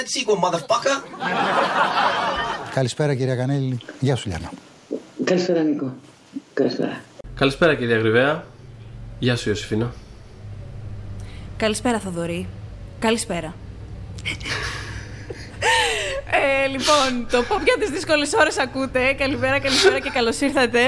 that sequel, motherfucker. Καλησπέρα κυρία Κανέλη. Γεια σου Λιάννα. Καλησπέρα Νίκο. Καλησπέρα. Καλησπέρα κυρία Γρυβαία. Γεια σου Ιωσήφινα. Καλησπέρα Θοδωρή. Καλησπέρα. Ε, λοιπόν, το pop για τις δύσκολες ώρες ακούτε. Καλημέρα, καλησπέρα και καλώς ήρθατε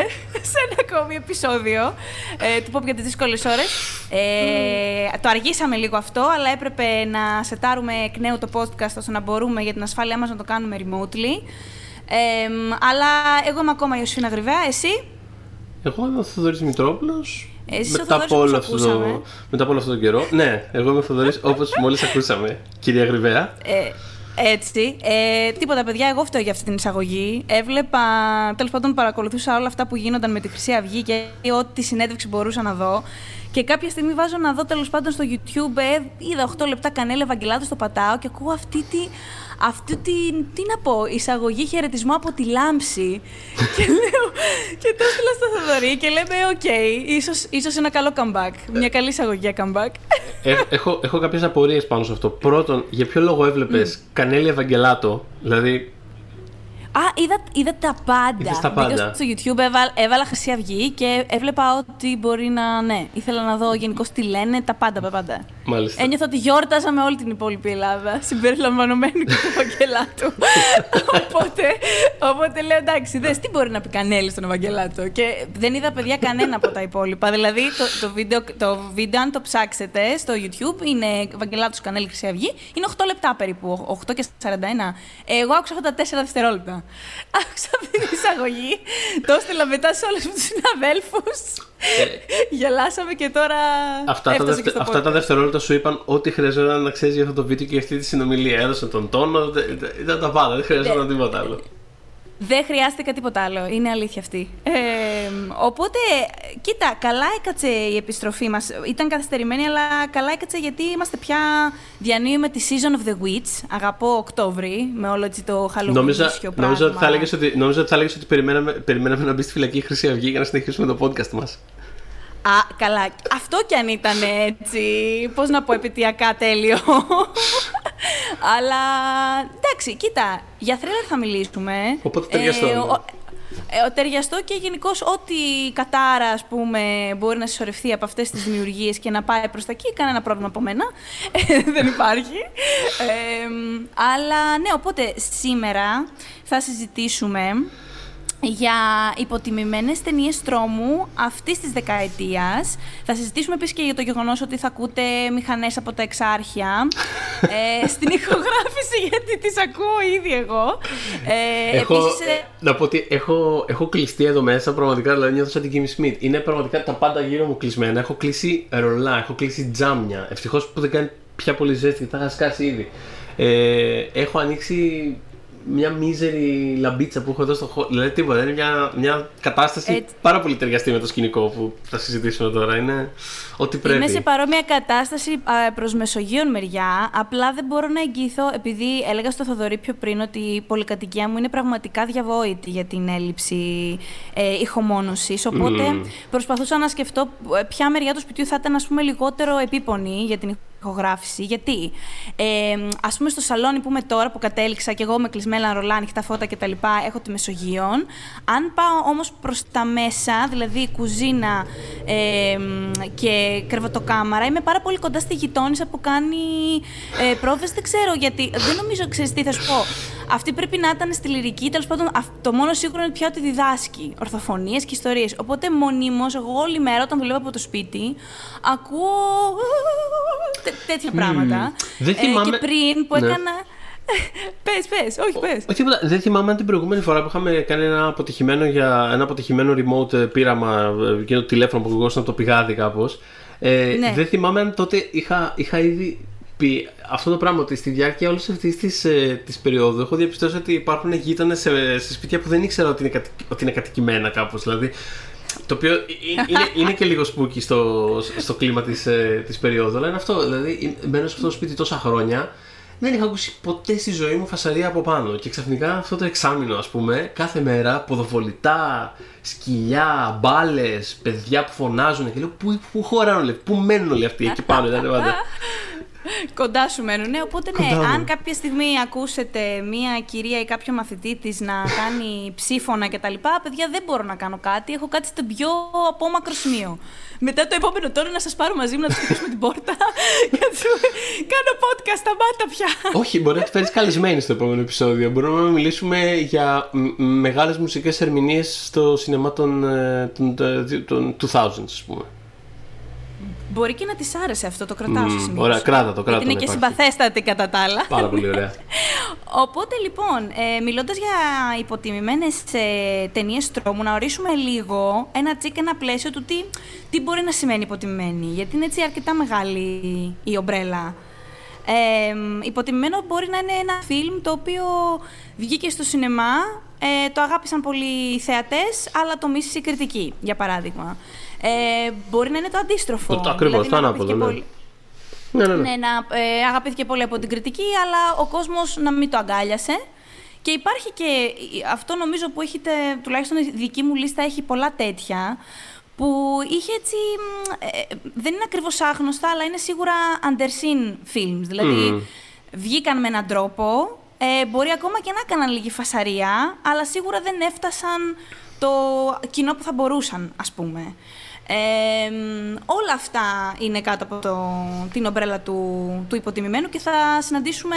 σε ένα ακόμη επεισόδιο ε, του pop για τις δύσκολες ώρες. Ε, Το αργήσαμε λίγο αυτό, αλλά έπρεπε να σετάρουμε εκ νέου το podcast ώστε να μπορούμε για την ασφάλειά μας να το κάνουμε remotely. Ε, αλλά εγώ είμαι ακόμα η Ιωσήνα Γρυβαία, εσύ; Εγώ είμαι ο Θοδωρής Μητρόπουλος. Εσύ ο μετά, Θοδωρής από όλο όπως αυτό το, ακούσαμε. μετά από όλο αυτό το καιρό. Ναι, εγώ είμαι ο Θοδωρής όπως μόλις ακούσαμε. Κυρία Γρυβαία. Ε, έτσι. Ε, τίποτα, παιδιά, εγώ φταίω για αυτή την εισαγωγή. Έβλεπα, τέλος πάντων, παρακολουθούσα όλα αυτά που γίνονταν με τη Χρυσή Αυγή και ό,τι συνέντευξη μπορούσα να δω. Και κάποια στιγμή βάζω να δω τέλος πάντων στο YouTube. Ε, είδα 8 λεπτά κανέλα Ευαγγελάτο στο πατάω και ακούω αυτή τη. Αυτή την, τι να πω, εισαγωγή χαιρετισμό από τη Λάμψη. και λέω, και το έστειλα στο Θοδωρή και λέμε, οκ, ίσως, ίσως ένα καλό comeback. Μια καλή εισαγωγή για comeback. Ε, έχω, έχω κάποιες απορίες πάνω σε αυτό. Πρώτον, για ποιο λόγο έβλεπες Κανέλη Ευαγγελάτο, δηλαδή Α, είδα, είδα τα πάντα. Είδες τα Μπήκα πάντα. στο YouTube, έβαλα, έβαλα Χρυσή Αυγή και έβλεπα ότι μπορεί να. Ναι, ήθελα να δω γενικώς τι λένε, τα πάντα, τα πάντα. Μάλιστα. Ένιωθα ότι γιόρταζα με όλη την υπόλοιπη Ελλάδα, συμπεριλαμβανομένου και του Ευαγγελάτου. οπότε, οπότε λέω εντάξει, δες τι μπορεί να πει Κανέλη στον Ευαγγελάτο; Και δεν είδα παιδιά κανένα από τα υπόλοιπα. Δηλαδή το, το, βίντεο, το βίντεο, αν το ψάξετε στο YouTube, είναι Ευαγγελάτος Κανέλη Χρυσή Αυγή. Είναι 8 λεπτά περίπου, 8 και 41. Εγώ άκουσα αυτά τα 4 δευτερόλεπτα. Άκουσα αυτή την εισαγωγή. Το έστειλα μετά σε όλους τους συναδέλφους. Γελάσαμε και τώρα. Ε, Αυτά τα, έφτασε δευτε- και στο αυτά τα podcast. δευτερόλεπτα σου είπαν ό,τι χρειαζόταν να ξέρεις για αυτό το βίντεο και για αυτή τη συνομιλία. Έδωσαν τον τόνο, δε- δε- ήταν τα πάντα, δεν Ναι. χρειαζόταν τίποτα άλλο. Δεν χρειάστηκα τίποτα άλλο. Είναι αλήθεια αυτή. Ε, οπότε, κοίτα, καλά έκατσε η επιστροφή μας. Ήταν καθυστερημένη, αλλά καλά έκατσε γιατί είμαστε πια διανύουμε τη Season of the Witch. Αγαπώ Οκτώβρη, με όλο έτσι το Halloween Νόμιζα, ίσιο νόμιζα ότι θα πράγμα. έλεγες ότι, νόμιζα ότι, θα έλεγες ότι περιμέναμε, περιμέναμε να μπει στη φυλακή η Χρυσή Αυγή για να συνεχίσουμε το podcast μας. Α, καλά. Αυτό κι αν ήταν έτσι, πώς να πω, επαιτειακά τέλειο. Αλλά, εντάξει, κοίτα, για θρίλερ θα μιλήσουμε. Οπότε ταιριαστό είναι. ο, ε, ο ταιριαστό και γενικώς ό,τι κατάρα, ας πούμε, μπορεί να συσσωρευτεί από αυτές τις δημιουργίες και να πάει προς τα εκεί, κανένα πρόβλημα από μένα. Ε, Δεν υπάρχει. Ε, αλλά, ναι, οπότε σήμερα θα συζητήσουμε για υποτιμημένες ταινίες τρόμου αυτής της δεκαετίας. Θα συζητήσουμε επίσης και για το γεγονός ότι θα ακούτε μηχανές από τα εξάρχεια ε, στην ηχογράφηση, γιατί τις ακούω ήδη εγώ. Ε, έχω, επίσης, ε, να πω ότι έχω, έχω κλειστεί εδώ μέσα, πραγματικά δηλαδή νιώθω σαν την Kimmy Smith. Είναι πραγματικά τα πάντα γύρω μου κλεισμένα. Έχω κλείσει ρολά, έχω κλείσει τζάμια. Ευτυχώς που δεν κάνει πια πολύ ζέστη και τα είχα σκάσει ήδη. Ε, έχω ανοίξει μια μίζερη λαμπίτσα που έχω εδώ στο χώρο. Δηλαδή τίποτα. Είναι μια, μια κατάσταση Έτσι. πάρα πολύ ταιριαστή με το σκηνικό που θα συζητήσουμε τώρα. Είναι ό,τι πρέπει. Είμαι σε παρόμοια κατάσταση προς Μεσογείων μεριά. Απλά δεν μπορώ να εγγυηθώ, επειδή έλεγα στο Θοδωρή πιο πριν ότι η πολυκατοικία μου είναι πραγματικά διαβόητη για την έλλειψη ε, ηχομόνωσης. Οπότε προσπαθούσα να σκεφτώ ε, ποια μεριά του σπιτιού θα ήταν ας πούμε, λιγότερο επίπονη για την ηχογράφηση. Γιατί, ε, ας πούμε, στο σαλόνι που είμαι τώρα, που κατέληξα και εγώ με κλεισμένα ρολά, ανοιχτά φώτα κτλ., έχω τη Μεσογείων. Αν πάω όμως προς τα μέσα, δηλαδή κουζίνα ε, και κρεβατοκάμαρα, είμαι πάρα πολύ κοντά στη γειτόνισσα που κάνει ε, πρόβες, δεν ξέρω γιατί. Δεν νομίζω, ξέρεις τι θα σου πω. Αυτή πρέπει να ήταν στη λυρική, τέλος πάντων, αυ- το μόνο σίγουρο είναι πια ότι διδάσκει ορθοφωνίες και ιστορίες. Οπότε μονίμως, εγώ όλη μέρα όταν δουλεύω από το σπίτι, ακούω τέ- τέτοια πράγματα. Δεν Ε, θυμάμαι- και πριν που Ναι. έκανα. πες, πες, όχι, πες. Όχι τίποτα. Δεν θυμάμαι αν την προηγούμενη φορά που είχαμε κάνει ένα αποτυχημένο, για, ένα αποτυχημένο remote ε, πείραμα ε, και το τηλέφωνο που ακουγόσαν από το πηγάδι κάπως. Ε, Ναι. Δεν θυμάμαι αν τότε είχα, είχα ήδη πει αυτό το πράγμα ότι στη διάρκεια όλης αυτής της ε, της περίοδου έχω διαπιστώσει ότι υπάρχουν γείτονες σε, σε σπίτια που δεν ήξερα ότι είναι, κατοι- ότι είναι κατοικημένα κάπως. Δηλαδή, το οποίο ε- ε- είναι, είναι και λίγο spooky στο, στο κλίμα της, ε, της περίοδου. Αλλά είναι αυτό. Δηλαδή, ε, μπαίνω σε αυτό το σπίτι τόσα χρόνια δεν είχα ακούσει ποτέ στη ζωή μου φασαρία από πάνω. Και ξαφνικά αυτό το εξάμεινο, ας πούμε, κάθε μέρα ποδοβολητά, σκυλιά, μπάλες, παιδιά που φωνάζουν και λέω πού, πού χωράνε όλοι, πού μένουν όλοι αυτοί εκεί πάνω, ήταν πάντα. Κοντά σου μένουν, ναι. Οπότε, ναι, Κοντά μου. αν κάποια στιγμή ακούσετε μία κυρία ή κάποιο μαθητή της να κάνει ψήφωνα κτλ. Παιδιά, δεν μπορώ να κάνω κάτι. Έχω κάτι στο πιο απόμακρο σημείο. Μετά το επόμενο τώρα να σας πάρω μαζί μου να τους χτυπήσουμε την πόρτα και να τους πούμε, Κάνω podcast, σταμάτα πια. Όχι, μπορεί να τη φέρεις καλεσμένη στο επόμενο επεισόδιο. Μπορούμε να μιλήσουμε για μεγάλες μουσικές ερμηνείες στο σινεμά των, ε, των, των, των 2000s, ας πούμε. Μπορεί και να της άρεσε αυτό, το κρατάω στο Μμμ, σημείο. ωραία, σου. κράτα το, κράτα Γιατί είναι το, και υπάρχει. συμπαθέστατη κατά τα άλλα. Πάρα πολύ ωραία. Οπότε λοιπόν, ε, μιλώντας για υποτιμημένες ε, ταινίες τρόμου, να ορίσουμε λίγο ένα τσίκ, ένα πλαίσιο του τι, τι μπορεί να σημαίνει υποτιμημένη. Γιατί είναι έτσι αρκετά μεγάλη η ομπρέλα. Ε, υποτιμημένο μπορεί να είναι ένα φιλμ το οποίο βγήκε στο σινεμά, ε, το αγάπησαν πολλοί θεατές, αλλά το μίσησε η κριτική, για παράδειγμα. Ε, μπορεί να είναι το αντίστροφο. Το- ακριβώς, δηλαδή το να ανάποδο, αγαπήθηκε ναι. πολύ- ναι, ναι, ναι. ναι, να ε, αγαπήθηκε πολύ από την κριτική, αλλά ο κόσμος να μην το αγκάλιασε. Και υπάρχει και αυτό νομίζω που έχετε, τουλάχιστον η δική μου λίστα έχει πολλά τέτοια, που είχε έτσι, μ, ε, δεν είναι ακριβώς άγνωστα, αλλά είναι σίγουρα underseen films. Δηλαδή, Μμμ. βγήκαν με έναν τρόπο, ε, μπορεί ακόμα και να έκαναν λίγη φασαρία, αλλά σίγουρα δεν έφτασαν το κοινό που θα μπορούσαν, ας πούμε. Ε, μ, όλα αυτά είναι κάτω από το, την ομπρέλα του, του υποτιμημένου και θα συναντήσουμε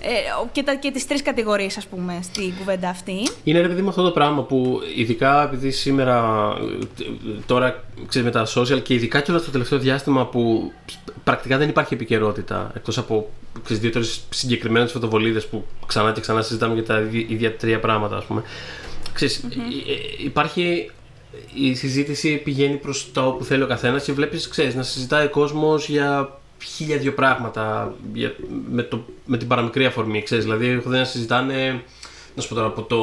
ε, και, τα, και τις τρεις κατηγορίες, ας πούμε, στην κουβέντα αυτή. Είναι ρε παιδί μου αυτό το πράγμα που ειδικά επειδή σήμερα ε, τώρα ξέρεις με τα social και ειδικά και στο τελευταίο διάστημα που πρακτικά δεν υπάρχει επικαιρότητα εκτός από ξέρεις, δύο-τρεις συγκεκριμένες φωτοβολίδες που ξανά και ξανά συζητάμε για τα ίδια- ίδια τρία πράγματα ας πούμε. Ξέρεις, ε, ε, υπάρχει η συζήτηση πηγαίνει προς τα όπου θέλει ο καθένας και βλέπεις ξέρεις, να συζητάει ο κόσμος για χίλια δύο πράγματα για, με, το, με την παραμικρή αφορμή. Ξέρεις, δηλαδή έχω δει να συζητάνε να σου πω τώρα, από, το,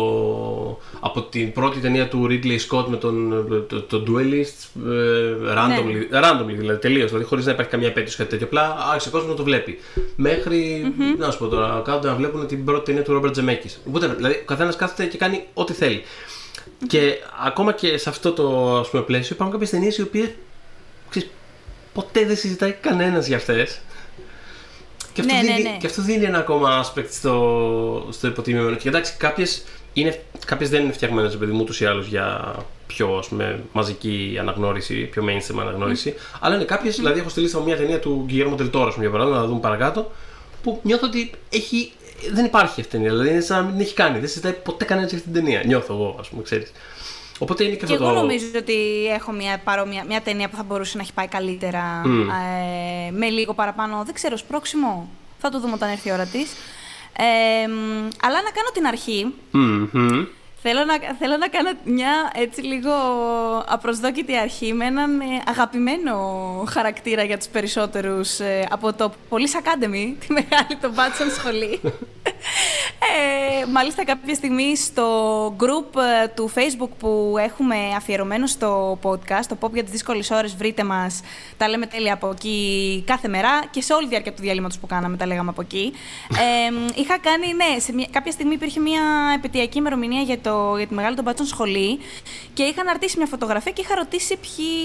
από την πρώτη ταινία του Ridley Scott με τον το, το Duelist, ε, randomly, randomly δηλαδή τελείως, δηλαδή χωρίς να υπάρχει καμία απέτηση κάτι τέτοιο. Απλά άρχισε ο κόσμος να το βλέπει. Μέχρι, να σου πω τώρα, κάτω να βλέπουν την πρώτη ταινία του Robert Zemeckis. Οπότε, δηλαδή, ο καθένας κάθεται και κάνει ό,τι θέλει. Και ακόμα και σε αυτό το ας πούμε, πλαίσιο υπάρχουν κάποιες ταινίες οι οποίες ποτέ δεν συζητάει κανένας για αυτές. Και αυτό, Ναι, ναι, δίνει, ναι. και αυτό δίνει ένα ακόμα aspect στο, στο υποτιμημένο. Και εντάξει, κάποιες κάποιες δεν είναι φτιαγμένες, παιδί μου, ούτως ή άλλως για πιο ας πούμε, μαζική αναγνώριση, πιο mainstream αναγνώριση. Αλλά είναι κάποιες, δηλαδή, έχω στείλει από μια ταινία του Guillermo del Toro, ας πούμε, για παράδειγμα, να δούμε παρακάτω, που νιώθω ότι έχει, δεν υπάρχει αυτή η ταινία. Δηλαδή, είναι σαν να μην την έχει κάνει. Δεν συζητάει ποτέ κανένας για αυτή την ταινία. Νιώθω εγώ, ας πούμε, ξέρεις. Οπότε είναι και, Και αυτό εγώ το. νομίζω ότι έχω μια, παρόμοια, μια ταινία που θα μπορούσε να έχει πάει καλύτερα Μμ. ε, με λίγο παραπάνω, δεν ξέρω, σπρώξιμο. Θα το δούμε όταν έρθει η ώρα της. Ε, μ, αλλά να κάνω την αρχή. Μμμ. Θέλω να, θέλω να κάνω μια έτσι λίγο απροσδόκητη αρχή με έναν ε, αγαπημένο χαρακτήρα για τους περισσότερους ε, από το Police Academy, τη μεγάλη των μπάτσων σχολή. ε, μάλιστα κάποια στιγμή στο group ε, του Facebook που έχουμε αφιερωμένο στο podcast, το Pop για τις δύσκολες ώρες, βρείτε μας, τα λέμε τέλεια από εκεί κάθε μέρα και σε όλη τη διάρκεια του διαλύματος που κάναμε τα λέγαμε από εκεί. Ε, είχα κάνει, ναι, σε μια, κάποια στιγμή υπήρχε μια επαιτειακή ημερομηνία για, το, για τη μεγάλη των μπάτσων σχολή και είχα αναρτήσει μια φωτογραφία και είχα ρωτήσει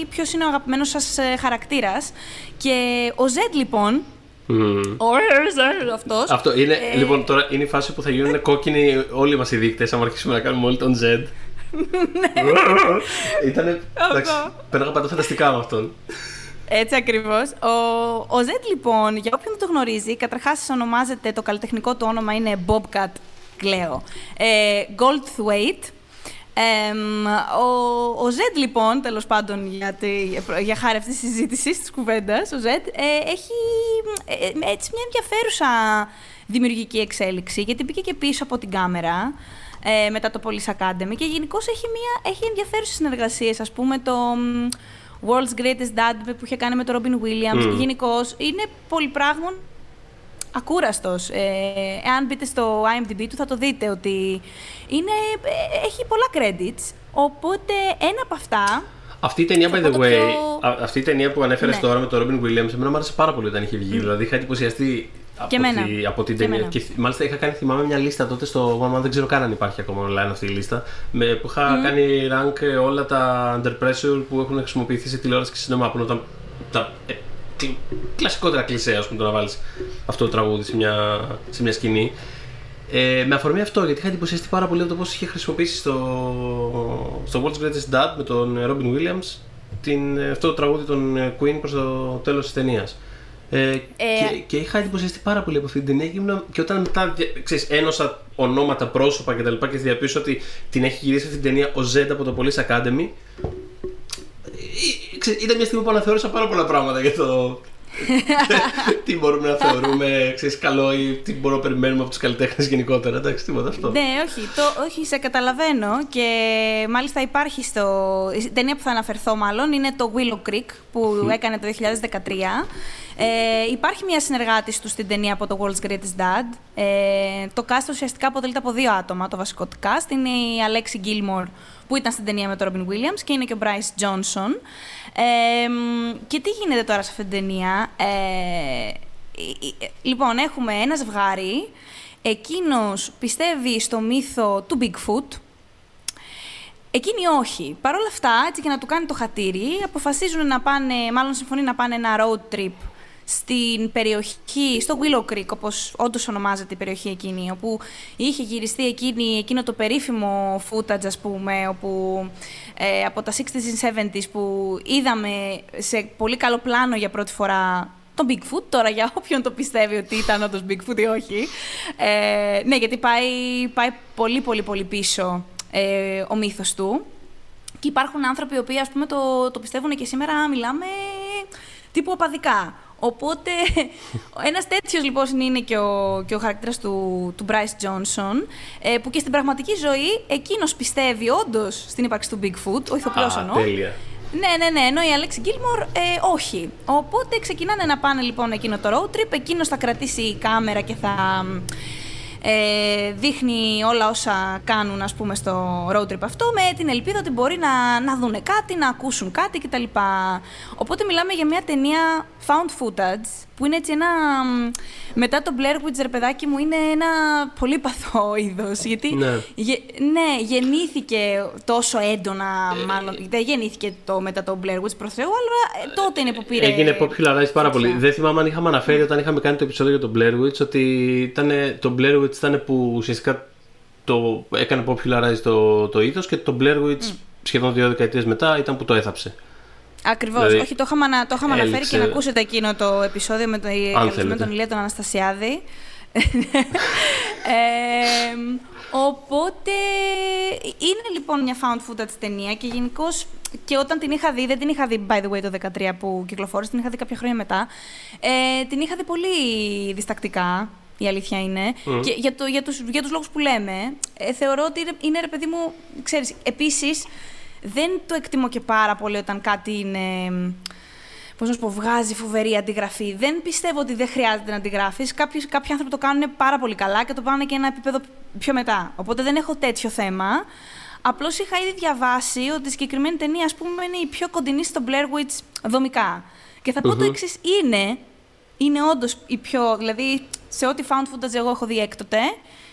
ποιος είναι ο αγαπημένος σας ε, χαρακτήρας και ο Ζεντ λοιπόν, Μμμ. ο Ζεντ αυτός, Αυτό είναι, Ε, λοιπόν, τώρα είναι η φάση που θα γίνουν κόκκινοι όλοι μας οι δείκτες, αν αρχίσουμε να κάνουμε όλοι τον Z. Ήτανε. Εντάξει, πέραγα πάντα φανταστικά με αυτόν. Έτσι ακριβώς. Ο, ο Z λοιπόν, για όποιον δεν το γνωρίζει, καταρχάς ονομάζεται, το καλλιτεχνικό του όνομα είναι Bobcat Cleo. Ε, Goldthwaite. Εμ, ο, ο Z λοιπόν, τέλος πάντων για, τη, για χάρη αυτής της συζήτησης, της κουβέντας, ο Z ε, έχει ε, έτσι μια ενδιαφέρουσα δημιουργική εξέλιξη, γιατί μπήκε και πίσω από την κάμερα ε, μετά το Police Academy και γενικώς έχει, μια, έχει ενδιαφέρουσες συνεργασίες, ας πούμε το μ, World's Greatest Dad που είχε κάνει με τον Robin Williams. Μμ. Γενικώς είναι πολυπράγμων ακούραστος. Ε, εάν μπείτε στο IMDb του θα το δείτε ότι είναι, ε, έχει πολλά credits. Οπότε ένα από αυτά Αυτή η ταινία, by Θα the πω το way, πιο- α- αυτή η ταινία που ανέφερες Ναι. τώρα με τον Robin Williams, εμένα μου άρεσε πάρα πολύ όταν είχε βγει. Δηλαδή είχα εντυπωσιαστεί από, εμένα. τη, από την Και ταινία. εμένα. Και θ- μάλιστα είχα κάνει, θυμάμαι μια λίστα τότε στο Mama, δεν ξέρω καν αν υπάρχει ακόμα online αυτή η λίστα. Με, που είχα κάνει rank ε, όλα τα under pressure που έχουν χρησιμοποιηθεί σε τηλεόραση και σινεμά. Που είναι τα, τα ε, κλασικότερα κλισέ, ας πούμε, το να βάλεις αυτό το τραγούδι σε μια, σε μια σκηνή. Ε, με αφορμή αυτό, γιατί είχα εντυπωσιαστεί πάρα πολύ από το πώς είχε χρησιμοποιήσει στο, στο World's Greatest Dad με τον Robin Williams την, αυτό το τραγούδι των Queen προς το τέλος της ταινίας. Ε, ε, και, και είχα εντυπωσιαστεί πάρα πολύ από αυτή την ταινία και όταν μετά ξέρεις, ένωσα ονόματα, πρόσωπα κτλ. Και, και διαπίσω ότι την έχει γυρίσει αυτή την ταινία ο Zed από το Police Academy. Ε, ξέρεις, ήταν μια στιγμή που αναθεώρησα πάρα πολλά πράγματα για το, τι μπορούμε να θεωρούμε ξέρεις, καλό ή τι μπορούμε να περιμένουμε από τους καλλιτέχνες γενικότερα. Εντάξει, τίποτα αυτό. Ναι, όχι, το, όχι, σε καταλαβαίνω και μάλιστα υπάρχει στο. Η ταινία που θα αναφερθώ, μάλλον είναι το Willow Creek που έκανε το 2013. Ε, υπάρχει μια συνεργάτη του στην ταινία από το World's Greatest Dad. Ε, το cast ουσιαστικά αποτελείται από δύο άτομα. Το βασικό cast είναι η Alexi Gilmore που ήταν στην ταινία με τον Robin Williams και είναι και ο Bryce Johnson. Ε, και τι γίνεται τώρα σε αυτήν την ταινία; Ε, λοιπόν, έχουμε ένας ζευγάρι. Εκείνος πιστεύει στο μύθο του Bigfoot. Εκείνη όχι. Παρ' όλα αυτά, έτσι και να του κάνει το χατήρι, αποφασίζουν να πάνε, μάλλον συμφωνεί να πάνε ένα road trip στην περιοχή, στο Willow Creek, όπως όντως ονομάζεται η περιοχή εκείνη, όπου είχε γυριστεί εκείνη, εκείνο το περίφημο footage, ας πούμε, όπου ε, από τα 60s and 70s που είδαμε σε πολύ καλό πλάνο για πρώτη φορά τον Bigfoot, τώρα για όποιον το πιστεύει ότι ήταν όντως Bigfoot ή όχι. Ε, ναι, γιατί πάει, πάει πολύ πολύ πολύ πίσω ε, ο μύθος του. Και υπάρχουν άνθρωποι οι οποίοι ας πούμε το, το πιστεύουν και σήμερα μιλάμε τύπου απαδικά. Οπότε, ένας τέτοιος λοιπόν είναι και ο, και ο χαρακτήρας του, του Bryce Johnson, ε, που και στην πραγματική ζωή εκείνος πιστεύει όντως στην ύπαρξη του Bigfoot, ο ηθοποιός εννοώ. Τέλεια. Ναι, ναι, ναι, ενώ η Alex Gilmore ε, όχι. Οπότε ξεκινάνε να πάνε λοιπόν εκείνο το road trip, εκείνος θα κρατήσει κάμερα και θα ε, δείχνει όλα όσα κάνουν ας πούμε στο road trip αυτό με την ελπίδα ότι μπορεί να, να δούνε κάτι, να ακούσουν κάτι κτλ. Οπότε μιλάμε για μια ταινία found footage που είναι έτσι ένα. Μετά το Blair Witch, ρε παιδάκι μου, είναι ένα πολύ παθό είδος. Γιατί ναι. ναι, γεννήθηκε τόσο έντονα, μάλλον. Δεν γεννήθηκε το, μετά το Blair Witch προς Θεού, αλλά ε, τότε είναι που πήρε. Έγινε popularize πάρα πολύ. Δεν θυμάμαι αν είχαμε αναφέρει όταν είχαμε κάνει το επεισόδιο για το Blair Witch ότι ήταν, το Blair Witch ήταν που ουσιαστικά το έκανε popularize το, το είδος και το Blair Witch σχεδόν δύο δεκαετίες μετά ήταν που το έθαψε. Ακριβώς. Δηλαδή, Όχι, το είχαμε, το είχαμε αναφέρει και να ακούσετε εκείνο το επεισόδιο με, το, με τον Ηλία τον Αναστασιάδη. ε, οπότε είναι λοιπόν μια found footage ταινία και γενικώς και όταν την είχα δει, δεν την είχα δει by the way το 2013 που κυκλοφόρησε, την είχα δει κάποια χρόνια μετά, ε, την είχα δει πολύ διστακτικά, η αλήθεια είναι. Και για, το, για, τους, για τους λόγους που λέμε, ε, θεωρώ ότι είναι, είναι ρε παιδί μου, ξέρεις, επίσης δεν το εκτιμώ και πάρα πολύ όταν κάτι είναι. Πώς να σου πω, βγάζει φοβερή αντιγραφή. Δεν πιστεύω ότι δεν χρειάζεται να αντιγράφεις. Κάποιοι, κάποιοι άνθρωποι το κάνουν πάρα πολύ καλά και το πάνε και ένα επίπεδο πιο μετά. Οπότε δεν έχω τέτοιο θέμα. Απλώς είχα ήδη διαβάσει ότι η συγκεκριμένη ταινία, ας πούμε, είναι η πιο κοντινή στο Blair Witch δομικά. Και θα πω το εξής: είναι, είναι όντως η πιο. Δηλαδή, σε ό,τι found footage εγώ έχω δει έκτοτε,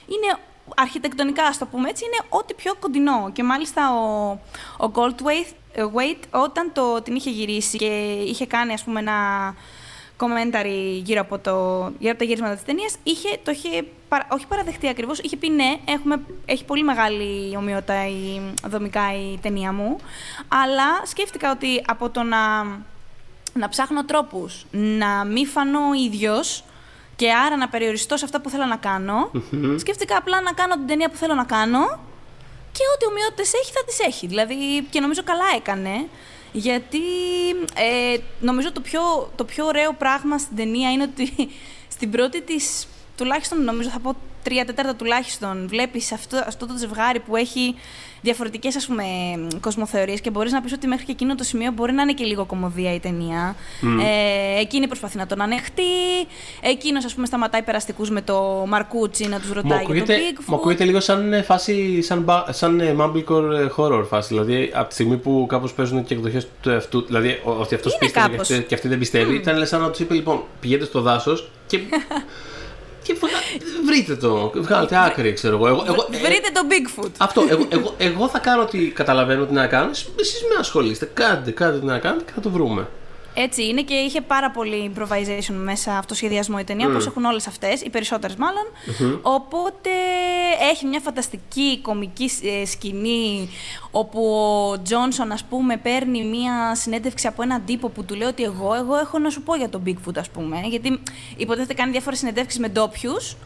είναι αρχιτεκτονικά, ας το πούμε έτσι, είναι ό,τι πιο κοντινό. Και μάλιστα ο, ο Goldwait, Wait, όταν το, την είχε γυρίσει και είχε κάνει ας πούμε ένα commentary γύρω από, το, γύρω από τα γυρίσματα της ταινίας, είχε, το είχε, όχι παραδεχτεί ακριβώς, είχε πει ναι, έχουμε, έχει πολύ μεγάλη ομοιότητα η, δομικά η ταινία μου, αλλά σκέφτηκα ότι από το να, να ψάχνω τρόπους, να μην φανώ ίδιος, και άρα να περιοριστώ σε αυτά που θέλω να κάνω, σκέφτηκα απλά να κάνω την ταινία που θέλω να κάνω και ό,τι ομοιότητες έχει θα τις έχει. Δηλαδή, και νομίζω καλά έκανε, γιατί ε, νομίζω το πιο, το πιο ωραίο πράγμα στην ταινία είναι ότι στην πρώτη της, τουλάχιστον νομίζω θα πω τρία τέταρτα τουλάχιστον, βλέπεις αυτό, αυτό το ζευγάρι που έχει διαφορετικές κοσμοθεωρίες και μπορείς να πεις ότι μέχρι και εκείνο το σημείο μπορεί να είναι και λίγο κομμωδία η ταινία. Ε, εκείνη προσπαθεί να τον ανεχτεί. Εκείνος, ας πούμε, σταματάει περαστικούς με το Μαρκούτσι να τους ρωτάει για το Bigfoot. Μου ακούγεται λίγο σαν ε, φάση, σαν, σαν ε, Mumblecore ε, horror φάση. Δηλαδή, από τη στιγμή που κάπως παίζουν και εκδοχές του εαυτού, δηλαδή ότι αυτός πίστευε και, και αυτή δεν πιστεύει, ήταν σαν να τους είπε λοιπόν, πηγαίνετε στο δάσος και Και βρείτε το. Βγάλετε άκρη, ξέρω εγώ. εγώ, εγώ βρείτε το Bigfoot. Αυτό. Εγώ, εγώ, εγώ θα κάνω ότι καταλαβαίνω τι να κάνω. Εσείς με ασχολείστε. Κάντε, κάντε τι να κάνετε και θα το βρούμε. Έτσι είναι και είχε πάρα πολύ improvisation μέσα αυτοσχεδιασμό η ταινία, mm. όπως έχουν όλες αυτές, οι περισσότερες Οπότε έχει μια φανταστική κομική ε, σκηνή όπου ο Τζόνσον ας πούμε παίρνει μια συνέντευξη από έναν τύπο που του λέει ότι εγώ, εγώ έχω να σου πω για τον Bigfoot ας πούμε. Γιατί υποτίθεται κάνει διάφορες συνεντεύξεις με ντόπιους.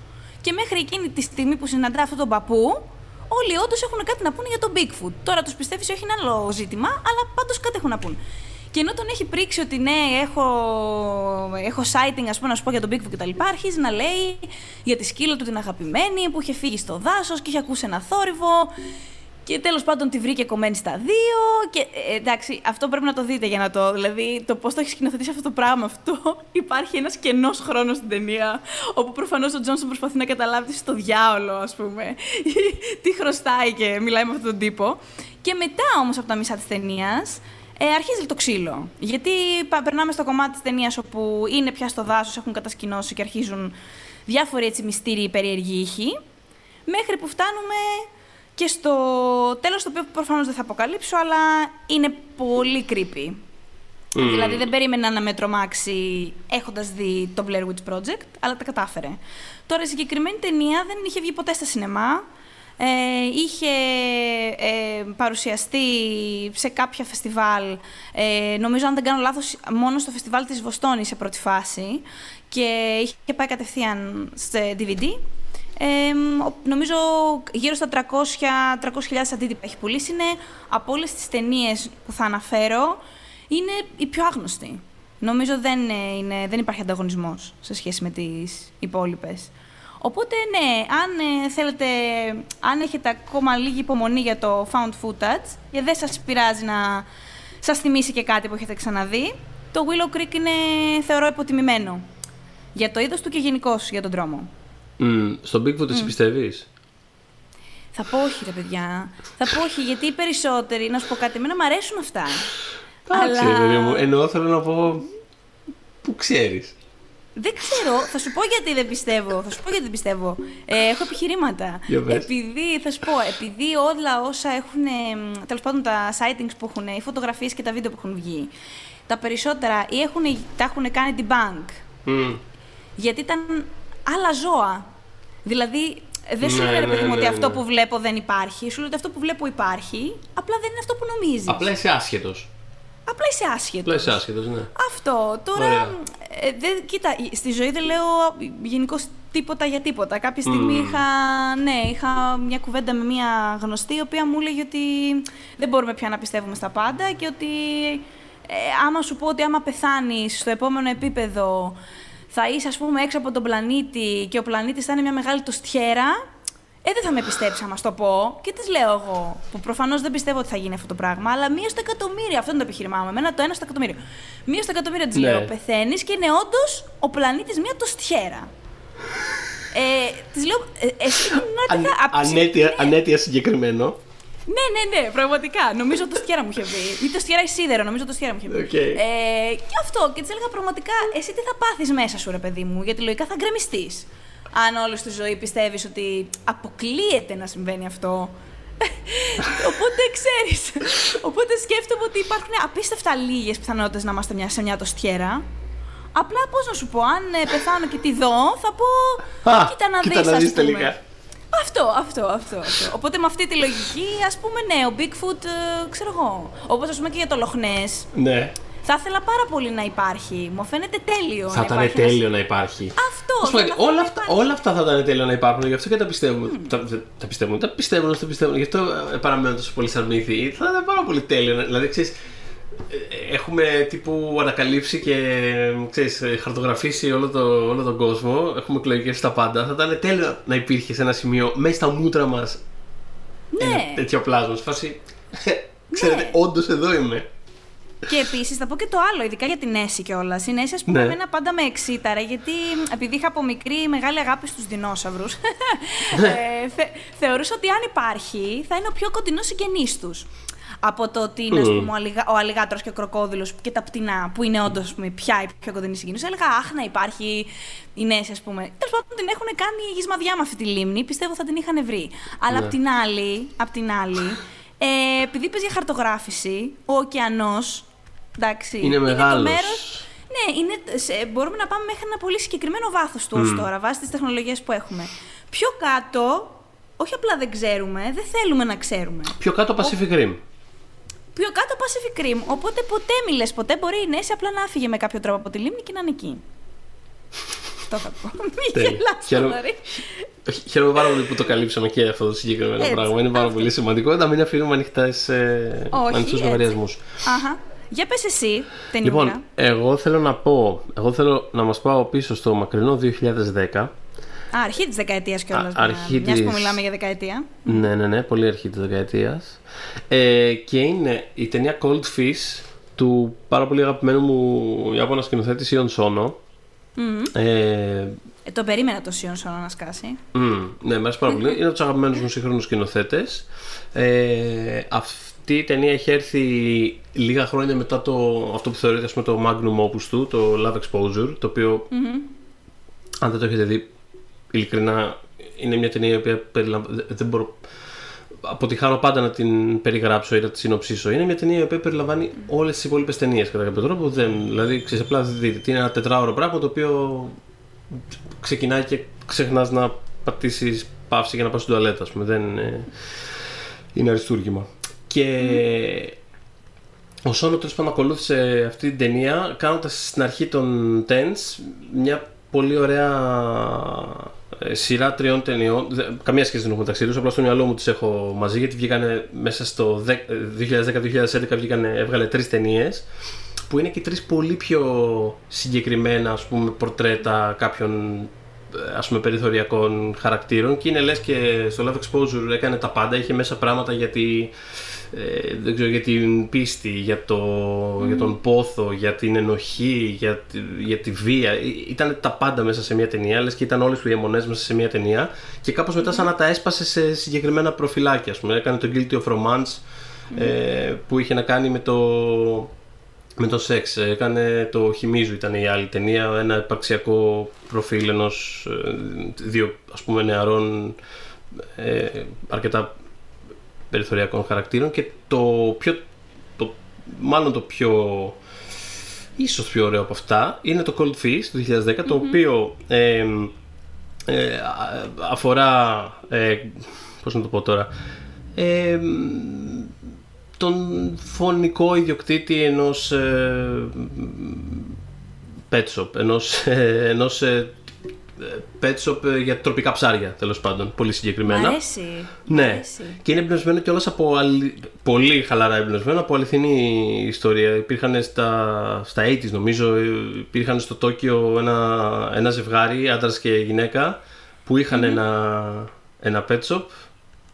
Και μέχρι εκείνη τη στιγμή που συναντά αυτόν τον παππού, όλοι όντως έχουν κάτι να πούνε για τον Bigfoot. Τώρα τους πιστεύεις όχι είναι άλλο ζήτημα, αλλά πάντως κάτι έχουν να πούνε. Και ενώ τον έχει πρίξει ότι ναι, έχω, έχω sighting, ας πούμε, να σου πω για τον Bigfoot κτλ., αρχίζει να λέει για τη σκύλα του την αγαπημένη που είχε φύγει στο δάσος και είχε ακούσει ένα θόρυβο. Και τέλος πάντων τη βρήκε κομμένη στα δύο. Και ε, εντάξει, αυτό πρέπει να το δείτε για να το. Δηλαδή, το πώς το έχει σκηνοθετήσει αυτό το πράγμα αυτό. Υπάρχει ένας κενός χρόνος στην ταινία. Όπου προφανώς ο Τζόνσον προσπαθεί να καταλάβει στο διάολο, ας πούμε. τι χρωστάει και μιλάει με αυτόν τον τύπο. Και μετά όμως από τα μισά της ταινίας. Ε, αρχίζει το ξύλο. Γιατί περνάμε στο κομμάτι της ταινίας όπου είναι πια στο δάσος, έχουν κατασκηνώσει και αρχίζουν διάφοροι έτσι μυστήριοι περίεργοι ήχοι. Μέχρι που φτάνουμε και στο τέλος, το οποίο προφανώς δεν θα αποκαλύψω, αλλά είναι πολύ creepy. Δηλαδή δεν περίμενα να με τρομάξει έχοντας δει το Blair Witch Project, αλλά τα κατάφερε. Τώρα η συγκεκριμένη ταινία δεν είχε βγει ποτέ στα σινεμά. Ε, είχε ε, παρουσιαστεί σε κάποια φεστιβάλ, ε, νομίζω αν δεν κάνω λάθος, μόνο στο φεστιβάλ της Βοστόνης σε πρώτη φάση και είχε πάει κατευθείαν σε DVD ε, νομίζω γύρω στα 300.000 αντίτυπα έχει πουλήσει. Είναι από όλες τις ταινίες που θα αναφέρω, είναι η πιο άγνωστη. Νομίζω δεν, είναι, δεν υπάρχει ανταγωνισμός σε σχέση με τις υπόλοιπες. Οπότε ναι, αν ε, θέλετε, αν έχετε ακόμα λίγη υπομονή για το found footage και δεν σας πειράζει να σας θυμίσει και κάτι που έχετε ξαναδεί, το Willow Creek είναι, θεωρώ, υποτιμημένο. Για το είδος του και γενικώς για τον δρόμο. Mm, στον Bigfoot εσύ πιστεύεις; Θα πω όχι ρε παιδιά. Θα πω όχι γιατί οι περισσότεροι, να σου πω κάτι, εμένα μου αρέσουν αυτά. Εντάξει Αλλά... παιδί μου, εννοώ θέλω να πω που ξέρεις. Δεν ξέρω, θα σου πω γιατί δεν πιστεύω. Θα σου πω γιατί δεν πιστεύω. Ε, έχω επιχειρήματα. Επειδή, θα σου πω, επειδή όλα όσα έχουν, τέλος πάντων τα sightings που έχουν, οι φωτογραφίες και τα βίντεο που έχουν βγει, τα περισσότερα ή έχουν, τα έχουν κάνει την bank. Mm. Γιατί ήταν άλλα ζώα. Δηλαδή, δεν σου ναι, λέει, ναι, ναι, ότι αυτό που βλέπω δεν υπάρχει. Σου λέει ότι αυτό που βλέπω υπάρχει, απλά δεν είναι αυτό που νομίζεις. Απλά είσαι άσχετος. Απλά είσαι άσχετος. Απλά είσαι άσχετος, ναι. Αυτό. Τώρα. Ε, δεν, κοίτα, στη ζωή δεν λέω γενικώ τίποτα για τίποτα. Κάποια στιγμή είχα, ναι, είχα μια κουβέντα με μια γνωστή, η οποία μου έλεγε ότι δεν μπορούμε πια να πιστεύουμε στα πάντα και ότι ε, άμα σου πω ότι άμα πεθάνεις στο επόμενο επίπεδο θα είσαι, ας πούμε, έξω από τον πλανήτη και ο πλανήτης θα είναι μια μεγάλη τοστιέρα, ε, δεν θα με πιστέψει άμα το πω. Και τις λέω εγώ, που προφανώς δεν πιστεύω ότι θα γίνει αυτό το πράγμα, αλλά μία στο εκατομμύριο. Αυτό είναι το επιχείρημά μου. Εμένα το ένα στο εκατομμύριο. Μία στο εκατομμύριο της ναι. λέω: Πεθαίνεις και είναι όντως ο πλανήτης μια τοστιέρα. Ε, της λέω: ε, Εσύ Αν, ανέτεια, ανέτεια συγκεκριμένο. Ναι, ναι, ναι, πραγματικά. Νομίζω το στιέρα μου είχε βγει. Ή το στιέρα η σίδερο, νομίζω το στιέρα μου είχε βγει. Okay. Ε, και αυτό. Και της έλεγα πραγματικά, εσύ τι θα πάθεις μέσα σου, ρε παιδί μου, γιατί λογικά θα γκρεμιστείς. Αν όλη τη ζωή πιστεύεις ότι αποκλείεται να συμβαίνει αυτό. Οπότε ξέρεις. Οπότε σκέφτομαι ότι υπάρχουν απίστευτα λίγες πιθανότητες να είμαστε μια, σε μια τοστιέρα. Απλά πώς να σου πω, αν ε, πεθάνω και τη δω, θα πω. κοίτα να δεις. Κοίτα να δεις τελικά. Αυτό, αυτό, αυτό, αυτό. Οπότε με αυτή τη λογική, ας πούμε, ναι, ο Bigfoot, ε, ξέρω εγώ. Όπως ας πούμε και για το Λοχνέ. Ναι. Θα ήθελα πάρα πολύ να υπάρχει. Μου φαίνεται τέλειο. Θα ήταν τέλειο να υπάρχει. Αυτό. όλα, αυτά, όλα αυτά θα ήταν τέλειο να υπάρχουν. Γι' αυτό και τα πιστεύουμε. Mm. Τα, τα πιστεύουμε. Τα πιστεύουν, τα πιστεύουν. Γι' αυτό ε, παραμένουν τόσο πολύ σαν μύθι. Θα ήταν πάρα πολύ τέλειο. Δηλαδή, ξέρεις, έχουμε τύπου ανακαλύψει και ξέρεις, χαρτογραφήσει όλο, το, όλο τον κόσμο. Έχουμε εκλογικέ στα πάντα. Θα ήταν τέλειο να υπήρχε σε ένα σημείο μέσα στα μούτρα μας ναι. ένα τέτοιο πλάσμα. Φάση. Ξέρετε, ναι. όντως εδώ είμαι. Και επίσης θα πω και το άλλο, ειδικά για την Έση κιόλας. Η Έση, ας πούμε, ναι. πάντα με εξήταρε, γιατί επειδή είχα από μικρή μεγάλη αγάπη στους δεινόσαυρους, ναι. ε, θε, θεωρούσα ότι αν υπάρχει, θα είναι ο πιο κοντινός συγγενής τους από το ότι είναι mm. πούμε, ο αλιγάτρος και ο κροκόδηλος και τα πτηνά, που είναι όντως πια η πιο κοντινή συγκίνηση. Έλεγα, Αχ, να υπάρχει η Νέση, ας πούμε. Τέλος πάντων, την έχουν κάνει γυσμαδιά με αυτή τη λίμνη. Πιστεύω θα την είχαν βρει. Αλλά ναι. απ' την άλλη, απ την άλλη ε, επειδή παίζει για χαρτογράφηση, ο ωκεανός Εντάξει. Είναι μεγάλος. το μέρος, ναι, είναι, σε, μπορούμε να πάμε μέχρι ένα πολύ συγκεκριμένο βάθος του ως τώρα, βάσει τις τεχνολογίες που έχουμε. Πιο κάτω, όχι απλά δεν ξέρουμε, δεν θέλουμε να ξέρουμε. Πιο κάτω Pacific Rim. Πιο κάτω Pacific Rim, οπότε ποτέ μιλες, ποτέ μπορεί η Νέση απλά να φύγει με κάποιο τρόπο από τη λίμνη και να είναι εκεί. Αυτό θα πω. Μην Τέλεια. γελάς, Χαίρομαι- Θοδωρή. Χαίρομαι πάρα πολύ που το καλύψαμε και αυτό το συγκεκριμένο Έτσι. πράγμα. Είναι πάρα πολύ σημαντικό να μην αφήνουμε ανοιχτού Όχι, έτσι. λογαριασμούς. Αχα. Για πες εσύ, ταινία. Λοιπόν, εγώ θέλω να πω, εγώ θέλω να μας πάω πίσω στο μακρινό 2010. Α, αρχή της δεκαετίας κιόλας. Α, αρχή μιας που της- μιλάμε για δεκαετία. Ναι, ναι, ναι, πολύ αρχή της δεκαετίας. Ε, και είναι η ταινία Cold Fish του πάρα πολύ αγαπημένου μου Ιάπωνας σκηνοθέτη Ιον Σόνο. Ε, Ε, το περίμενα το Σιον Σόνο να σκάσει. Μμμ, ναι, μου αρέσει πάρα πολύ. Είναι από τους αγαπημένους μου σύγχρονους σκηνοθέτες. Ε, αυτή η ταινία έχει έρθει λίγα χρόνια μετά το, αυτό που θεωρείται ας πούμε, το magnum opus του, το Love Exposure, το οποιο αν δεν το έχετε δει, ειλικρινά είναι μια ταινία η οποία περιλαμβάνει. Δεν μπορώ. Αποτυχάνω πάντα να την περιγράψω ή να τη συνοψίσω. Είναι μια ταινία η οποία περιλαμβάνει όλες τις υπόλοιπες ταινίες κατά κάποιο τρόπο. Δεν, δηλαδή, ξέρεις, απλά δείτε. τι Είναι ένα τετράωρο πράγμα το οποίο ξεκινάει και ξεχνάς να πατήσεις παύση για να πας στην τουαλέτα, ας πούμε. Δεν είναι, είναι αριστούργημα. Και ο Σόνο τέλο πάντων ακολούθησε αυτή την ταινία κάνοντας στην αρχή των Tens μια πολύ ωραία ε, σειρά τριών ταινιών. Δε- Καμία σχέση δεν έχουν μεταξύ τους, απλά στο μυαλό μου τις έχω μαζί γιατί βγήκανε μέσα στο δε- 2010-2011 βγήκανε, έβγαλε τρεις ταινίες που είναι και τρεις πολύ πιο συγκεκριμένα ας πούμε πορτρέτα κάποιων ε, ας πούμε περιθωριακών χαρακτήρων και είναι λες και στο Love Exposure έκανε τα πάντα, είχε μέσα πράγματα για, τη, ε, δεν ξέρω, για την πίστη, για, το, για τον πόθο, για την ενοχή, για τη, για τη βία. Ε, Ήταν τα πάντα μέσα σε μια ταινία, λες και ήταν όλες του οι αιμονές μέσα σε μια ταινία και κάπως μετά σαν να τα έσπασε σε συγκεκριμένα προφυλάκια. Ας πούμε. Έκανε το Guilty of Romance ε, που είχε να κάνει με το, με το σεξ. Έκανε το Χιμίζου ήταν η άλλη ταινία, ένα υπαρξιακό προφίλ ενός ε, δύο ας πούμε νεαρών ε, αρκετά περιθωριακών χαρακτήρων και το πιο, το, μάλλον το πιο ίσως πιο ωραίο από αυτά είναι το Cold Fish του 2010 το οποίο ε, ε, α- αφορά ε, πώς να το πω τώρα ε, τον φωνικό ιδιοκτήτη ενός ε, pet shop, ενός, ε, ενός ε, pet shop ε, για τροπικά ψάρια τέλος πάντων, πολύ Μ' συγκεκριμένα. αρέσει. μ' Ναι, αρέσει. και είναι εμπνευσμένο κιόλας από αλη... πολύ χαλαρά εμπνευσμένο από αληθινή ιστορία. Υπήρχαν στα, στα 80's νομίζω, ε, υπήρχαν στο Τόκιο ένα, ένα ζευγάρι, άντρας και γυναίκα, που είχαν ένα, ένα pet shop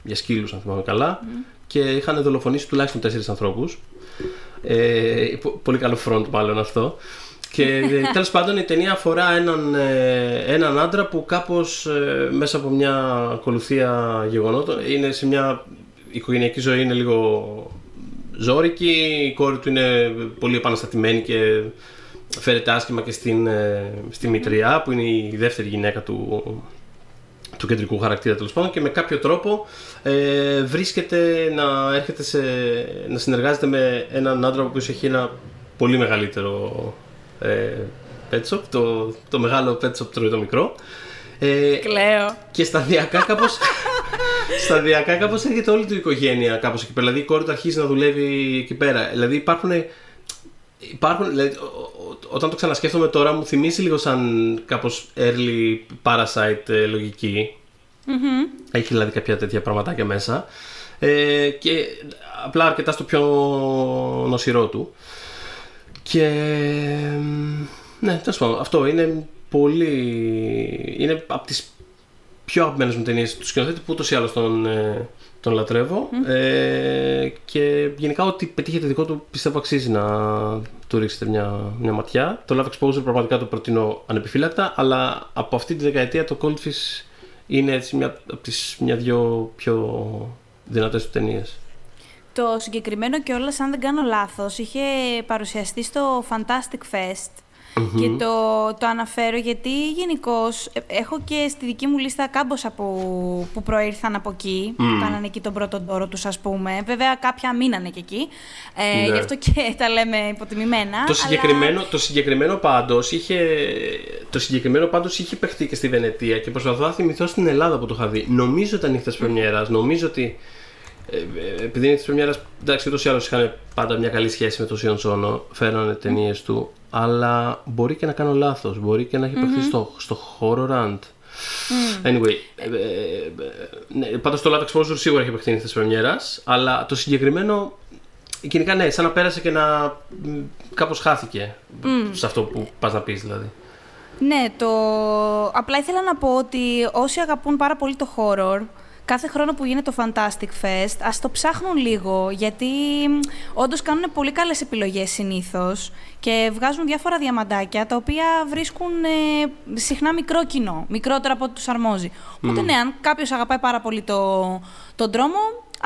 για σκύλους αν θυμάμαι καλά και είχαν δολοφονήσει τουλάχιστον τέσσερις ανθρώπους. Ε, πο- πολύ καλό front μάλλον αυτό. Και ε, τέλος πάντων η ταινία αφορά έναν, ε, έναν άντρα που κάπως ε, μέσα από μια ακολουθία γεγονότων είναι σε μια η οικογενειακή ζωή είναι λίγο ζώρικη, η κόρη του είναι πολύ επαναστατημένη και φέρεται άσχημα και στην, ε, στη μητριά που είναι η δεύτερη γυναίκα του, του κεντρικού χαρακτήρα τέλος πάντων και με κάποιο τρόπο ε, βρίσκεται να έρχεται σε, να συνεργάζεται με έναν άντρα ο οποίος έχει ένα πολύ μεγαλύτερο ε, pet shop, το, το μεγάλο pet shop τρώει το μικρό ε, Κλαίω. και σταδιακά κάπως σταδιακά κάπως έρχεται όλη του η οικογένεια κάπως εκεί πέρα. Δηλαδή η κόρη του αρχίζει να δουλεύει εκεί πέρα. Δηλαδή υπάρχουν Υπάρχουν, δηλαδή, ο- ο- όταν το ξανασκέφτομαι τώρα μου θυμίζει λίγο σαν κάπως early parasite ε, λογικη Έχει δηλαδή κάποια τέτοια πραγματάκια μέσα. Ε, και απλά αρκετά στο πιο νοσηρό του. Και ναι, τέλος πάντων, αυτό είναι πολύ. είναι από τις πιο αγαπημένες μου ταινίες του σκηνοθέτη που ούτως ή άλλως τον, ε, τον λατρεύω ε, και γενικά ό,τι πετύχετε δικό του πιστεύω αξίζει να του ρίξετε μια, μια ματιά. Το Love Exposure πραγματικά το προτείνω ανεπιφύλακτα αλλά από αυτή τη δεκαετία το Goldfish είναι έτσι μια, από τις μια-δυο πιο δυνατές του ταινίες. Το συγκεκριμένο κιόλα, αν δεν κάνω λάθος, είχε παρουσιαστεί στο Fantastic Fest Και το, το αναφέρω γιατί γενικώς έχω και στη δική μου λίστα κάμποσα που, που προήρθαν από εκεί, που κάνανε εκεί τον πρώτο δώρο τους ας πούμε. Βέβαια κάποια μείνανε και εκεί, ε, ναι. γι' αυτό και τα λέμε υποτιμημένα. Το συγκεκριμένο, το συγκεκριμένο πάντως είχε, το συγκεκριμένο πάντως είχε παιχτεί και στη Βενετία και προσπαθώ να θυμηθώ στην Ελλάδα που το είχα δει. Νομίζω ήταν νύχτες πρεμιέρας, νομίζω ότι ε, ε, επειδή είναι της Πρεμιέρας, εντάξει, ούτως ή άλλως είχαν πάντα μια καλή σχέση με τον Σιον Σόνο, φέρανε ταινίες του, αλλά μπορεί και να κάνω λάθος. Μπορεί και να έχει mm στο, στο horror rant. Mm. Anyway, ε, ε, ναι, πάντως το Love Exposure σίγουρα έχει επεκτείνει της Πρεμιέρας, αλλά το συγκεκριμένο γενικά ναι, σαν να πέρασε και να κάπως χάθηκε mm. σε αυτό που πας να πεις δηλαδή. Ναι, το... απλά ήθελα να πω ότι όσοι αγαπούν πάρα πολύ το horror, κάθε χρόνο που γίνεται το Fantastic Fest, ας το ψάχνουν λίγο, γιατί όντως κάνουν πολύ καλές επιλογές συνήθως και βγάζουν διάφορα διαμαντάκια, τα οποία βρίσκουν ε, συχνά μικρό κοινό, μικρότερο από ό,τι τους αρμόζει. Οπότε ναι, αν κάποιος αγαπάει πάρα πολύ το, τον δρόμο,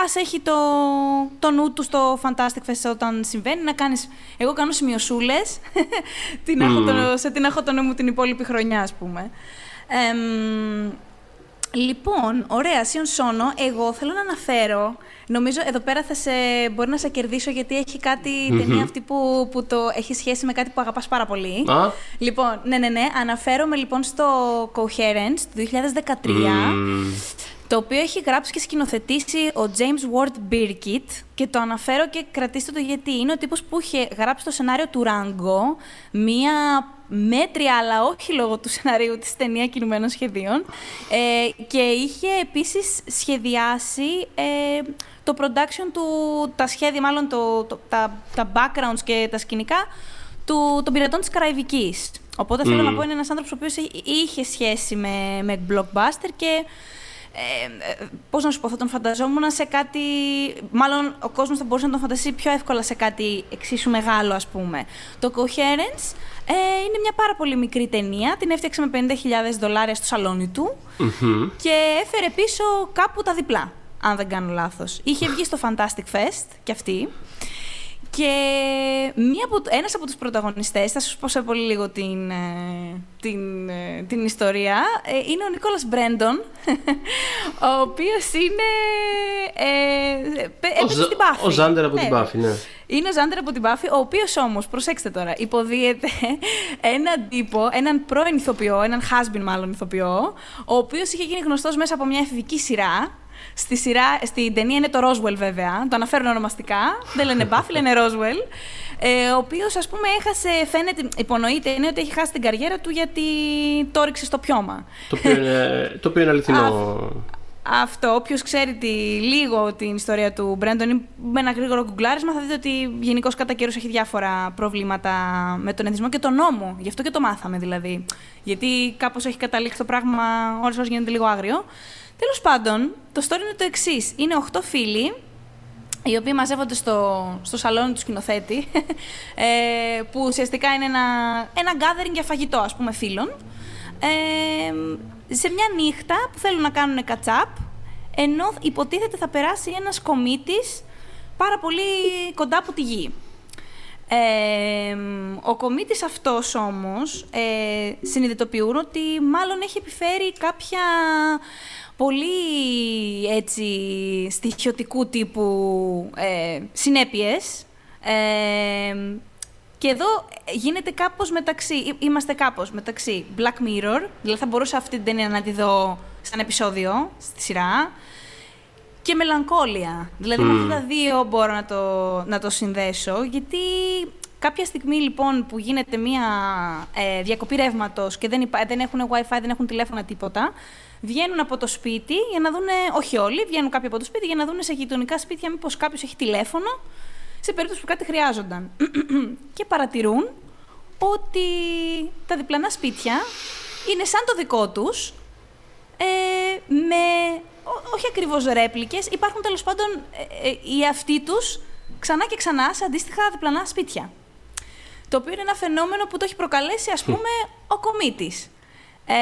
ας έχει το, το νου του στο Fantastic Fest όταν συμβαίνει, να κάνεις... Εγώ κάνω σημειωσούλες, την mm. σε την έχω το νου μου την υπόλοιπη χρονιά, ας πούμε. Λοιπόν, ωραία, Σιον Σόνο, εγώ θέλω να αναφέρω, νομίζω εδώ πέρα θα σε, μπορεί να σε κερδίσω γιατί έχει κάτι mm-hmm. ταινία αυτή που, που το έχει σχέση με κάτι που αγαπάς πάρα πολύ. Α. Λοιπόν, ναι, ναι, ναι, αναφέρομαι λοιπόν στο Coherence του 2013, το οποίο έχει γράψει και σκηνοθετήσει ο James Ward Birkitt και το αναφέρω και κρατήστε το γιατί είναι ο τύπος που είχε γράψει το σενάριο του Rango, μία μέτρια, αλλά όχι λόγω του σενάριου της ταινία κινουμένων σχεδίων. Ε, και είχε επίσης σχεδιάσει ε, το production του, τα σχέδια, μάλλον το, τα, τα backgrounds και τα σκηνικά του, των πειρατών της Καραϊβικής. Οπότε θέλω να πω είναι ένας άνθρωπος ο οποίος είχε σχέση με, με blockbuster και ε, ε, πώς να σου πω, θα τον φανταζόμουν σε κάτι, μάλλον ο κόσμος θα μπορούσε να τον φανταστεί πιο εύκολα σε κάτι εξίσου μεγάλο ας πούμε. Το Coherence ε, είναι μια πάρα πολύ μικρή ταινία, την έφτιαξε με 50.000 δολάρια στο σαλόνι του και έφερε πίσω κάπου τα διπλά, αν δεν κάνω λάθος. Είχε βγει στο Fantastic Fest και αυτή. Και μία από, ένας από τους πρωταγωνιστές, θα σου πω σε πολύ λίγο την, ε, την, ε, την ιστορία, ε, είναι ο Νίκολας Μπρέντον, ο οποίος είναι... Ε, ο, στην Buffy. Ο Ζάντερ από την Buffy, ναι. Είναι ο Ζάντερ από την Buffy, ο οποίος όμως, προσέξτε τώρα, υποδίεται έναν τύπο, έναν πρώην ηθοποιό, έναν husband μάλλον ηθοποιό, ο οποίος είχε γίνει γνωστός μέσα από μια εφηβική σειρά, Στη σειρά, στην ταινία είναι το Roswell βέβαια, το αναφέρουν ονομαστικά, δεν λένε Buffy, λένε Roswell, ε, ο οποίος ας πούμε έχασε, φαίνεται, υπονοείται, είναι ότι έχει χάσει την καριέρα του γιατί το ρίξε στο πιώμα. Το οποίο είναι, το οποίο είναι αληθινό. Αυτό, όποιος ξέρει τη, λίγο την ιστορία του Μπρέντον με ένα γρήγορο κουγκλάρισμα, θα δείτε ότι γενικώς κατά καιρούς έχει διάφορα προβλήματα με τον εθισμό και τον νόμο. Γι' αυτό και το μάθαμε δηλαδή. Γιατί κάπως έχει καταλήξει το πράγμα, ώρε ώρες γίνεται λίγο άγριο. Τέλος πάντων, το story είναι το εξής. Είναι 8 φίλοι, οι οποίοι μαζεύονται στο, στο σαλόνι του σκηνοθέτη, ε, που ουσιαστικά είναι ένα, ένα gathering για φαγητό, ας πούμε, φίλων. Ε, σε μια νύχτα που θέλουν να κάνουν κατσάπ, ενώ υποτίθεται θα περάσει ένας κομίτης πάρα πολύ κοντά από τη γη. Ε, ο κομίτης αυτός όμως ε, συνειδητοποιούν ότι μάλλον έχει επιφέρει κάποια πολύ έτσι στοιχειωτικού τύπου ε, συνέπειες. Ε, και εδώ γίνεται κάπως μεταξύ, είμαστε κάπως μεταξύ Black Mirror, δηλαδή θα μπορούσα αυτή την ταινία να τη δω σαν επεισόδιο στη σειρά, και μελαγκόλια. Δηλαδή με αυτά τα δύο μπορώ να το, να το συνδέσω, γιατί κάποια στιγμή λοιπόν που γίνεται μια ε, διακοπή ρεύματος και δεν, υπά, δεν έχουν wifi, δεν έχουν τηλέφωνα τίποτα, βγαίνουν από το σπίτι για να δουν, όχι όλοι, βγαίνουν κάποιοι από το σπίτι για να δουν σε γειτονικά σπίτια μήπως κάποιος έχει τηλέφωνο σε περίπτωση που κάτι χρειάζονταν. και παρατηρούν ότι τα διπλανά σπίτια είναι σαν το δικό τους, ε, με όχι ακριβώς ρέπλικες, υπάρχουν τέλος πάντων ε, ε, οι αυτοί τους ξανά και ξανά σε αντίστοιχα διπλανά σπίτια. Το οποίο είναι ένα φαινόμενο που το έχει προκαλέσει, ας πούμε, ο κομίτης. Ε,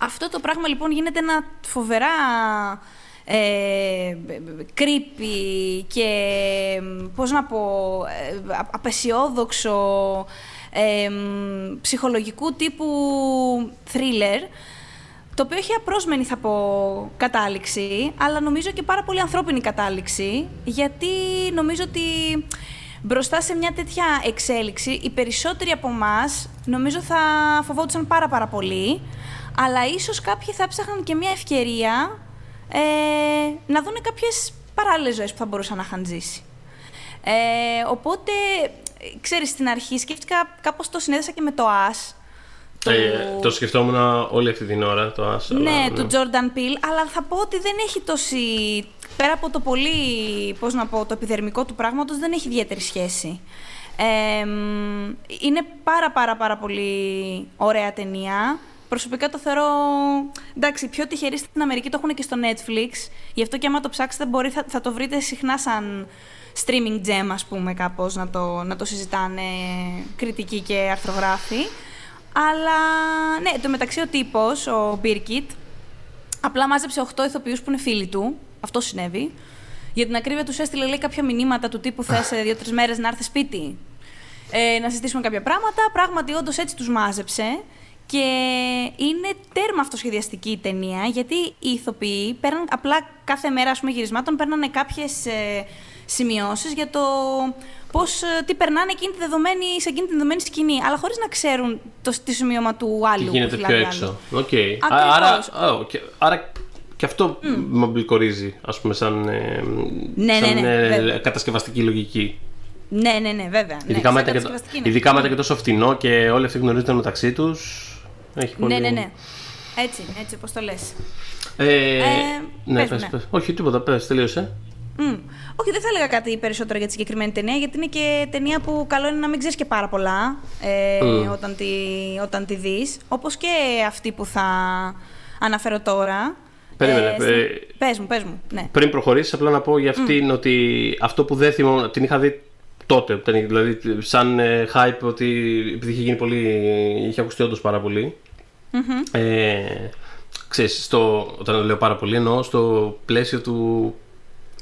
αυτό το πράγμα λοιπόν γίνεται ένα φοβερά ε, creepy και πώς να πω, ε, απεσιόδοξο ε, ψυχολογικού τύπου thriller, το οποίο έχει απρόσμενη, θα πω, κατάληξη, αλλά νομίζω και πάρα πολύ ανθρώπινη κατάληξη, γιατί νομίζω ότι μπροστά σε μια τέτοια εξέλιξη, οι περισσότεροι από εμάς νομίζω θα φοβόντουσαν πάρα πάρα πολύ, αλλά ίσως κάποιοι θα ψάχναν και μια ευκαιρία ε, να δουν κάποιες παράλληλες ζωές που θα μπορούσαν να είχαν ζήσει. Ε, οπότε, ξέρεις, στην αρχή σκέφτηκα, κάπως το συνέδεσα και με το As, το... Ε, το σκεφτόμουν όλη αυτή την ώρα, το As. Ναι, ναι, του Jordan Peele, αλλά θα πω ότι δεν έχει τόση... Πέρα από το πολύ, πώς να πω, το επιδερμικό του πράγματος, δεν έχει ιδιαίτερη σχέση. Ε, είναι πάρα πάρα πάρα πολύ ωραία ταινία. Προσωπικά το θεωρώ. Εντάξει, πιο τυχεροί στην Αμερική το έχουν και στο Netflix. Γι' αυτό και άμα το ψάξετε, μπορεί, θα, θα το βρείτε συχνά σαν streaming gem, ας πούμε, κάπως, να το, να το συζητάνε κριτικοί και αρθρογράφοι. Αλλά, ναι, το μεταξύ ο τύπος, ο Μπίρκιτ, απλά μάζεψε 8 ηθοποιούς που είναι φίλοι του. Αυτό συνέβη. Για την ακρίβεια τους έστειλε λέει, κάποια μηνύματα του τύπου θες σε δύο-τρεις μέρες να έρθεις σπίτι. Ε, να συζητήσουμε κάποια πράγματα. Πράγματι, όντως έτσι τους μάζεψε. Και είναι τέρμα αυτοσχεδιαστική η ταινία, γιατί οι ηθοποιοί παίρνουν απλά κάθε μέρα ας πούμε, γυρισμάτων παίρνανε κάποιες ε, σημειώσεις για το πώς, ε, τι περνάνε εκείνη τη δεδομένη, σε εκείνη τη δεδομένη σκηνή, αλλά χωρίς να ξέρουν το, τη σημείωμα του άλλου. Τι γίνεται πιο έξω. Okay. Άρα, oh, άρα και αυτό mm. με μπλικορίζει, ας πούμε, σαν, ε, ναι, ναι σαν ναι, ναι, κατασκευαστική λογική. Ναι, ναι, ναι, βέβαια. Ειδικά, ναι, μετά, και, ειδικά μετά και τόσο φτηνό και όλοι αυτοί γνωρίζονται μεταξύ τους. Έχει πολύ... Ναι, ναι, ναι. Έτσι, έτσι όπως το λες. Ε, ε, ναι, πες, πες, Όχι, τίποτα, πες, τελείωσε. Mm. Όχι, δεν θα έλεγα κάτι περισσότερο για τη συγκεκριμένη ταινία, γιατί είναι και ταινία που καλό είναι να μην ξέρεις και πάρα πολλά ε, mm. όταν τη, όταν τη δεις. Όπως και αυτή που θα αναφέρω τώρα. Περίμενε. Ε, ε, πες μου, πες μου. Ναι. Πριν προχωρήσεις, απλά να πω για αυτήν mm. ότι αυτό που δεν θυμάμαι, την είχα δει τότε, δηλαδή σαν ε, hype ότι επειδή είχε γίνει πολύ, είχε ακουστεί όντως πάρα πολύ. Mm-hmm. Ε, ξέρεις, στο, όταν λέω πάρα πολύ εννοώ στο πλαίσιο του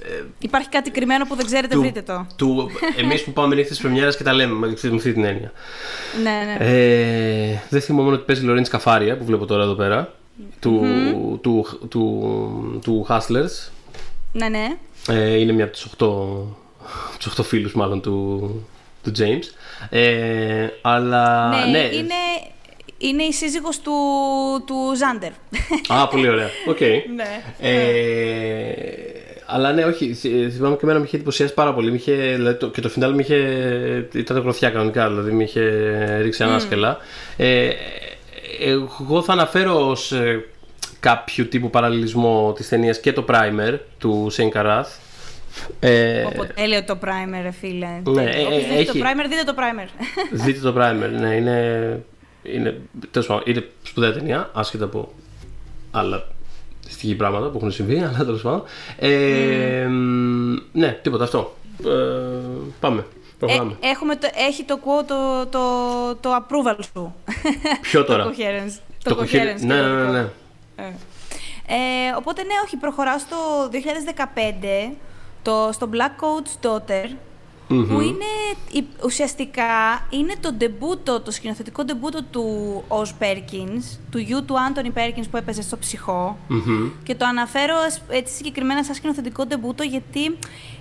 ε, Υπάρχει κάτι κρυμμένο που δεν ξέρετε, του, βρείτε το. Του, εμείς που πάμε νύχτες πρεμιέρας και τα λέμε με αυτή την έννοια. ναι, ναι. Ε, δεν θυμάμαι ότι παίζει Λορέντς Καφάρια που βλέπω τώρα εδώ πέρα. Του, mm-hmm. του, του, του, Hustlers. Ναι, ναι. Ε, είναι μια από τους 8, τους 8 φίλους μάλλον του, του James. Ε, αλλά ναι, ναι, είναι, είναι η σύζυγος του, του Ζάντερ. Α, πολύ ωραία. OK. Okay. ναι. Ε, αλλά ναι, όχι. Θυμάμαι και εμένα με είχε εντυπωσιάσει πάρα πολύ. Είχε, δηλαδή, το, και το φινάλ με είχε. ήταν γροθιά κανονικά, δηλαδή με είχε ρίξει ανάσκελα. Mm. Ε, εγώ θα αναφέρω ως ε, κάποιο τύπου παραλληλισμό της ταινίας και το Primer του Σέιν Καράθ. Ε, Οπότε τέλειο το primer, ρε φίλε. Ναι, ε, Όποιος δείτε το primer, δείτε το primer. Δείτε το primer, ναι, είναι, είναι, τέλος είναι σπουδαία ταινία, άσχετα από άλλα δυστυχή πράγματα που έχουν συμβεί, αλλά τέλος πάντων. Ε, mm. Ναι, τίποτα αυτό. Ε, πάμε. Ε, έχουμε το, έχει το quote το, το, το approval σου. Ποιο τώρα; το coherence. Το, το coherence. Ναι, ναι, ναι. ναι. Ε. Ε, οπότε ναι, όχι, προχωράω στο 2015, το, στο Black Coat's Daughter, που είναι ουσιαστικά είναι το ντεμπούτο, το σκηνοθετικό ντεμπούτο του Ως Πέρκινς, του γιου του Άντωνι Πέρκινς που έπαιζε στο ψυχο και το αναφέρω έτσι συγκεκριμένα σαν σκηνοθετικό ντεμπούτο γιατί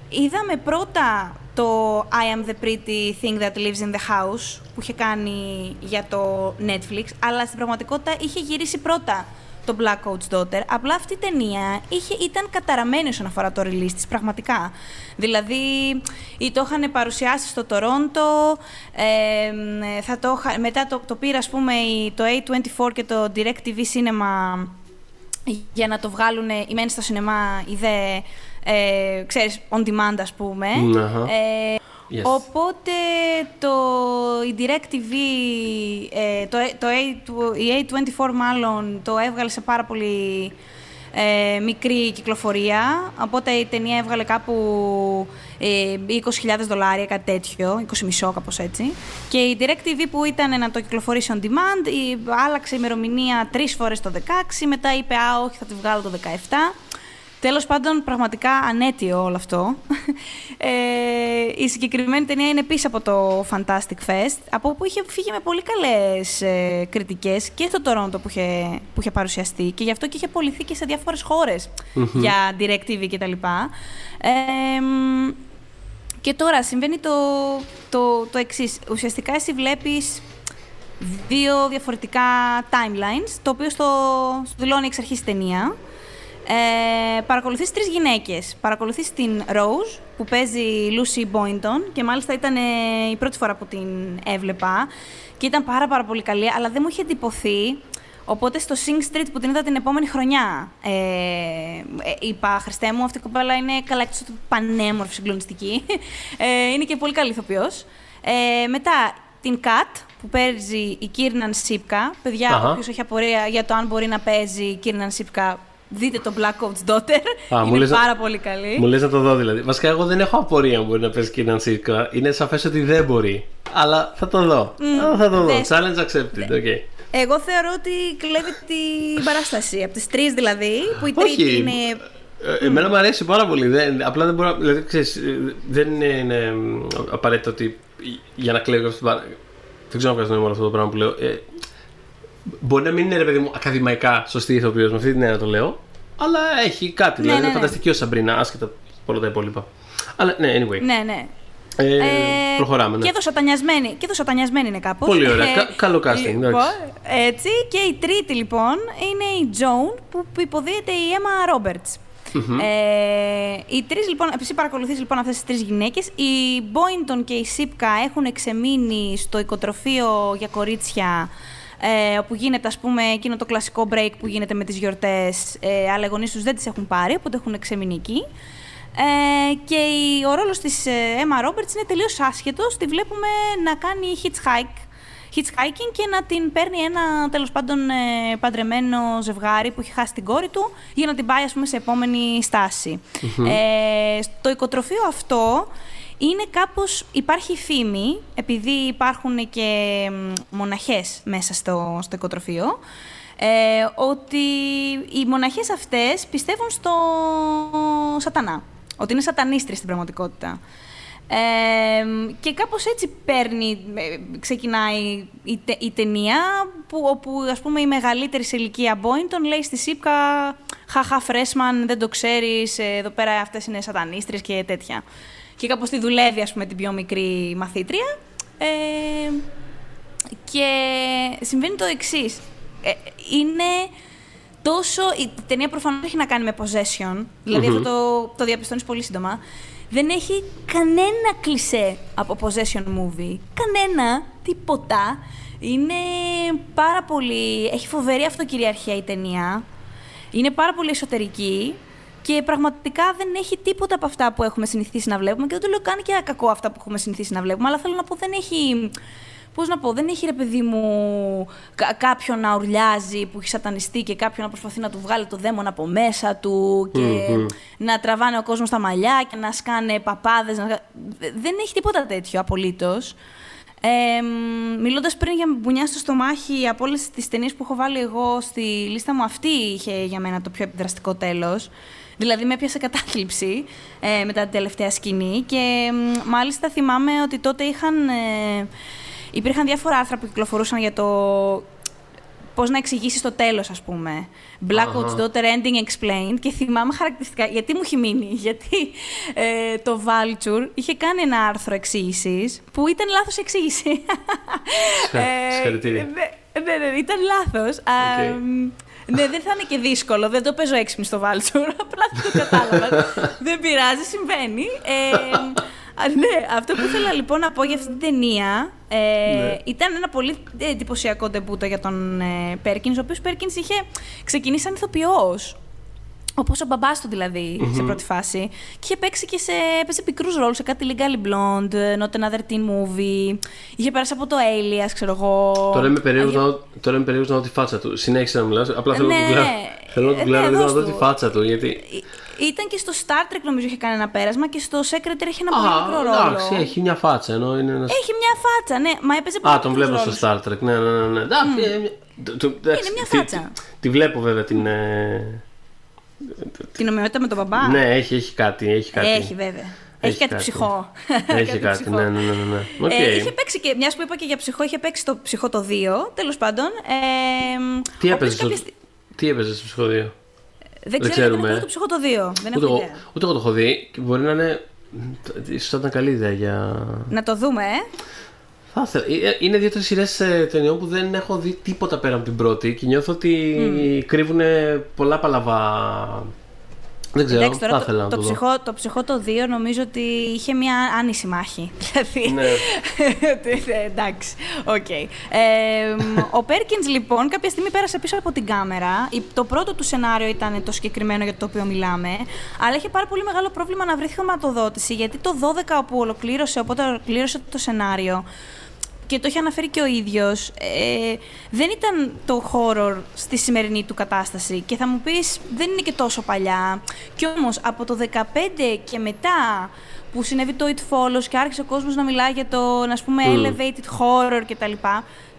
είδαμε πρώτα το I am the pretty thing that lives in the house που είχε κάνει για το Netflix αλλά στην πραγματικότητα είχε γυρίσει πρώτα το Black Coach Daughter. Απλά αυτή η ταινία είχε, ήταν καταραμένη όσον αφορά το release της, πραγματικά. Δηλαδή, το είχαν παρουσιάσει στο Τορόντο, ε, θα το, μετά το, το πήρα, ας πούμε, το A24 και το DirecTV Cinema για να το βγάλουν η μένει στο σινεμά, η δε, ε, ξέρεις, on demand, ας πούμε. Ε, Yes. Οπότε το, η DirecTV, ε, το, το A, η A24 μάλλον, το έβγαλε σε πάρα πολύ ε, μικρή κυκλοφορία. Οπότε η ταινία έβγαλε κάπου ε, 20.000 δολάρια, κάτι τέτοιο, 20,5 κάπως έτσι. Και η DirecTV που ήταν να το κυκλοφορήσει on demand, η, άλλαξε η ημερομηνία τρεις φορές το 16, μετά είπε «Α, όχι, θα τη βγάλω το 17». Τέλος πάντων, πραγματικά ανέτειο όλο αυτό. Ε, η συγκεκριμένη ταινία είναι πίσω από το Fantastic Fest, από όπου είχε φύγει με πολύ καλές ε, κριτικές και στο Toronto που είχε, που είχε παρουσιαστεί και γι' αυτό και είχε απολυθεί και σε διάφορες για DirecTV κτλ. Ε, και τώρα συμβαίνει το, το, το εξής. Ουσιαστικά εσύ βλέπεις δύο διαφορετικά timelines, το οποίο στο, στο δηλώνει εξ αρχής ταινία. Ε, παρακολουθείς τρεις γυναίκες. Παρακολουθείς την Rose, που παίζει η Lucy Boynton και μάλιστα ήταν ε, η πρώτη φορά που την έβλεπα και ήταν πάρα πάρα πολύ καλή, αλλά δεν μου είχε εντυπωθεί. Οπότε στο Sing Street που την είδα την επόμενη χρονιά, ε, ε, είπα Χριστέ μου, αυτή η κοπέλα είναι καλά εκτός πανέμορφη, συγκλονιστική. Ε, είναι και πολύ καλή ηθοποιός. Ε, μετά την Kat, που παίζει η Κίρναν Σίπκα. Παιδιά, όποιος έχει απορία για το αν μπορεί να παίζει η Κίρναν Σίπκα, δείτε το Black Coat's Daughter. Α, είναι πάρα πολύ καλή. Μου λες να το δω δηλαδή. Βασικά, εγώ δεν έχω απορία αν μπορεί να παίζει Κίρναν Σίπκα. Είναι σαφές ότι δεν μπορεί. Αλλά θα το δω. Mm, θα το δω. Challenge accepted. Okay. Εγώ θεωρώ ότι κλέβει την παράσταση. Από τις τρεις δηλαδή, που η τρίτη είναι. Ε, εμένα μου αρέσει πάρα πολύ. Δεν, απλά δεν μπορώ. Δηλαδή, ξέρεις, ε, δεν είναι απαραίτητο ότι για να κλέβει αυτή την παράσταση δεν ξέρω αν βγάζει νόημα αυτό το πράγμα που λέω. Ε, μπορεί να μην είναι ρε παιδί μου ακαδημαϊκά σωστή ηθοποιός, με αυτή την έννοια το λέω. Αλλά έχει κάτι. Ναι, δηλαδή ναι, είναι ναι. φανταστική ο Σαμπρίνα, άσχετα από όλα τα υπόλοιπα. Αλλά ναι, anyway. Ναι, ναι. Ε, ε, προχωράμε. Ναι. Και εδώ σατανιασμένη, και σατανιασμένη είναι κάπως. Πολύ ωραία. Ε, καλό casting. Λοιπόν, έτσι. Και η τρίτη λοιπόν είναι η Τζόουν που υποδίεται η Emma Roberts. Ε, οι τρεις, λοιπόν, εσύ παρακολουθείς λοιπόν αυτές τις τρεις γυναίκες. Η Μπόιντον και η Σίπκα έχουν εξεμείνει στο οικοτροφείο για κορίτσια ε, όπου γίνεται ας πούμε εκείνο το κλασικό break που γίνεται με τις γιορτές ε, αλλά οι γονείς τους δεν τις έχουν πάρει, οπότε έχουν εξεμείνει εκεί. Ε, και η, ο ρόλος της ε, Emma Roberts είναι τελείως άσχετος. Τη βλέπουμε να κάνει hitchhike hitchhiking και να την παίρνει ένα τέλος πάντων ε, παντρεμένο ζευγάρι που έχει χάσει την κόρη του για να την πάει ας πούμε σε επόμενη Ε, το οικοτροφείο αυτό είναι κάπως, υπάρχει φήμη, επειδή υπάρχουν και μοναχές μέσα στο, στο οικοτροφείο, ε, ότι οι μοναχές αυτές πιστεύουν στο σατανά, ότι είναι σατανίστρες στην πραγματικότητα και κάπως έτσι παίρνει, ε, ξεκινάει η, η ταινία, που, όπου ας πούμε η μεγαλύτερη σε ηλικία Μπόιντον λέει στη Σίπκα «Χαχα Φρέσμαν, δεν το ξέρεις, ε, εδώ πέρα αυτές είναι σατανίστρες και τέτοια». Και κάπως τη δουλεύει ας πούμε την πιο μικρή μαθήτρια. Ε, και συμβαίνει το εξής. Ε, είναι τόσο... Η ταινία προφανώς έχει να κάνει με possession, δηλαδη αυτό το, το διαπιστώνεις πολύ σύντομα δεν έχει κανένα κλισέ από possession movie. Κανένα, τίποτα. Είναι πάρα πολύ... Έχει φοβερή αυτοκυριαρχία η ταινία. Είναι πάρα πολύ εσωτερική. Και πραγματικά δεν έχει τίποτα από αυτά που έχουμε συνηθίσει να βλέπουμε. Και δεν το λέω καν και κακό αυτά που έχουμε συνηθίσει να βλέπουμε. Αλλά θέλω να πω, δεν έχει Πώς να πω, δεν έχει ρε παιδί μου κάποιον να ουρλιάζει που έχει σατανιστεί και κάποιον να προσπαθεί να του βγάλει το δαίμον από μέσα του και να τραβάνε ο κόσμος στα μαλλιά και να σκάνε παπάδες. Να... Δεν έχει τίποτα τέτοιο απολύτως. Ε, Μιλώντας πριν για μπουνιά στο στομάχι, από όλες τις ταινίες που έχω βάλει εγώ στη λίστα μου, αυτή είχε για μένα το πιο επιδραστικό τέλος. Δηλαδή με έπιασε κατάθλιψη ε, μετά την τελευταία σκηνή και μάλιστα θυμάμαι ότι τότε είχαν ε, υπήρχαν διάφορα άρθρα που κυκλοφορούσαν για το πώς να εξηγήσεις το τέλος, ας πούμε. Blackwood's Daughter Ending Explained. Και θυμάμαι χαρακτηριστικά. Γιατί μου έχει μείνει, Γιατί ε, το Vulture είχε κάνει ένα άρθρο εξήγησης που ήταν λάθος εξήγηση. Ε, συγχαρητήρια. Ναι, ναι, ναι, ήταν λάθος. Ναι, δεν θα είναι και δύσκολο. Δεν το παίζω έξυπνη στο Vulture. Απλά δεν το κατάλαβα. δεν πειράζει, συμβαίνει. Ε, ναι, αυτό που ήθελα λοιπόν να πω για αυτή την ταινία ε, ναι. ήταν ένα πολύ εντυπωσιακό τεμπούτο για τον ε, Πέρκινς, ο οποίος Πέρκινς είχε ξεκινήσει σαν ηθοποιός. Όπως ο μπαμπάς του δηλαδη σε πρώτη φάση. Και είχε παίξει και σε. έπαιζε πικρούς ρόλους σε κάτι Legally Blonde, Not Another Teen Movie. Είχε περάσει από το Alias, ξέρω εγώ. Τώρα είμαι περίεργο να δω τη φάτσα του. Συνέχισε να μιλάς. Απλά θέλω να του Θέλω να του ε, να δω τη φάτσα του. Γιατί ήταν και στο Star Trek νομίζω είχε κάνει ένα πέρασμα και στο Secretary έχει ένα πολύ μικρό ρόλο. Εντάξει, έχει μια φάτσα. Ενώ είναι ένας... Έχει μια φάτσα, ναι. Μα έπαιζε πολύ Α, τον βλέπω στο Star Trek. Ναι, ναι, ναι. ναι. Mm. είναι μια φάτσα. Τη, τη, βλέπω βέβαια την. Ε, Την ομοιότητα με τον μπαμπά; Ναι, έχει, έχει κάτι. Έχει, κάτι. έχει βέβαια. Έχει, κάτι, ψυχό. Έχει κάτι, ναι, ναι, ναι. ναι. Okay. Ε, είχε παίξει και, μιας που είπα και για ψυχό, είχε παίξει το ψυχό το 2, τέλος πάντων. Ε, τι έπαιζες στο, τι έπαιζες στο ψυχό 2. Δεν, δεν ξέρω, ξέρουμε. το ψυχό το 2. Δεν ούτε, έχω ιδέα. Ούτε εγώ το έχω δει και μπορεί να είναι. ίσως θα ήταν καλή ιδέα για. Να το δούμε, ε. Θα ήθελα. Ε, είναι δύο-τρεις σειρές ε, ταινιών που δεν έχω δει τίποτα πέρα από την πρώτη και νιώθω ότι mm. κρύβουν πολλά παλαβά δεν ξέρω, Εντάξει, τώρα θα ήθελα το, το, το, ψυχό, το ψυχό το 2 νομίζω ότι είχε μια άνηση μάχη. Δηλαδή. Ναι. Εντάξει, OK. Okay. Ε, ο Πέρκινς λοιπόν κάποια στιγμή πέρασε πίσω από την κάμερα. Το πρώτο του σενάριο ήταν το συγκεκριμένο για το οποίο μιλάμε. Αλλά είχε πάρα πολύ μεγάλο πρόβλημα να βρει χρηματοδότηση γιατί το 12 που ολοκλήρωσε, οπότε ολοκλήρωσε το σενάριο και το έχει αναφέρει και ο ίδιος, ε, δεν ήταν το horror στη σημερινή του κατάσταση. Και θα μου πεις, δεν είναι και τόσο παλιά. Κι όμως, από το 15 και μετά που συνέβη το It Follows και άρχισε ο κόσμος να μιλάει για το, να πούμε, mm. elevated horror κτλ.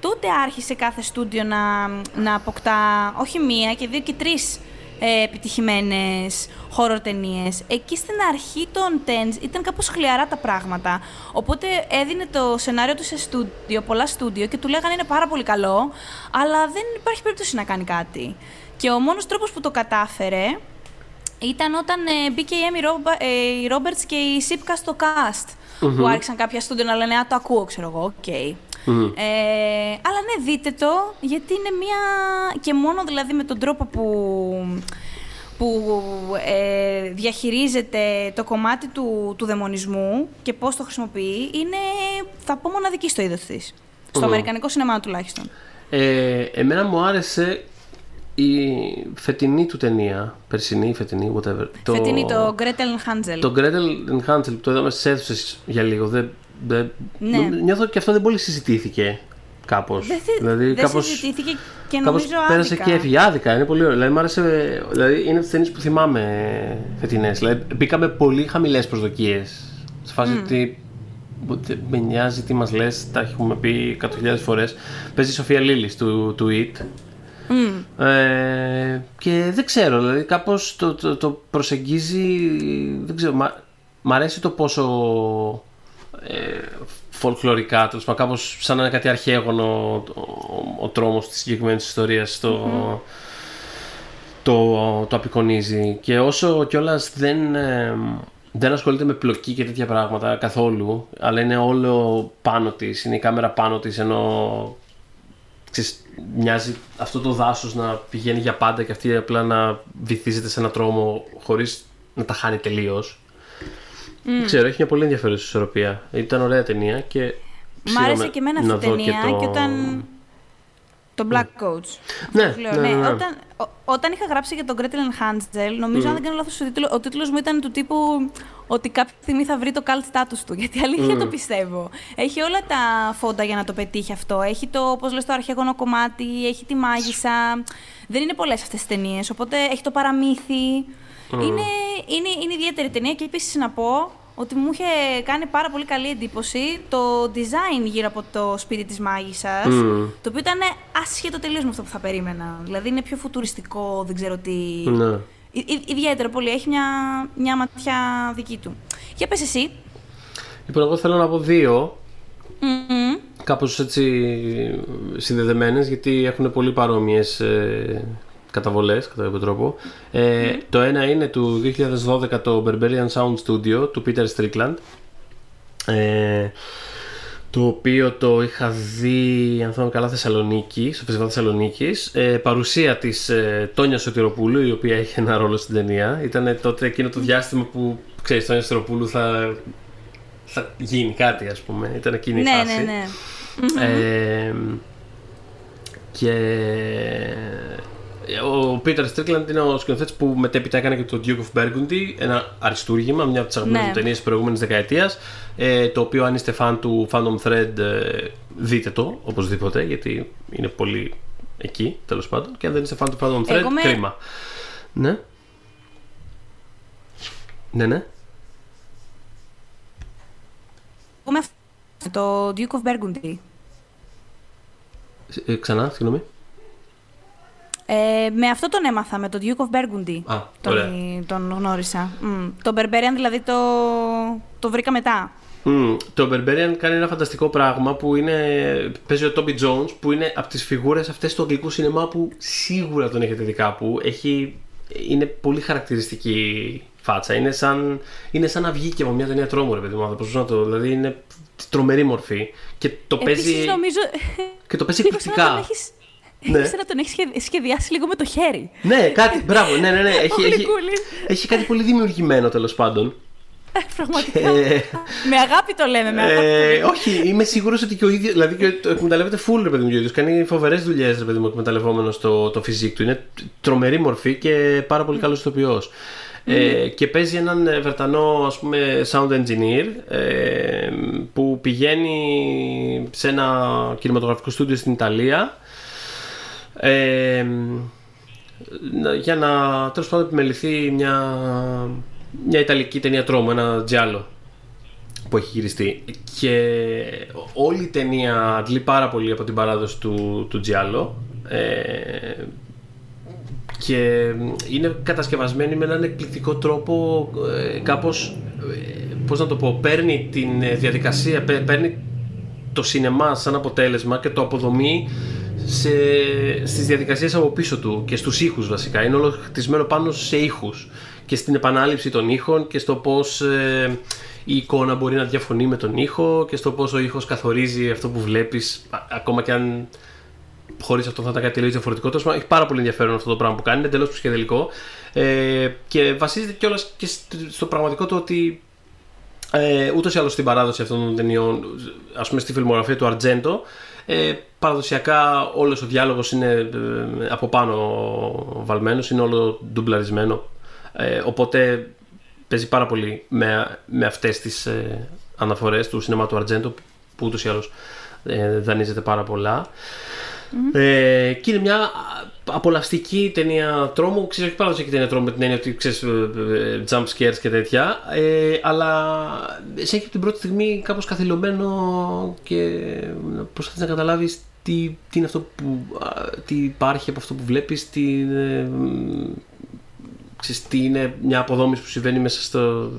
Τότε άρχισε κάθε στούντιο να, να αποκτά όχι μία και δύο και τρεις ε, επιτυχημένες horror ταινίες. Εκεί στην αρχή των Tens ήταν κάπως χλιαρά τα πράγματα. Οπότε έδινε το σενάριο του σε στούντιο, πολλά στούντιο και του λέγανε είναι πάρα πολύ καλό, αλλά δεν υπάρχει περίπτωση να κάνει κάτι. Και ο μόνος τρόπος που το κατάφερε ήταν όταν ε, μπήκε η Έμι Ρόμπερτς και η Σίπκα στο cast. Που άρχισαν κάποια στούντιο να λένε Α, το ακούω, ξέρω εγώ. OK. Okay. Ε, αλλά ναι, δείτε το, γιατί είναι μία... και μόνο δηλαδή με τον τρόπο που, που ε, διαχειρίζεται το κομμάτι του, του δαιμονισμού και πώς το χρησιμοποιεί, είναι, θα πω, μοναδική στο είδος της. Στο αμερικανικό σινεμά τουλάχιστον. Ε, εμένα μου άρεσε η φετινή του ταινία, περσινή, φετινή, whatever. Το... Φετινή, το Gretel and Hansel. Το Gretel and Hansel, το είδαμε στις αίθουσες για λίγο. Δεν ναι. Νιώθω και αυτό δεν πολύ συζητήθηκε κάπως. Δεν, δηλαδή, δεν κάπως, συζητήθηκε και νομίζω άδικα. Πέρασε και έφυγε άδικα. Είναι πολύ ωραίο. Δηλαδή, μου άρεσε, δηλαδή είναι τις ταινίες που θυμάμαι φετινές. Δηλαδή, μπήκαμε πολύ χαμηλές προσδοκίες. Σε φάση mm. ότι με νοιάζει τι μας λες, τα έχουμε πει εκατοντάδε φορές. Παίζει η Σοφία Λίλης του, του It. Mm. Ε, και δεν ξέρω, δηλαδή κάπως το, το, το προσεγγίζει, δεν ξέρω, μ' αρέσει το πόσο ε, φολκλωρικά, τέλος πάντων, κάπως σαν να είναι κάτι αρχαίγωνο ο, ο, ο τρόμος της συγκεκριμένης ιστορίας το, το, το απεικονίζει. Και όσο κιόλας δεν, ε, δεν ασχολείται με πλοκή και τέτοια πράγματα καθόλου, αλλά είναι όλο πάνω της, είναι η κάμερα πάνω της, ενώ ξέρεις, μοιάζει αυτό το δάσος να πηγαίνει για πάντα και αυτή απλά να βυθίζεται σε ένα τρόμο χωρίς να τα χάνει τελείως. Mm. ξέρω, έχει μια πολύ ενδιαφέρουσα ισορροπία. Ήταν ωραία ταινία και. Μ' άρεσε και εμένα αυτή η ταινία και, το... και όταν. Το Black Coach. Ναι, ναι, ναι, ναι, Όταν, όταν είχα γράψει για τον Gretel and Hansel, νομίζω, mm. αν δεν κάνω λάθος, ο τίτλο, ο τίτλος μου ήταν του τύπου ότι κάποια στιγμή θα βρει το cult status του. Γιατί αλήθεια mm. το πιστεύω. Έχει όλα τα φόντα για να το πετύχει αυτό. Έχει το, όπως λες, το αρχαίγωνο κομμάτι, έχει τη μάγισσα. Δεν είναι πολλές αυτές τις ταινίες. Οπότε έχει το παραμύθι. Είναι, είναι, είναι ιδιαίτερη ταινία και επίσης να πω ότι μου είχε κάνει πάρα πολύ καλή εντύπωση το design γύρω από το σπίτι της μάγισσας, το οποίο ήταν άσχετο τελείως με αυτό που θα περίμενα. Δηλαδή είναι πιο φουτουριστικό, δεν ξέρω τι... Ναι. ιδιαίτερο πολύ, έχει μια, μια ματιά δική του. Για πες εσύ. Λοιπόν, εγώ θέλω να πω δύο, mm-hmm. κάπως έτσι συνδεδεμένες, γιατί έχουν πολύ παρόμοιες ε, καταβολές κατά κάποιο τρόπο. Ε, το ένα είναι του 2012 το Berberian Sound Studio του Peter Strickland. Ε, το οποίο το είχα δει, αν θυμάμαι καλά, Θεσσαλονίκη, στο Φεστιβάλ Θεσσαλονίκης. Ε, παρουσία της ε, Τόνιας Σωτηροπούλου, η οποία είχε ένα ρόλο στην ταινία. Ήταν τότε εκείνο το διάστημα που ξέρεις, Τόνιας Σωτηροπούλου θα, θα γίνει κάτι, ας πούμε. Ήταν εκείνη η ναι, φάση. Ναι, ναι. Ε, και ο Πίτερ Στρίκλαντ είναι ο σκηνοθέτης που μετέπειτα έκανε και το Duke of Burgundy, ένα αριστούργημα, μια από τις αγαπημένες ναι. ταινίες της προηγούμενης δεκαετίας. Ε, το οποίο, αν είστε φαν του Phantom Thread, ε, δείτε το οπωσδήποτε, γιατί είναι πολύ εκεί τέλος πάντων. Και αν δεν είστε φαν του Phantom Thread, με... κρίμα. Ναι. Ναι, ναι. Εγώ με το Duke of Burgundy. Ε, ξανά, συγγνώμη. Ε, με αυτό τον έμαθα, με τον Duke of Burgundy. Α, τον, ωραία. τον γνώρισα. Mm. Το Berberian δηλαδή το, το βρήκα μετά. Mm, το Berberian κάνει ένα φανταστικό πράγμα που είναι. Παίζει ο Toby Jones που είναι από τις φιγούρες αυτές του αγγλικού σινεμά που σίγουρα τον έχετε δει κάπου. Έχει, είναι πολύ χαρακτηριστική φάτσα. Είναι σαν, είναι σαν να βγει και από μια ταινία τρόμου, ρε παιδί μου. Πώς να το. Δηλαδή είναι τρομερή μορφή. Και το Επίσης, παίζει. νομίζω... Και το παίζει λίγο σαν να τον εκπληκτικά. έχεις- Ναι. Σαν να τον έχει σχεδιάσει λίγο με το χέρι. Ναι, κάτι. Μπράβο, ναι, ναι, ναι. Έχει, έχει, γλυκούλης. έχει κάτι πολύ δημιουργημένο τέλος πάντων. Ε, Πραγματικά. Ε, με αγάπη το λέμε, με αγάπη. το Ε, λέμε. όχι, είμαι σίγουρος ότι και ο ίδιο. Δηλαδή και το εκμεταλλεύεται full ρε παιδί μου και ο ίδιος. Κάνει φοβερές δουλειές ρε παιδί μου εκμεταλλευόμενος το, το φυσικό του. Είναι τρομερή μορφή και πάρα πολύ καλός ηθοποιός. Ε, και παίζει έναν ε, Βρετανό ας πούμε sound engineer ε, που πηγαίνει σε ένα κινηματογραφικό στούντιο στην Ιταλία ε, να- για να τέλος πάντων επιμεληθεί μια, μια Ιταλική ταινία τρόμου, ένα τζιάλο που έχει γυριστεί. Και όλη η ταινία αντλεί πάρα πολύ από την παράδοση του, του Giallo. Ε, και είναι κατασκευασμένη με έναν εκπληκτικό τρόπο ε, κάπως, ε, πώς να το πω, παίρνει την ε, διαδικασία, παί- παίρνει το σινεμά σαν αποτέλεσμα και το αποδομεί σε, στις διαδικασίες από πίσω του και στους ήχους βασικά. Είναι όλο χτισμένο πάνω σε ήχους και στην επανάληψη των ήχων και στο πώς ε, η εικόνα μπορεί να διαφωνεί με τον ήχο και στο πώς ο ήχος καθορίζει αυτό που βλέπεις α- ακόμα και αν χωρίς αυτό θα ήταν κάτι τελείω διαφορετικό. Τέλος πάντων, έχει πάρα πολύ ενδιαφέρον αυτό το πράγμα που κάνει, είναι εντελώς ψυχεδελικό. Ε, και βασίζεται κιόλας και στο, στο πραγματικό το ότι ε, ούτως ή άλλως στην παράδοση αυτών των ταινιών, ας πούμε στη φιλμογραφία του Αρτζέντο, ε, παραδοσιακά όλος ο διάλογος είναι ε, από πάνω βαλμένος, είναι όλο ντουμπλαρισμένο. Ε, οπότε παίζει πάρα πολύ με, με αυτές τις ε, αναφορές του σινεμά του Αρτζέντο, που ούτως ή άλλως ε, δανείζεται πάρα πολλά. Ε, και είναι μια απολαυστική ταινία τρόμου. Ξέρω, όχι παραδοσιακή ταινία τρόμου με την έννοια ότι ξέρεις jump scares και τέτοια. Ε, αλλά σε έχει από την πρώτη στιγμή κάπως καθυλωμένο και προσπαθείς να καταλάβεις τι, τι είναι αυτό που α, τι υπάρχει από αυτό που βλέπεις, τι είναι, ξέρεις, τι είναι μια αποδόμηση που συμβαίνει μέσα στο,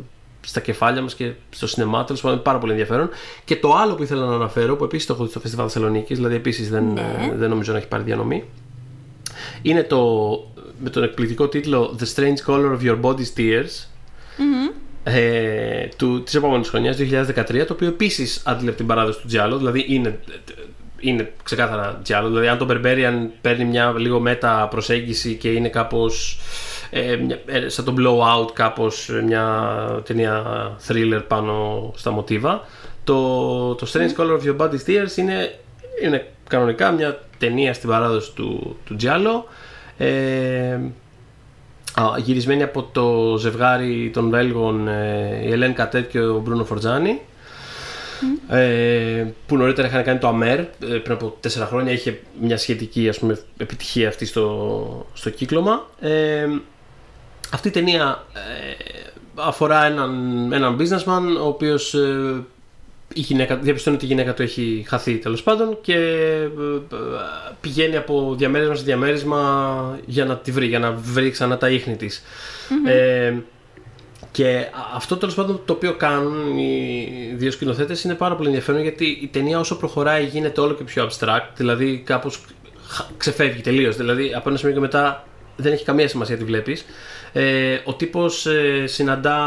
στα κεφάλια μας και στο σινεμά. Τέλος πάντων, είναι πάρα πολύ ενδιαφέρον. Και το άλλο που ήθελα να αναφέρω, που επίσης το έχω δει στο Φεστιβάλ Θεσσαλονίκης, δηλαδή επίσης δεν, Ναι. ε, δεν νομίζω να έχει πάρει διανομή, είναι το με τον εκπληκτικό τίτλο The Strange Color of Your Body's Tears. Ε, του, της επόμενης χρονιάς, 2013, το οποίο επίσης άντλε από την παράδοση του Giallo, δηλαδή είναι, είναι ξεκάθαρα Giallo, δηλαδή αν το Berberian παίρνει μια λίγο μέτα προσέγγιση και είναι κάπως ε, μια- ε, σαν το Blowout κάπως ε, μια ταινία thriller πάνω στα μοτίβα. Το, το Strange Color of Your Body's Tears είναι, είναι κανονικά μια ταινία στην παράδοση του, του Giallo ε, Α, γυρισμένη από το ζευγάρι των Βέλγων ε, η Ελέν Κατέτ και ο Μπρούνο Φορτζάνη ε, που νωρίτερα είχαν κάνει το Αμέρ ε, πριν από τέσσερα χρόνια. Είχε μια σχετική ας πούμε, επιτυχία αυτή στο, στο κύκλωμα. Ε, αυτή η ταινία ε, αφορά έναν, έναν businessman ο οποίος ε, η γυναίκα, διαπιστώνει ότι η γυναίκα του έχει χαθεί τέλος πάντων και ε, ε, πηγαίνει από διαμέρισμα σε διαμέρισμα για να τη βρει, για να βρει ξανά τα ίχνη της. Ε, και α- αυτό τέλος πάντων το οποίο κάνουν οι δύο σκηνοθέτες είναι πάρα πολύ ενδιαφέρον γιατί η ταινία όσο προχωράει γίνεται όλο και πιο abstract, δηλαδή κάπως χα- ξεφεύγει τελείως. Δηλαδή από ένα σημείο και μετά δεν έχει καμία σημασία τι βλέπεις. Ε, ο τύπος ε, συναντά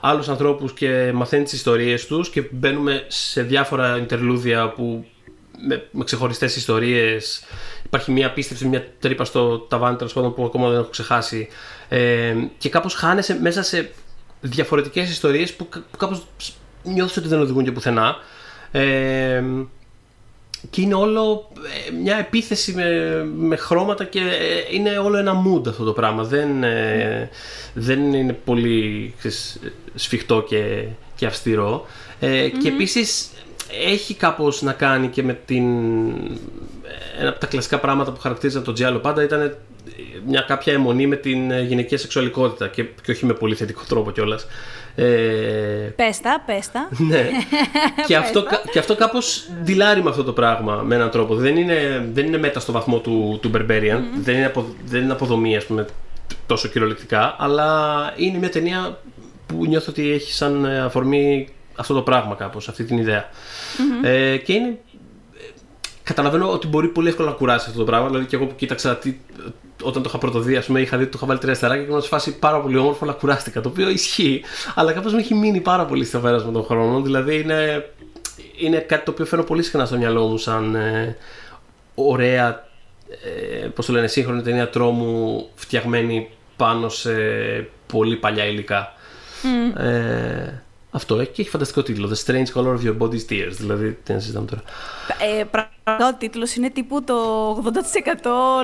άλλους ανθρώπους και μαθαίνει τις ιστορίες τους και μπαίνουμε σε διάφορα ιντερλούδια που με, με ξεχωριστές ιστορίες. Υπάρχει μια πίστευση, μια τρύπα στο ταβάνι τέλος πάντων που ακόμα δεν έχω ξεχάσει. Ε, και κάπως χάνεσαι μέσα σε διαφορετικές ιστορίες που, κα- που κάπως νιώθεις ότι δεν οδηγούν και πουθενά. Ε, και είναι όλο ε, μια επίθεση με, με χρώματα και ε, είναι όλο ένα mood αυτό το πράγμα. Δεν, ε, δεν είναι πολύ ξέρεις, σφιχτό και, και αυστηρό. Ε, Και επίσης έχει κάπως να κάνει και με την, ε, ένα από τα κλασικά πράγματα που χαρακτήριζαν τον Τζιάλο πάντα ήταν μια κάποια αιμονή με την γυναικεία σεξουαλικότητα και, και όχι με πολύ θετικό τρόπο κιόλας. Ε, πέστα, πέστα. Ναι. και, αυτό, και αυτό κάπως δηλάρει με αυτό το πράγμα με έναν τρόπο. Δεν είναι, δεν είναι μέτα στο βαθμό του, του Berberian. Δεν, είναι απο, δεν είναι αποδομή, ας πούμε, τόσο κυριολεκτικά. Αλλά είναι μια ταινία που νιώθω ότι έχει σαν αφορμή αυτό το πράγμα κάπως, αυτή την ιδεα Ε, και είναι καταλαβαίνω ότι μπορεί πολύ εύκολα να κουράσει αυτό το πράγμα. Δηλαδή και εγώ που κοίταξα τι, όταν το είχα πρωτοδεί, ας πούμε, είχα δει ότι το είχα βάλει τρία στεράκια και ήμουν σε φάση πάρα πολύ όμορφο, αλλά κουράστηκα. Το οποίο ισχύει, αλλά κάπως με έχει μείνει πάρα πολύ στο πέρασμα των χρόνων. Δηλαδή είναι, είναι κάτι το οποίο φέρνω πολύ συχνά στο μυαλό μου σαν ε, ωραία, ε, πώς το λένε, σύγχρονη ταινία τρόμου φτιαγμένη πάνω σε πολύ παλιά υλικά. Mm. Ε, αυτό έχει και έχει φανταστικό τίτλο. The Strange Color of Your Body's Tears. Δηλαδή, τι να συζητάμε τώρα. Ε, πραγματικά ο τίτλος είναι τύπου το 80%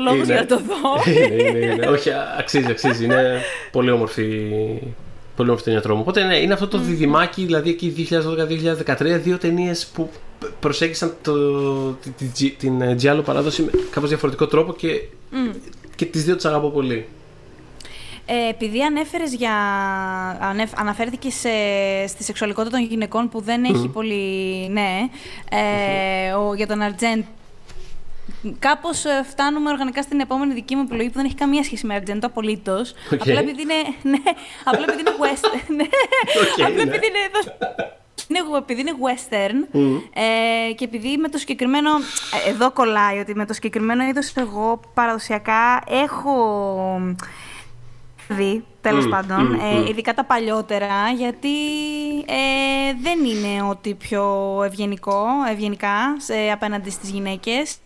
λόγος για να το δω. είναι, είναι, είναι. Όχι, αξίζει, αξίζει. Είναι πολύ όμορφη. Πολύ όμορφη ταινία τρόμου. Οπότε ναι, είναι αυτό το mm. διδυμάκι, δηλαδή εκεί 2012-2013, δύο ταινίες που προσέγγισαν το, την, την Giallo παράδοση με κάπως διαφορετικό τρόπο και, mm. και τις δύο τις αγαπώ πολύ. Ε, επειδή ανέφερες για... Ανέφ, αναφέρθηκες σε, στη σεξουαλικότητα των γυναικών που δεν έχει πολύ... Ναι, ε, ο, για τον Αρτζέντ Κάπως ε, φτάνουμε οργανικά στην επόμενη δική μου επιλογή που δεν έχει καμία σχέση με Αρτζέντο απολύτως. Okay. Απλά επειδή είναι. Ναι, απλά επειδή είναι western. Ναι, okay, απλά ναι. επειδή είναι. Είναι, επειδή είναι western mm. ε, και επειδή με το συγκεκριμένο. Ε, εδώ κολλάει ότι με το συγκεκριμένο είδος εγώ παραδοσιακά έχω δει, τέλος πάντων, ε, ειδικά τα παλιότερα, γιατί ε, δεν είναι ότι πιο ευγενικό, ευγενικά σε, απέναντι στις γυναίκες.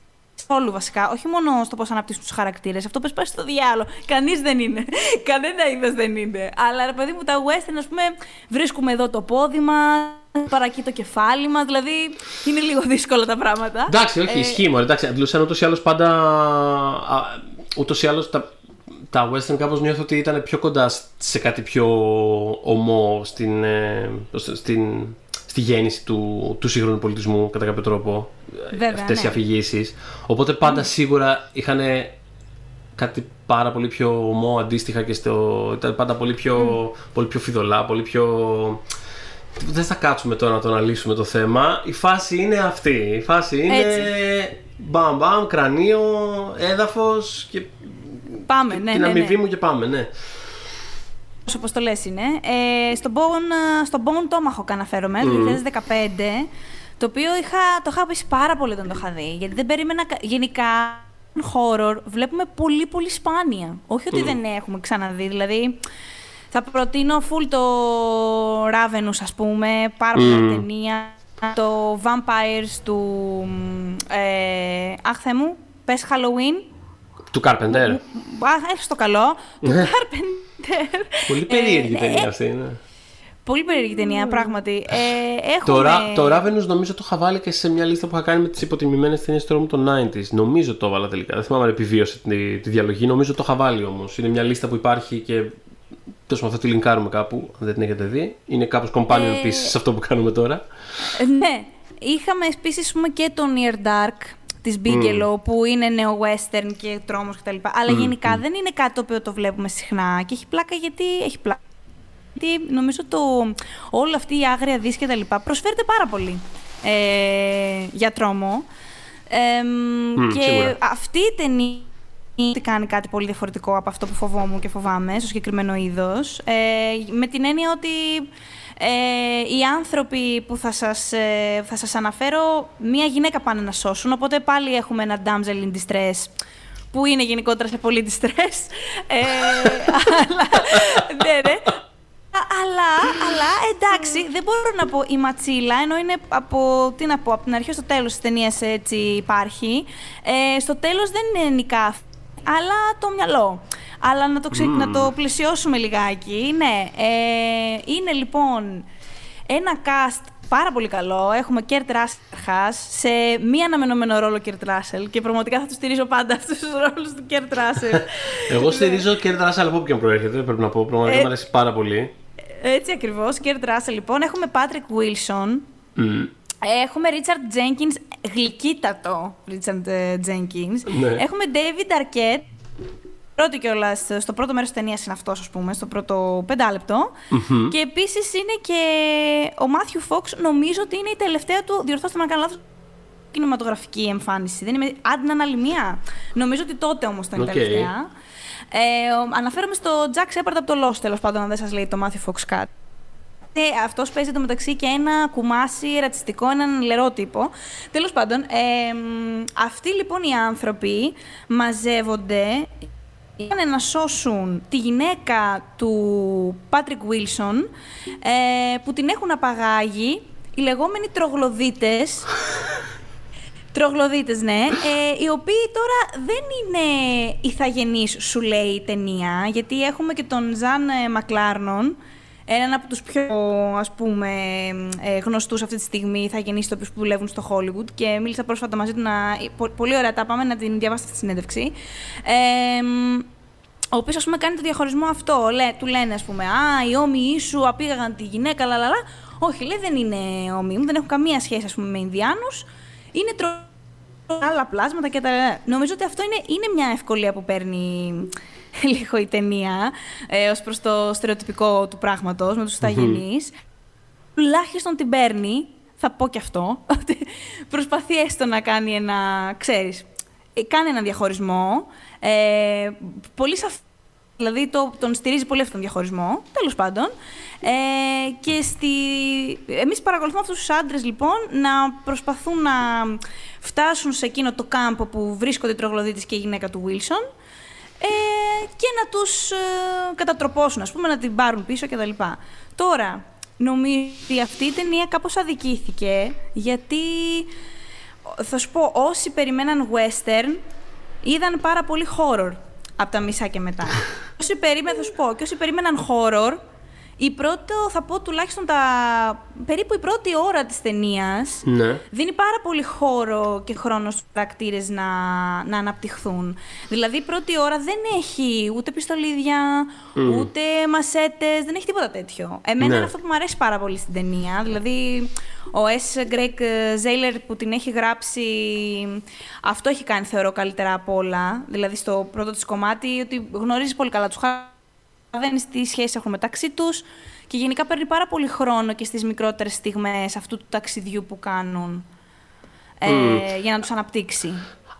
Όλου βασικά, όχι μόνο στο πώς αναπτύσσουν τους χαρακτήρες. Αυτό πες πάει στο διάλογο. Κανείς δεν είναι. Κανένα είδος δεν είναι. Αλλά ρε παιδί μου, τα western, ας πούμε, βρίσκουμε εδώ το πόδι μας, παρακεί το κεφάλι μας. Δηλαδή είναι λίγο δύσκολα τα πράγματα. Εντάξει, όχι, ε, ισχύει μόνο. Εντάξει, αντιλούσαν ούτως ή άλλως πάντα. Ούτως ή άλλως τα τα western κάπως νιώθω ότι ήταν πιο κοντά σε κάτι πιο ομό στην, ε, στην, στη γέννηση του, του σύγχρονου πολιτισμού κατά κάποιο τρόπο Βέβαια, αυτές ναι. οι αφηγήσεις οπότε πάντα σίγουρα είχαν κάτι πάρα πολύ πιο ομό αντίστοιχα και στο, ήταν πάντα πολύ πιο, πολύ πιο φιδωλά, πολύ πιο... Δεν θα κάτσουμε τώρα να το αναλύσουμε το θέμα. Η φάση είναι αυτή. Η φάση είναι μπαμ μπαμ, κρανίο, έδαφος και Πάμε, ναι. Την ναι, αμοιβή ναι. μου και πάμε, ναι. Όπω το λες είναι. Ε, στον Bone, στο Bone Tomahawk αναφέρομαι, το 2015, το οποίο είχα, το είχα πει πάρα πολύ όταν το είχα δει, γιατί δεν περίμενα γενικά horror βλέπουμε πολύ πολύ σπάνια. Όχι ότι δεν έχουμε ξαναδεί, δηλαδή θα προτείνω full το Ravenous ας πούμε, πάρα πολύ ταινία, το Vampires του, ε, αχ μου, πες Halloween, του Carpenter. Έχεις το καλό. Του ναι. Carpenter. Πολύ περίεργη ε, ταινία ε, αυτή, ναι. Πολύ περίεργη ταινία, πράγματι. Ε, έχουμε... Το, το Ravenous νομίζω το είχα βάλει και σε μια λίστα που είχα κάνει με τις υποτιμημένες ταινίες του των 90s. Νομίζω το έβαλα τελικά. Δεν θυμάμαι αν επιβίωσε τη, τη διαλογή. Νομίζω το είχα βάλει όμως. Είναι μια λίστα που υπάρχει και. Τόσο θα τη λινκάρουμε κάπου, αν δεν την έχετε δει. Είναι κάπως companion ε... piece σε αυτό που κάνουμε τώρα. ναι. Είχαμε επίσης και το Near Dark της Bigelow που είναι νεο-western και τρόμος κτλ. Αλλά γενικά δεν είναι κάτι το οποίο το βλέπουμε συχνά και έχει πλάκα γιατί έχει πλάκα. Γιατί νομίζω το, όλη αυτή η άγρια δύση και τα λοιπά προσφέρεται πάρα πολύ ε, για τρόμο. και αυτή η ταινία κάνει κάτι πολύ διαφορετικό από αυτό που φοβόμουν και φοβάμαι στο συγκεκριμένο είδος. Ε, με την έννοια ότι ε, οι άνθρωποι που θα σας, ε, θα σας αναφέρω, μία γυναίκα πάνε να σώσουν, οπότε πάλι έχουμε ένα damsel in distress, που είναι γενικότερα σε πολύ distress. Ε, αλλά, ναι, ναι. Αλλά, αλλά εντάξει, δεν μπορώ να πω η ματσίλα, ενώ είναι από, τι να πω, από την αρχή στο τέλος της ταινίας έτσι υπάρχει. Ε, στο τέλος δεν είναι νικά, αλλά το μυαλό. Αλλά να το, ξε... να το πλαισιώσουμε λιγάκι. Ναι, ε, είναι λοιπόν ένα cast πάρα πολύ καλό. Έχουμε Κέρτ Ράσελ σε μη αναμενόμενο ρόλο Κέρτ Ράσελ και πραγματικά θα τους στηρίζω πάντα αυτούς τους ρόλους του Κέρτ Ράσελ. Εγώ στηρίζω Κέρτ Ράσελ από όποιον προέρχεται, πρέπει να πω. Πραγματικά ε, μου αρέσει πάρα πολύ. Έτσι ακριβώς. Κέρτ Ράσελ λοιπόν. Έχουμε Patrick Wilson. Mm. Έχουμε Richard Jenkins γλυκύτατο Richard Jenkins. Ναι. Έχουμε David Arquette, πρώτη κιόλας, στο πρώτο μέρος της ταινίας είναι αυτός, ας πούμε, στο πρώτο πεντάλεπτο. Και επίσης είναι και ο Μάθιου Φόξ, νομίζω ότι είναι η τελευταία του, διορθώστε με αν κάνω λάθος, κινηματογραφική εμφάνιση. Δεν είμαι, αν την άλλη μία. Νομίζω ότι τότε όμως ήταν η Οκ. τελευταία. Ε, ο- αναφέρομαι στο Jack Shepard από το Lost, τέλος πάντων, αν δεν σας λέει το Matthew Fox κάτι. Ε, αυτός παίζει το μεταξύ και ένα κουμάσι ρατσιστικό, έναν λερό τύπο. Τέλος πάντων, ε, μ, αυτοί λοιπόν οι άνθρωποι μαζεύονται για να σώσουν τη γυναίκα του Πάτρικ Βίλσον ε, που την έχουν απαγάγει οι λεγόμενοι τρογλωδίτες Τρογλωδίτες, ναι. Ε, οι οποίοι τώρα δεν είναι ηθαγενείς, σου λέει η ταινία, γιατί έχουμε και τον Ζαν ε, Μακλάρνον, έναν από τους πιο, ας πούμε, ε, γνωστούς αυτή τη στιγμή ηθαγενείς ηθοποιούς που δουλεύουν στο Hollywood και μίλησα πρόσφατα μαζί του να... πο- Πολύ ωραία τα πάμε να την διαβάσετε στη συνέντευξη. Ε, μ, ο οποίος, ας πούμε, κάνει το διαχωρισμό αυτό. Λέ, του λένε, ας πούμε, Α, οι όμοιοι σου απήγαγαν τη γυναίκα, λαλαλά. Όχι, λέει, δεν είναι όμοιοι μου, δεν έχουν καμία σχέση, ας πούμε, με Ινδιάνους. Είναι τρο... άλλα πλάσματα και τα. Νομίζω ότι αυτό είναι, είναι μια ευκολία που παίρνει λίγο η ταινία ε, ως προς το στερεοτυπικό του πράγματος με τους ηθαγενείς. Τουλάχιστον την παίρνει, θα πω και αυτό, ότι προσπαθεί έστω να κάνει ένα, ξέρεις, ε, κάνει ένα διαχωρισμό, ε, πολύ σαφ... Δηλαδή το, τον στηρίζει πολύ αυτόν τον διαχωρισμό, τέλος πάντων. Ε, και στη... εμείς παρακολουθούμε αυτούς τους άντρες λοιπόν να προσπαθούν να φτάσουν σε εκείνο το κάμπο που βρίσκονται οι τρογλωδίτες και η γυναίκα του Wilson ε, και να τους ε, κατατροπώσουν, ας πούμε, να την πάρουν πίσω κτλ. Τώρα, νομίζω ότι αυτή η ταινία κάπως αδικήθηκε, γιατί, θα σου πω, όσοι περιμέναν western, είδαν πάρα πολύ horror από τα μισά και μετά. όσοι περίμεναν, θα σου πω, και όσοι περίμεναν horror, η πρώτη, θα πω τουλάχιστον τα, περίπου η πρώτη ώρα της ταινίας Ναι. δίνει πάρα πολύ χώρο και χρόνο στους χαρακτήρες να, να αναπτυχθούν. Δηλαδή η πρώτη ώρα δεν έχει ούτε πιστολίδια, ούτε μασέτες, δεν έχει τίποτα τέτοιο. Εμένα Ναι. είναι αυτό που μου αρέσει πάρα πολύ στην ταινία. Δηλαδή ο S. Greg Zailer που την έχει γράψει, αυτό έχει κάνει θεωρώ καλύτερα από όλα. Δηλαδή στο πρώτο της κομμάτι ότι γνωρίζει πολύ καλά τους χαρακτήρες καταλαβαίνει τι σχέση έχουν μεταξύ τους και γενικά παίρνει πάρα πολύ χρόνο και στις μικρότερες στιγμές αυτού του ταξιδιού που κάνουν ε, για να τους αναπτύξει.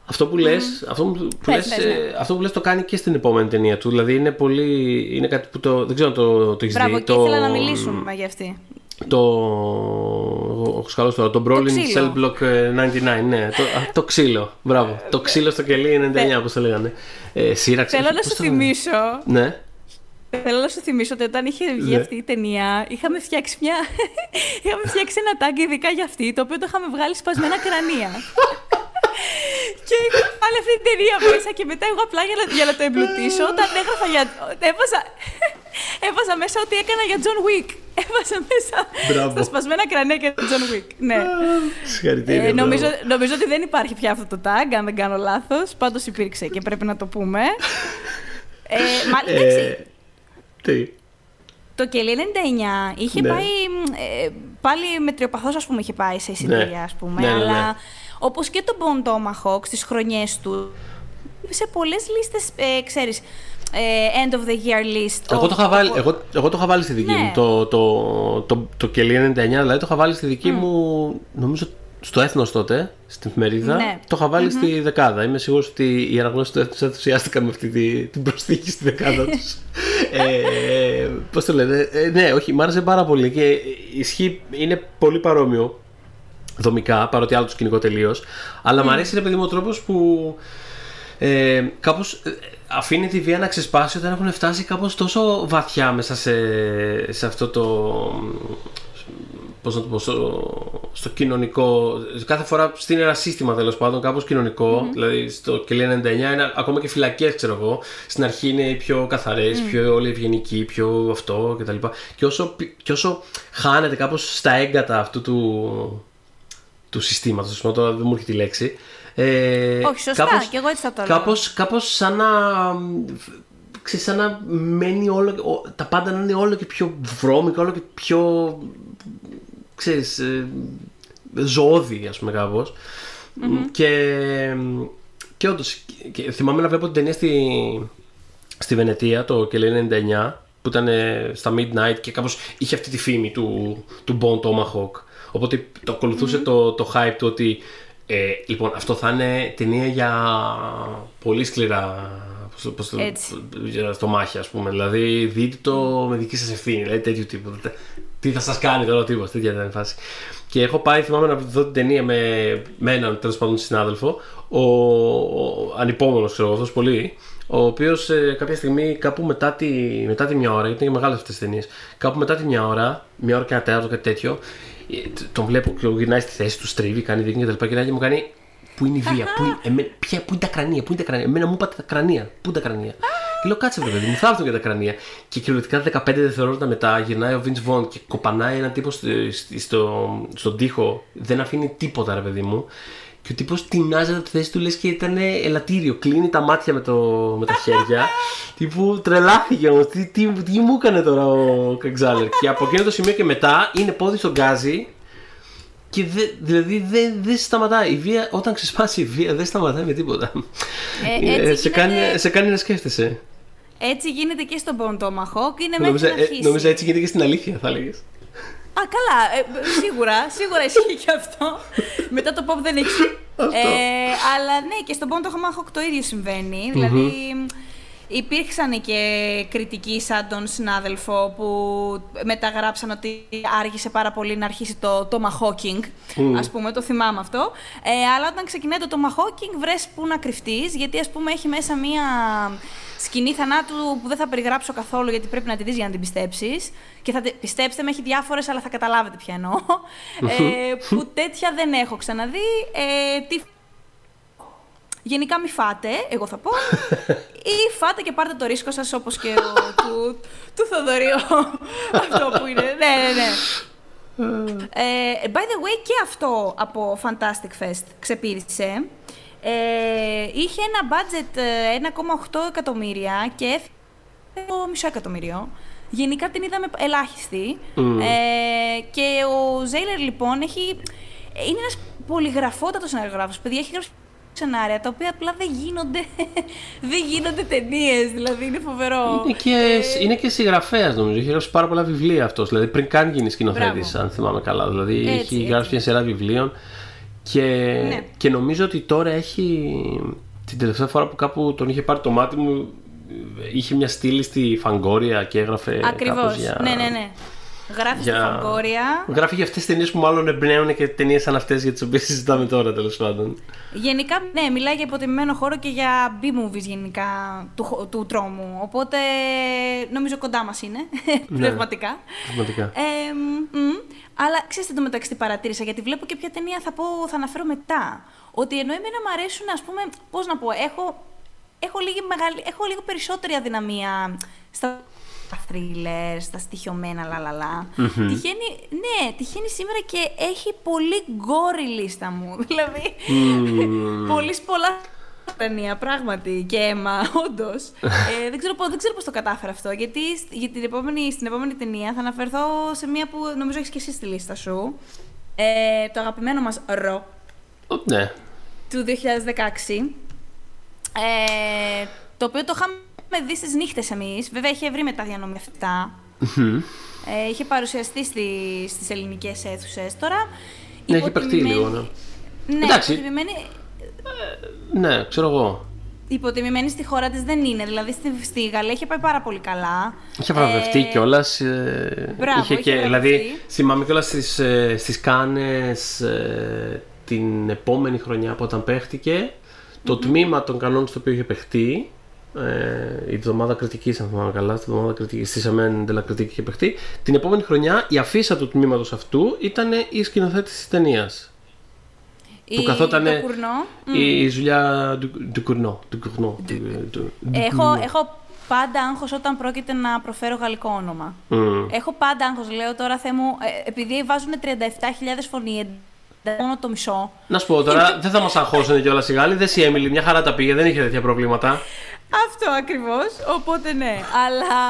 Αυτό που λες, αυτό που, που Πες, λες, πες, ναι. ε, αυτό που λες το κάνει και στην επόμενη ταινία του. Δηλαδή είναι πολύ. είναι κάτι που το. δεν ξέρω αν το, το έχεις Μπράβο, δει. και το, ήθελα να μιλήσουμε για αυτή. Το. Ο σκαλός τώρα, το Brawling ξύλο. Cell Block ε, 99, ναι. Το, α, το ξύλο. Μπράβο. το ξύλο στο κελί 99, όπως το λέγανε. Ε, σύραξη. Θέλω όχι, να πώς σου το λένε. θυμίσω. Ναι. Θέλω να σου θυμίσω ότι όταν είχε βγει Ναι. αυτή η ταινία, είχαμε φτιάξει μια. είχαμε φτιάξει ένα tag ειδικά για αυτή, το οποίο το είχαμε βγάλει σπασμένα κρανία. και είχα βάλει αυτή την ταινία μέσα και μετά εγώ απλά για να, για να το εμπλουτίσω, όταν έγραφα για. Έβαζα, έβαζα μέσα ότι έκανα για John Wick. Έβαζα μέσα Μπράβο. στα σπασμένα κρανία για τον John Wick. Ναι. Συγχαρητήρια. Ε, νομίζω, μπράβο. νομίζω ότι δεν υπάρχει πια αυτό το tag, αν δεν κάνω λάθος. Πάντως υπήρξε και πρέπει να το πούμε. Ε, μα, εντάξει, Ε, τι. το Κελί 99 είχε Ναι. πάει. Ε, πάλι μετριοπαθώς ας πούμε είχε πάει σε εισιτήρια, ας πούμε. Ναι, ναι, ναι. αλλά όπως και το Bon Tomahawk στις χρονιές του, σε πολλές λίστες, ε, ξέρεις, ε, end of the year list. Εγώ of- το, είχα βάλει, of- εγώ, εγώ το είχα βάλει στη δική Ναι. μου. Το, το, το, το κελί 99, δηλαδή το είχα βάλει στη δική μου. Νομίζω στο έθνος τότε, στην εφημερίδα. Ναι. Το είχα βάλει στη δεκάδα. Είμαι σίγουρος ότι οι αναγνώσεις τους έθνους ενθουσιάστηκαν με αυτή τη, την προσθήκη στη δεκάδα τους. ε, πώς το λένε. Ε, ναι, όχι, μ' άρεσε πάρα πολύ και ισχύει, είναι πολύ παρόμοιο δομικά, παρότι άλλο το σκηνικό τελείως. Αλλά μ' αρέσει ρε παιδί μου ο τρόπος που ε, κάπως ε, αφήνει τη βία να ξεσπάσει όταν έχουν φτάσει κάπως τόσο βαθιά μέσα σε, σε αυτό το πώς να το πω, στο, στο κοινωνικό κάθε φορά στην ένα σύστημα τέλος πάντων κάπως κοινωνικό, δηλαδή στο κελί 99 είναι ακόμα και φυλακές ξέρω εγώ στην αρχή είναι οι πιο καθαρές, πιο όλοι ευγενικοί, πιο αυτό κτλ και όσο, και όσο χάνεται κάπως στα έγκατα αυτού του του συστήματος, ας πούμε, τώρα δεν μου έρχεται η λέξη. Ε, Όχι, σωστά, και εγώ έτσι θα το έλεγα. Κάπως, κάπως σαν να, ξέρεις, σαν να μένει όλο, ο- τα πάντα να είναι όλο και πιο βρώμικα, όλο και πιο, ξέρεις, ε, ζωώδη, ας πούμε κάπως. Και, και όντως, θυμάμαι να βλέπω την ταινία στη, στη Βενετία το Κελέ 99 που ήταν ε, στα Midnight και κάπως είχε αυτή τη φήμη του, του Bon Tomahawk. Οπότε το ακολουθουσε το, το hype του ότι ε, λοιπόν αυτό θα είναι ταινία για πολύ σκληρά πώς, πώς, για στο μάχη ας πούμε. Δηλαδή δείτε το με δική σας ευθύνη, δηλαδή τέτοιο τύπο. Τι θα σας κάνει τώρα ο τύπος, τέτοια ήταν η φάση. Και έχω πάει, θυμάμαι να δω την ταινία με, με έναν τέλος πάντων συνάδελφο, ο, ο ανυπόμονος, ξέρω εγώ, αυτός πολύ, ο οποίος ε, κάποια στιγμή κάπου μετά τη, μετά τη μια ώρα, γιατί είναι μεγάλες αυτές τις ταινίες, κάπου μετά τη μια ώρα, μια ώρα και ένα τέταρτο, κάτι τέτοιο, ε, τον βλέπω και γυρνάει στη θέση του, στρίβει, κάνει δίκη και τα λοιπά. Και μου κάνει Πού είναι η βία, πού είναι, εμέ, ποια, πού είναι τα κρανία, πού είναι τα κρανία. Εμένα μου είπατε τα κρανία, πού είναι τα κρανία. Και λέω κάτσε βέβαια, μου θα έρθουν για τα κρανία. Και κυριολεκτικά 15 δευτερόλεπτα μετά γυρνάει ο Vince Vaughn και κοπανάει έναν τύπο στο, στο, στον τοίχο. Δεν αφήνει τίποτα, ρε παιδί μου. Και ο τύπος τεινάζεται από τη θέση του, λες και ήταν ελαττήριο. Κλείνει τα μάτια με, το, με τα χέρια. τύπου τρελάθηκε όμως. Τι, τι, τι, μου έκανε τώρα ο Καξάλερ. και από εκείνο το σημείο και μετά είναι πόδι στον γκάζι. Και δε, δηλαδή δεν δε σταματάει. Η βία, όταν ξεσπάσει η βία, δεν σταματάει με τίποτα. Ε, ε, σε, κάνει, σε κάνει να σκέφτεσαι. Έτσι γίνεται και στον Ποντόμαχο και είναι μέχρι να αρχίσει. Ε, νομίζω έτσι γίνεται και στην αλήθεια, θα έλεγε. Α, καλά. Ε, σίγουρα, σίγουρα ισχύει και αυτό. Μετά το pop δεν έχει. ε, αλλά ναι, και στον Πόντο Tomahawk το ίδιο συμβαίνει. Δηλαδή, Υπήρξαν και κριτικοί σαν τον συνάδελφο που μεταγράψαν ότι άργησε πάρα πολύ να αρχίσει το Tomahawking, mm. ας πούμε, το θυμάμαι αυτό. Ε, αλλά όταν ξεκινάει το Tomahawking βρες που να κρυφτείς, γιατί ας πούμε έχει μέσα μία σκηνή θανάτου που δεν θα περιγράψω καθόλου γιατί πρέπει να τη δεις για να την πιστέψεις. Και θα πιστέψτε με, έχει διάφορες, αλλά θα καταλάβετε ποια εννοώ. ε, που τέτοια δεν έχω ξαναδεί. Ε, τι Γενικά μη φάτε, εγώ θα πω. ή φάτε και πάρτε το ρίσκο σας όπως και ο, του, του Θοδωρίου. αυτό που είναι. Ναι, ναι, ναι. Ε, by the way, και αυτό από Fantastic Fest ξεπίδησε. Ε, είχε ένα budget 1,8 ε, εκατομμύρια και έφυγε το μισό εκατομμύριο. Γενικά την είδαμε ελάχιστη. Ε, και ο Ζέιλερ λοιπόν έχει... Είναι ένας πολυγραφότατος συνεργογράφος. Παιδιά, έχει γράψει σενάρια τα οποία απλά δεν γίνονται, δεν γίνονται ταινίες. Δηλαδή είναι φοβερό. Είναι και, ε... είναι και συγγραφέας νομίζω. Έχει γράψει πάρα πολλά βιβλία αυτός. Δηλαδή πριν καν γίνει σκηνοθέτης, αν θυμάμαι καλά. Δηλαδή έτσι, έχει έτσι. γράψει μια σειρά βιβλίων. Και, ναι. και νομίζω ότι τώρα έχει. Την τελευταία φορά που κάπου τον είχε πάρει το μάτι μου, είχε μια στήλη στη Φαγκόρια και έγραφε. Ακριβώς. Για... Ναι, ναι, ναι. Γράφεις για... στη Φαγκόρια. Γράφει για αυτές τις ταινίες που μάλλον εμπνέουν και ταινίες σαν αυτές για τις οποίες συζητάμε τώρα τέλος πάντων. Γενικά, ναι, μιλάει για υποτιμημένο χώρο και για B-movies γενικά του, του τρόμου. Οπότε νομίζω κοντά μας είναι. Ναι, πνευματικά. Πνευματικά. Ε, μ, αλλά ξέρετε το μεταξύ τι παρατήρησα, γιατί βλέπω και ποια ταινία θα, πω, θα αναφέρω μετά. Ότι ενώ εμένα μου αρέσουν, ας πούμε, πώς να πω, έχω, έχω, μεγάλη, έχω λίγο περισσότερη αδυναμία στα στα θρίλερ, στα στοιχειωμένα λαλαλα. Mm-hmm. Τυχαίνει, ναι, τυχαίνει σήμερα και έχει πολύ γκόρη λίστα μου. Δηλαδή, mm. πολύ πολλά ταινία, πράγματι, και αίμα, όντως. ε, δεν, ξέρω, δεν ξέρω πώς το κατάφερα αυτό, γιατί για την επόμενη, στην επόμενη ταινία θα αναφερθώ σε μία που νομίζω έχεις και εσύ στη λίστα σου. Ε, το αγαπημένο μας Ρο. Ναι. Του 2016. Ε, το οποίο το είχαμε έχουμε δει στις νύχτες εμείς. Βέβαια, είχε βρει μετά διανομή αυτά. Ε, είχε παρουσιαστεί στι στις ελληνικές αίθουσες. Τώρα. Ναι, έχει παιχτεί λίγο, ναι. Ναι, Εντάξει. υποτιμημένη. Ε, ναι, ξέρω εγώ. Υποτιμημένη στη χώρα της δεν είναι. Δηλαδή στη, στη Γαλλία είχε πάει πάρα πολύ καλά. Είχε βραβευτεί ε... κιόλας. Ε... Μπράβο, είχε και, δηλαδή, θυμάμαι κιόλας στις ε, στις Κάνες ε, την επόμενη χρονιά που όταν παίχτηκε. Το τμήμα των κανόνων στο οποίο είχε παιχτεί ε, η εβδομάδα κριτική, αν θυμάμαι καλά, στην εβδομάδα κριτική, στη Σεμέν Ντελα Κριτική είχε παιχτεί. Την επόμενη χρονιά η αφίσα του τμήματος αυτού ήταν η σκηνοθέτηση της ταινίας. Που καθόταν η Ζουλιά του Κουρνό. Έχω, έχω πάντα άγχος όταν πρόκειται να προφέρω γαλλικό όνομα. Έχω πάντα άγχος, λέω τώρα Θεέ μου, ε, επειδή βάζουν 37.000 φωνή, μόνο το μισό. Να σου πω τώρα, δεν θα μας αγχώσουν κιόλας οι Γάλλοι. Δεν η Έμιλι, μια χαρά τα πήγε, δεν είχε τέτοια προβλήματα. Αυτό ακριβώς. Οπότε ναι. Αλλά.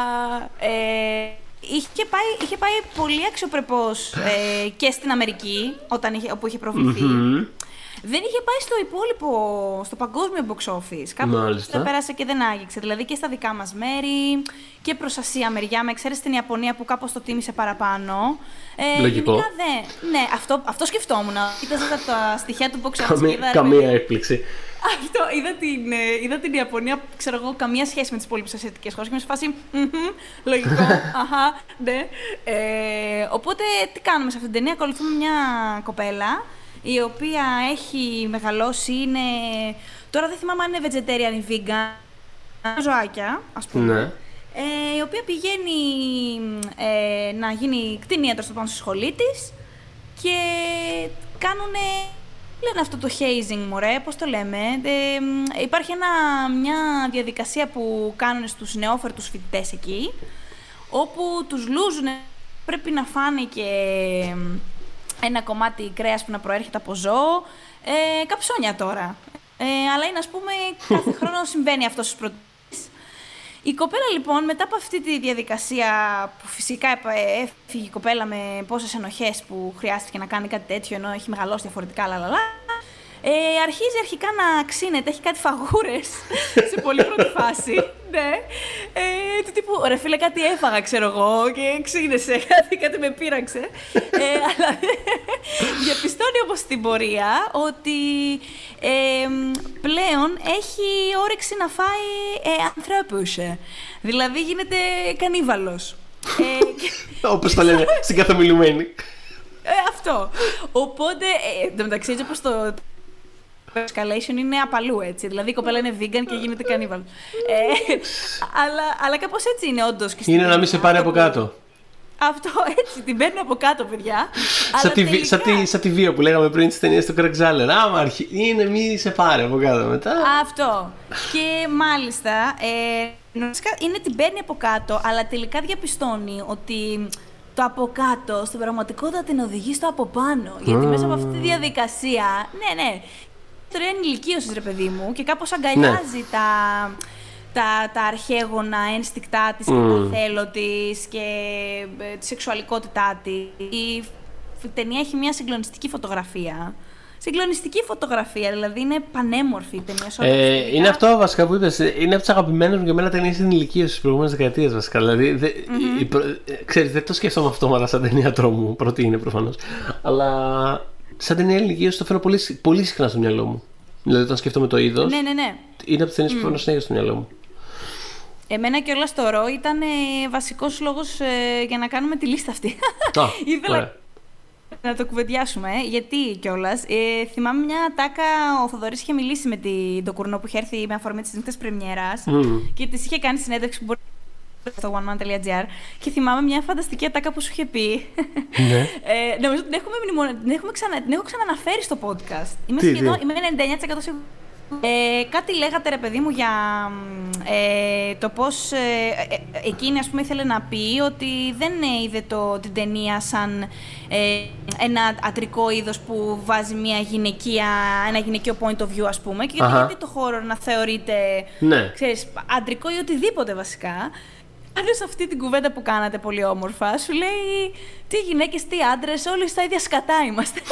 Ε, είχε, πάει, είχε πάει πολύ αξιοπρεπώς ε, και στην Αμερική, όταν είχε, όπου είχε προβληθεί. Δεν είχε πάει στο υπόλοιπο, στο παγκόσμιο box office. Κάπου Μάλιστα. δεν πέρασε και δεν άγγιξε. Δηλαδή και στα δικά μας μέρη και προς Ασία μεριά, με εξαίρεση την Ιαπωνία που κάπως το τίμησε παραπάνω. Ε, Λογικό. γενικά δεν. Ναι, αυτό, αυτό σκεφτόμουν. Κοίταζα τα, τα στοιχεία του box office. και Καμία, είδα, ρε καμία παιδί, έκπληξη. αυτό, είδα την, ε, είδα την Ιαπωνία, ξέρω εγώ, καμία σχέση με τις υπόλοιπες ασιατικές χώρες και είμαι σε φάση. «Μμμ, λογικό, αχά, ναι. Ε, οπότε, τι κάνουμε σε αυτήν την ταινία, ακολουθούμε μια κοπέλα η οποία έχει μεγαλώσει, είναι. Τώρα δεν θυμάμαι αν είναι vegetarian ή vegan. Ζωάκια, ας πούμε. Ναι. Ε, η οποία πηγαίνει ε, να γίνει κτηνίατρο στο πάνω στη σχολή της και κάνουνε. Λένε αυτό το hazing, μωρέ, πώς το λέμε. Ε, μ, υπάρχει ένα, μια διαδικασία που κάνουν στους νεόφερτους φοιτητές εκεί, όπου τους λούζουν, πρέπει να φάνε και μ, ένα κομμάτι κρέας που να προέρχεται από ζώο. Ε, καψόνια τώρα. Ε, αλλά είναι, ας πούμε, κάθε χρόνο συμβαίνει αυτό στους πρωτεύουσες. Η κοπέλα λοιπόν μετά από αυτή τη διαδικασία που φυσικά επ- έφυγε η κοπέλα με πόσες ενοχές που χρειάστηκε να κάνει κάτι τέτοιο ενώ έχει μεγαλώσει διαφορετικά λαλαλά ε, αρχίζει αρχικά να ξύνεται, έχει κάτι φαγούρες σε πολύ πρώτη φάση. Ναι. Ε, του τύπου, ρε φίλε, κάτι έφαγα, ξέρω εγώ, και ξύνεσαι, κάτι, κάτι με πείραξε. Ε, αλλά διαπιστώνει όμως στην πορεία ότι ε, πλέον έχει όρεξη να φάει ε, ανθρώπους. Δηλαδή γίνεται κανίβαλος. Ε, και- Όπως τα λένε στην καθομιλουμένη. ε, αυτό. Οπότε, ε, εν τω μεταξύ, έτσι όπως το escalation είναι απαλού, έτσι. Δηλαδή, η κοπέλα είναι vegan και γίνεται κανίβαλ. Ε, αλλά, αλλά κάπως έτσι είναι όντως. Είναι να μην σε πάρει από κάτω. Αυτό έτσι, την παίρνει από κάτω, παιδιά. Σαν Αλλά τη, βι- σαν, τελικά- τη, σαν τη βία που λέγαμε πριν στις ταινίες του Craig Zahler. Άμα αρχι... είναι μη σε πάρει από κάτω μετά. Αυτό. Και μάλιστα, ε, νομίζεις είναι την παίρνει από κάτω, αλλά τελικά διαπιστώνει ότι το από κάτω στην πραγματικότητα την οδηγεί στο από πάνω. Γιατί μέσα από αυτή τη διαδικασία, ναι, ναι, ιστορία ενηλικίωση, ρε παιδί μου, και κάπως αγκαλιάζει τα, τα, τα αρχαίγωνα ένστικτά της και τα θέλω της και ε, τη σεξουαλικότητά της. Η φ- ταινία έχει μια συγκλονιστική φωτογραφία. Συγκλονιστική φωτογραφία, δηλαδή είναι πανέμορφη η ταινία. σε όλα τα Ε, αισθητικά. είναι αυτό βασικά που είπες. Είναι από τι αγαπημένε μου και εμένα ταινίε ενηλικίωση της προηγούμενης δεκαετίας βασικά. Δηλαδή, δε, η προ- ε, ξέρεις, δεν το σκέφτομαι αυτόματα σαν ταινία τρόμου. Πρώτη είναι προφανώς. Αλλά σαν ταινία ενηλικίωση το φέρω πολύ, συ- πολύ συχνά στο μυαλό μου. Δηλαδή, όταν σκέφτομαι το είδος, Ναι, ναι, ναι. είναι από τις ταινίες που φέρνω συνέχεια στο μυαλό μου. Εμένα και όλα στο ρο ήταν ε, βασικός λόγος ε, για να κάνουμε τη λίστα αυτή. Α, Ήθελα ωραία. να το κουβεντιάσουμε, ε, γιατί κιόλας. Ε, θυμάμαι μια τάκα, ο Θοδωρής είχε μιλήσει με την Ντοκουρνό που είχε έρθει με αφορμή τις νύχτες πρεμιέρας Μμμ. και της είχε κάνει συνέντευξη που μπορεί στο oneman.gr και θυμάμαι μια φανταστική ατάκα που σου είχε πει. Ναι. ε, νομίζω ότι την έχουμε, μνημο- την έχουμε ξανα... την έχω ξαναναφέρει στο podcast. Είμαι Τι, σχεδόν, τι; είμαι 99% σίγουρη. Ε, κάτι λέγατε ρε παιδί μου για ε, το πώς ε, ε, ε, εκείνη ας πούμε ήθελε να πει ότι δεν ε, είδε το, την ταινία σαν ε, ένα ατρικό είδος που βάζει μια γυναικεία, ένα γυναικείο point of view ας πούμε και Αχα. γιατί το χώρο να θεωρείται Ναι. ξέρεις, αντρικό ή οτιδήποτε βασικά. Πάνω σε αυτή την κουβέντα που κάνατε πολύ όμορφα, σου λέει τι γυναίκες, τι άντρες, όλοι στα ίδια σκατά είμαστε.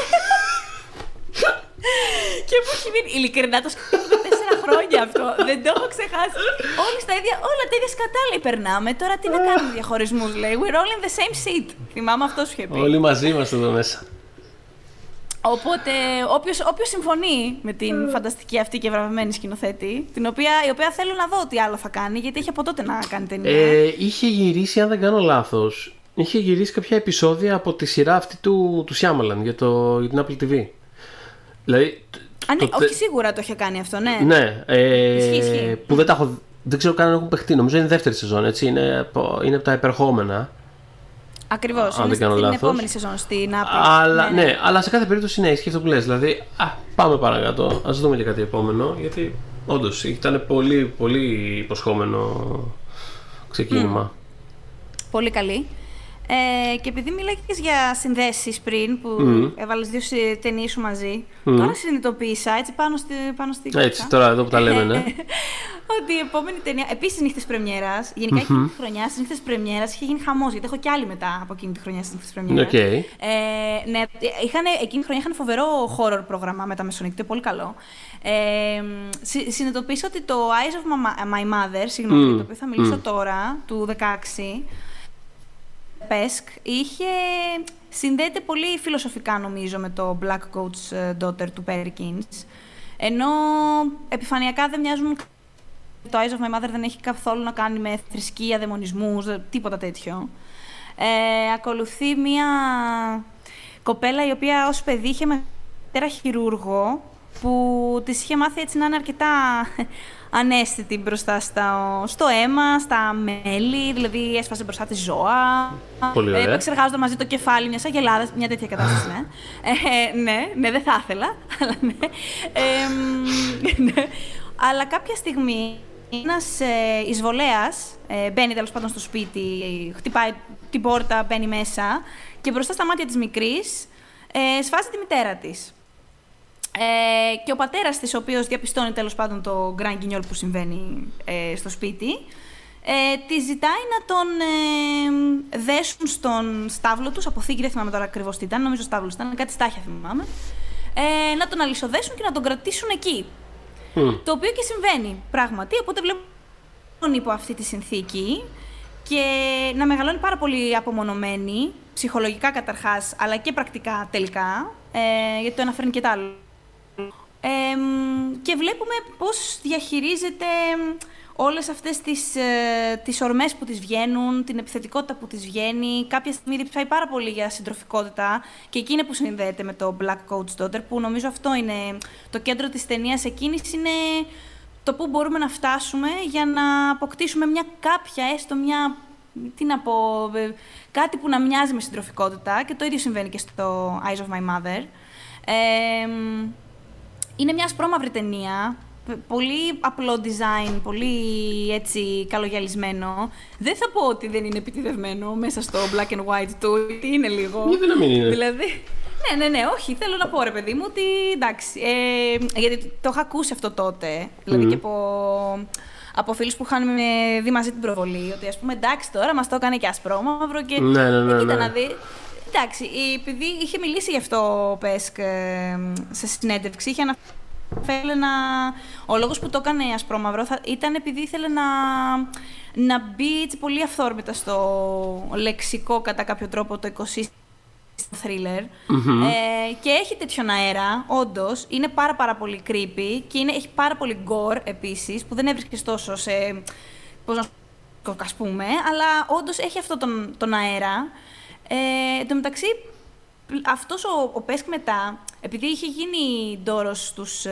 και μου έχει μείνει, ειλικρινά το σκέφτομαι τέσσερα χρόνια αυτό, δεν το έχω ξεχάσει. Όλοι στα ίδια, όλα τα ίδια σκατά λέει περνάμε, τώρα τι να κάνουμε διαχωρισμούς λέει, we're all in the same seat. Θυμάμαι αυτό σου είχε πει. Όλοι μαζί είμαστε εδώ μέσα. Οπότε, όποιος, όποιος συμφωνεί με την φανταστική αυτή και βραβευμένη σκηνοθέτη, την οποία, η οποία θέλω να δω τι άλλο θα κάνει, γιατί έχει από τότε να κάνει ταινία. Ε, είχε γυρίσει, αν δεν κάνω λάθος, είχε γυρίσει κάποια επεισόδια από τη σειρά αυτή του, του Shyamalan για, το, για την Apple TV. Δηλαδή. Α, ναι, το τε- όχι σίγουρα το είχε κάνει αυτό, ναι. Ναι, ε, Ισχύει, ισχύει. που δεν τα έχω. Δεν ξέρω καν αν έχουν παιχτεί. Νομίζω είναι η δεύτερη σεζόν, έτσι. Είναι από, είναι από τα επερχόμενα. Ακριβώς. αν Είναι δεν κάνω στην λάθος. επόμενη σεζόν στην Apple. Αλλά, ναι, αλλά σε κάθε περίπτωση ναι, ισχύει αυτό που λες. Δηλαδή, α, πάμε παρακάτω. Α δούμε και κάτι επόμενο. Γιατί όντως ήταν πολύ, πολύ υποσχόμενο ξεκίνημα. Πολύ καλή. Ε, και επειδή μιλάγες για συνδέσεις πριν, που Μμμ. έβαλες δύο συ- ταινίες σου μαζί, Μμμ. τώρα συνειδητοποίησα, έτσι πάνω, στη, πάνω στην Έτσι, κότα, τώρα εδώ που τα λέμε, ναι. ότι η επόμενη ταινία, επίσης νύχτες πρεμιέρας, γενικά εκείνη τη χρονιά στις νύχτες πρεμιέρας είχε γίνει χαμός, γιατί έχω και άλλη μετά από εκείνη τη χρονιά στις νύχτες πρεμιέρας. Οκ. Ε, ναι, είχαν, εκείνη τη χρονιά είχαν φοβερό horror πρόγραμμα με τα μεσονύκτια, πολύ καλό. Ε, συ, συνειδητοποίησα ότι το Eyes of My- My Mother, συγγνώμη, Μμ, για το οποίο θα μιλήσω μμ. τώρα, του 16, Πέσκ, είχε, συνδέεται πολύ φιλοσοφικά νομίζω με το Black Coat's ε, Daughter του Perkins, ενώ επιφανειακά δεν μοιάζουν το Eyes of My Mother δεν έχει καθόλου να κάνει με θρησκεία, δαιμονισμούς, δε- τίποτα τέτοιο. Ε, ακολουθεί μία κοπέλα η οποία ως παιδί είχε μετέρα χειρούργο που της είχε μάθει έτσι να είναι αρκετά ανέστητη μπροστά στα, στο αίμα, στα μέλη, δηλαδή έσφασε μπροστά τη ζώα. Πολύ ωραία. Ε, εξεργάζονταν μαζί το κεφάλι μιας αγελάδας, μια τέτοια κατάσταση, ναι. Ε, ναι, ναι, δεν θα ήθελα, αλλά ναι. Ε, μ, ναι. Αλλά κάποια στιγμή ένας ε, εισβολέας ε, μπαίνει τέλος πάντων στο σπίτι, χτυπάει την πόρτα, μπαίνει μέσα και μπροστά στα μάτια της μικρής ε, σφάζει τη μητέρα της. Ε, και ο πατέρας της, ο οποίος διαπιστώνει τέλος πάντων το γκραν γκινιόλ που συμβαίνει ε, στο σπίτι, ε, τη ζητάει να τον ε, δέσουν στον στάβλο τους, αποθήκη, δεν θυμάμαι τώρα ακριβώς τι ήταν, νομίζω στάβλος ήταν, κάτι στάχια θυμάμαι, ε, να τον αλυσοδέσουν και να τον κρατήσουν εκεί. Μμ. Το οποίο και συμβαίνει πράγματι, οπότε βλέπουμε υπό αυτή τη συνθήκη και να μεγαλώνει πάρα πολύ απομονωμένη, ψυχολογικά καταρχάς, αλλά και πρακτικά τελικά, ε, γιατί το ένα φέρνει και το άλλο. Ε, μ, και βλέπουμε πώς διαχειρίζεται όλες αυτές τις, ε, τις ορμές που τις βγαίνουν, την επιθετικότητα που τις βγαίνει. Κάποια στιγμή διψάει πάρα πολύ για συντροφικότητα και εκεί είναι που συνδέεται με το Black Coat's Daughter, που νομίζω αυτό είναι το κέντρο της ταινίας εκείνης, είναι το πού μπορούμε να φτάσουμε για να αποκτήσουμε μια κάποια, έστω μια, τι να πω, ε, κάτι που να μοιάζει με συντροφικότητα και το ίδιο συμβαίνει και στο Eyes of My Mother. Ε, μ, είναι μια ασπρόμαυρη ταινία, π- πολύ απλό design, πολύ έτσι καλογιαλισμένο. Δεν θα πω ότι δεν είναι επιτιδευμένο μέσα στο black and white του, γιατί είναι λίγο. Γιατί να μην είναι. Δηλαδή, ναι, ναι, ναι, όχι, θέλω να πω ρε παιδί μου ότι εντάξει, ε, γιατί το είχα ακούσει αυτό τότε, δηλαδή Μμμ. και από, από φίλους που είχαν ε, δει μαζί την προβολή, ότι ας πούμε εντάξει τώρα μας το έκανε και ασπρόμαυρο και Ναι, ναι, ναι, Ε, κοίτα ναι. να δει. Εντάξει, η- επειδή είχε μιλήσει γι' αυτό ο Πέσκ ε, σε συνέντευξη, είχε αναφέρει να... Ο λόγος που το έκανε ασπρόμαυρο θα, ήταν επειδή ήθελε να, να μπει έτσι πολύ αυθόρμητα στο λεξικό κατά κάποιο τρόπο το οικοσύστημα thriller Μμμ. ε, και έχει τέτοιον αέρα, όντως. Είναι πάρα πάρα πολύ creepy και είναι, έχει πάρα πολύ gore επίσης, που δεν έβρισκες τόσο σε. Πώς να σου πω, ας πούμε, αλλά όντως έχει αυτό τον, τον αέρα. Ε, εν τω μεταξύ, αυτός ο, ο Πέσκ μετά, επειδή είχε γίνει ντόρος στους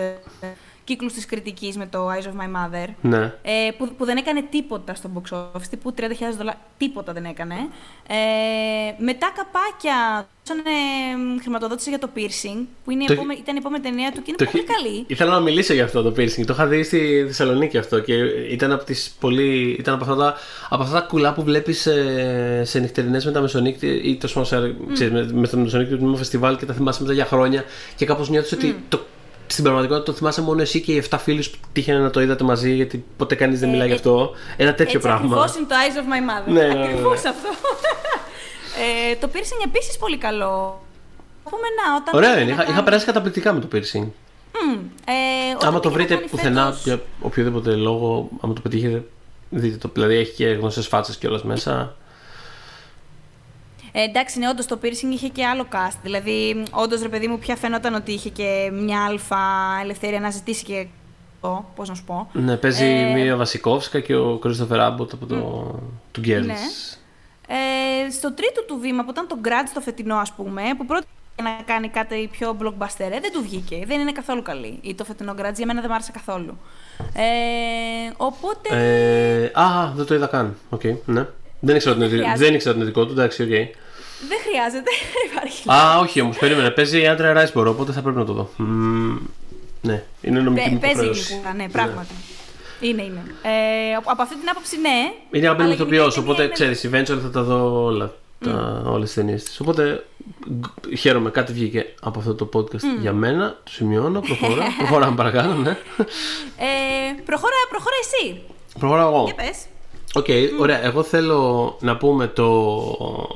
ε, κύκλους της κριτικής με το Eyes of My Mother, Ναι. ε, που, που δεν έκανε τίποτα στο box office, τύπου 30.000 δολάρια, τίποτα δεν έκανε. Ε, μετά καπάκια δώσανε μ, χρηματοδότηση για το piercing, που είναι η Το- επόμε- ήταν η επόμενη ταινία του και είναι Το πολύ χει- καλή. Ήθελα να μιλήσω για αυτό το piercing. Το είχα δει στη Θεσσαλονίκη αυτό και ήταν από τις πολύ. ήταν από αυτά τα, από αυτά τα κουλά που βλέπεις σε, σε νυχτερινές με τα μεσονύκτη ή το σπonsor, ξέρεις, με, με το μεσονύκτη του φεστιβάλ και τα θυμάσαι μετά για χρόνια και κάπως νιώθεις ότι το, στην πραγματικότητα το θυμάσαι μόνο εσύ και οι 7 φίλους που τύχαινε να το είδατε μαζί γιατί ποτέ κανείς δεν Ε, μιλάει γι' ε, αυτό. Ένα τέτοιο Έτσι πράγμα. ακριβώς είναι το Eyes of My Mother. Ναι, ναι, ναι, ναι. Ακριβώς αυτό. ε, το piercing επίσης πολύ καλό. Πούμε να, όταν Ωραία πήγε είναι. να Είχα, είχα κάνει- περάσει καταπληκτικά με το piercing. Μμ, ε, όταν Άμα το πήγε να βρείτε κάνει πουθενά φέτος- για οποιοδήποτε λόγο, άμα το πετύχετε, δείτε το. Δηλαδή έχει και γνωστές φάτσες κιόλας μέσα. Ε, εντάξει, ναι, όντως το piercing είχε και άλλο cast. Δηλαδή, όντως ρε παιδί μου, πια φαίνονταν ότι είχε και μια αλφα ελευθερία να ζητήσει και. Πώς να σου πω. Ναι, παίζει Ε, μία Βασικόφσκα και ο Κρίστοφερ Άμποτ από το του Girls. Ναι. Ε, στο τρίτο του βήμα, που ήταν το Grudge το φετινό, ας πούμε, που πρώτα να κάνει κάτι πιο blockbuster, ε, δεν του βγήκε. Δεν είναι καθόλου καλή. Ή το φετινό Grudge, για μένα δεν μ' άρεσε καθόλου. Ε, οπότε. Ε, α, δεν το είδα καν. Οκ, ναι. Δεν ήξερα ότι είναι, δι- χρειάζεται. δεν ήξερα ότι είναι δικό του, εντάξει, οκ. Δεν χρειάζεται. Υπάρχει. Α, όχι όμως, περίμενε. Παίζει η Άντρια Ράισμπορο, οπότε θα πρέπει να το δω. Μμμ, ναι, είναι νομική Παι- μου Παίζει υποχρέωση. γλυκούρα, ναι, πράγματι. Είναι, είναι. Ε, από- από αυτή την άποψη, ναι. Είναι αγαπημένη Αλλά ηθοποιός, γενικά η ταινία οπότε είναι- ξέρεις, eventually θα τα δω όλα. τα, όλες τις ταινίες της. Οπότε γκ- χαίρομαι, κάτι βγήκε από αυτό το podcast για μένα. Το σημειώνω, προχωρά, προχωράμε παρακάτω, ναι. Ε, προχώρα, προχώρα εσύ. Προχωράω εγώ. Για πες. Οκ, ωραία. Εγώ θέλω να πούμε το.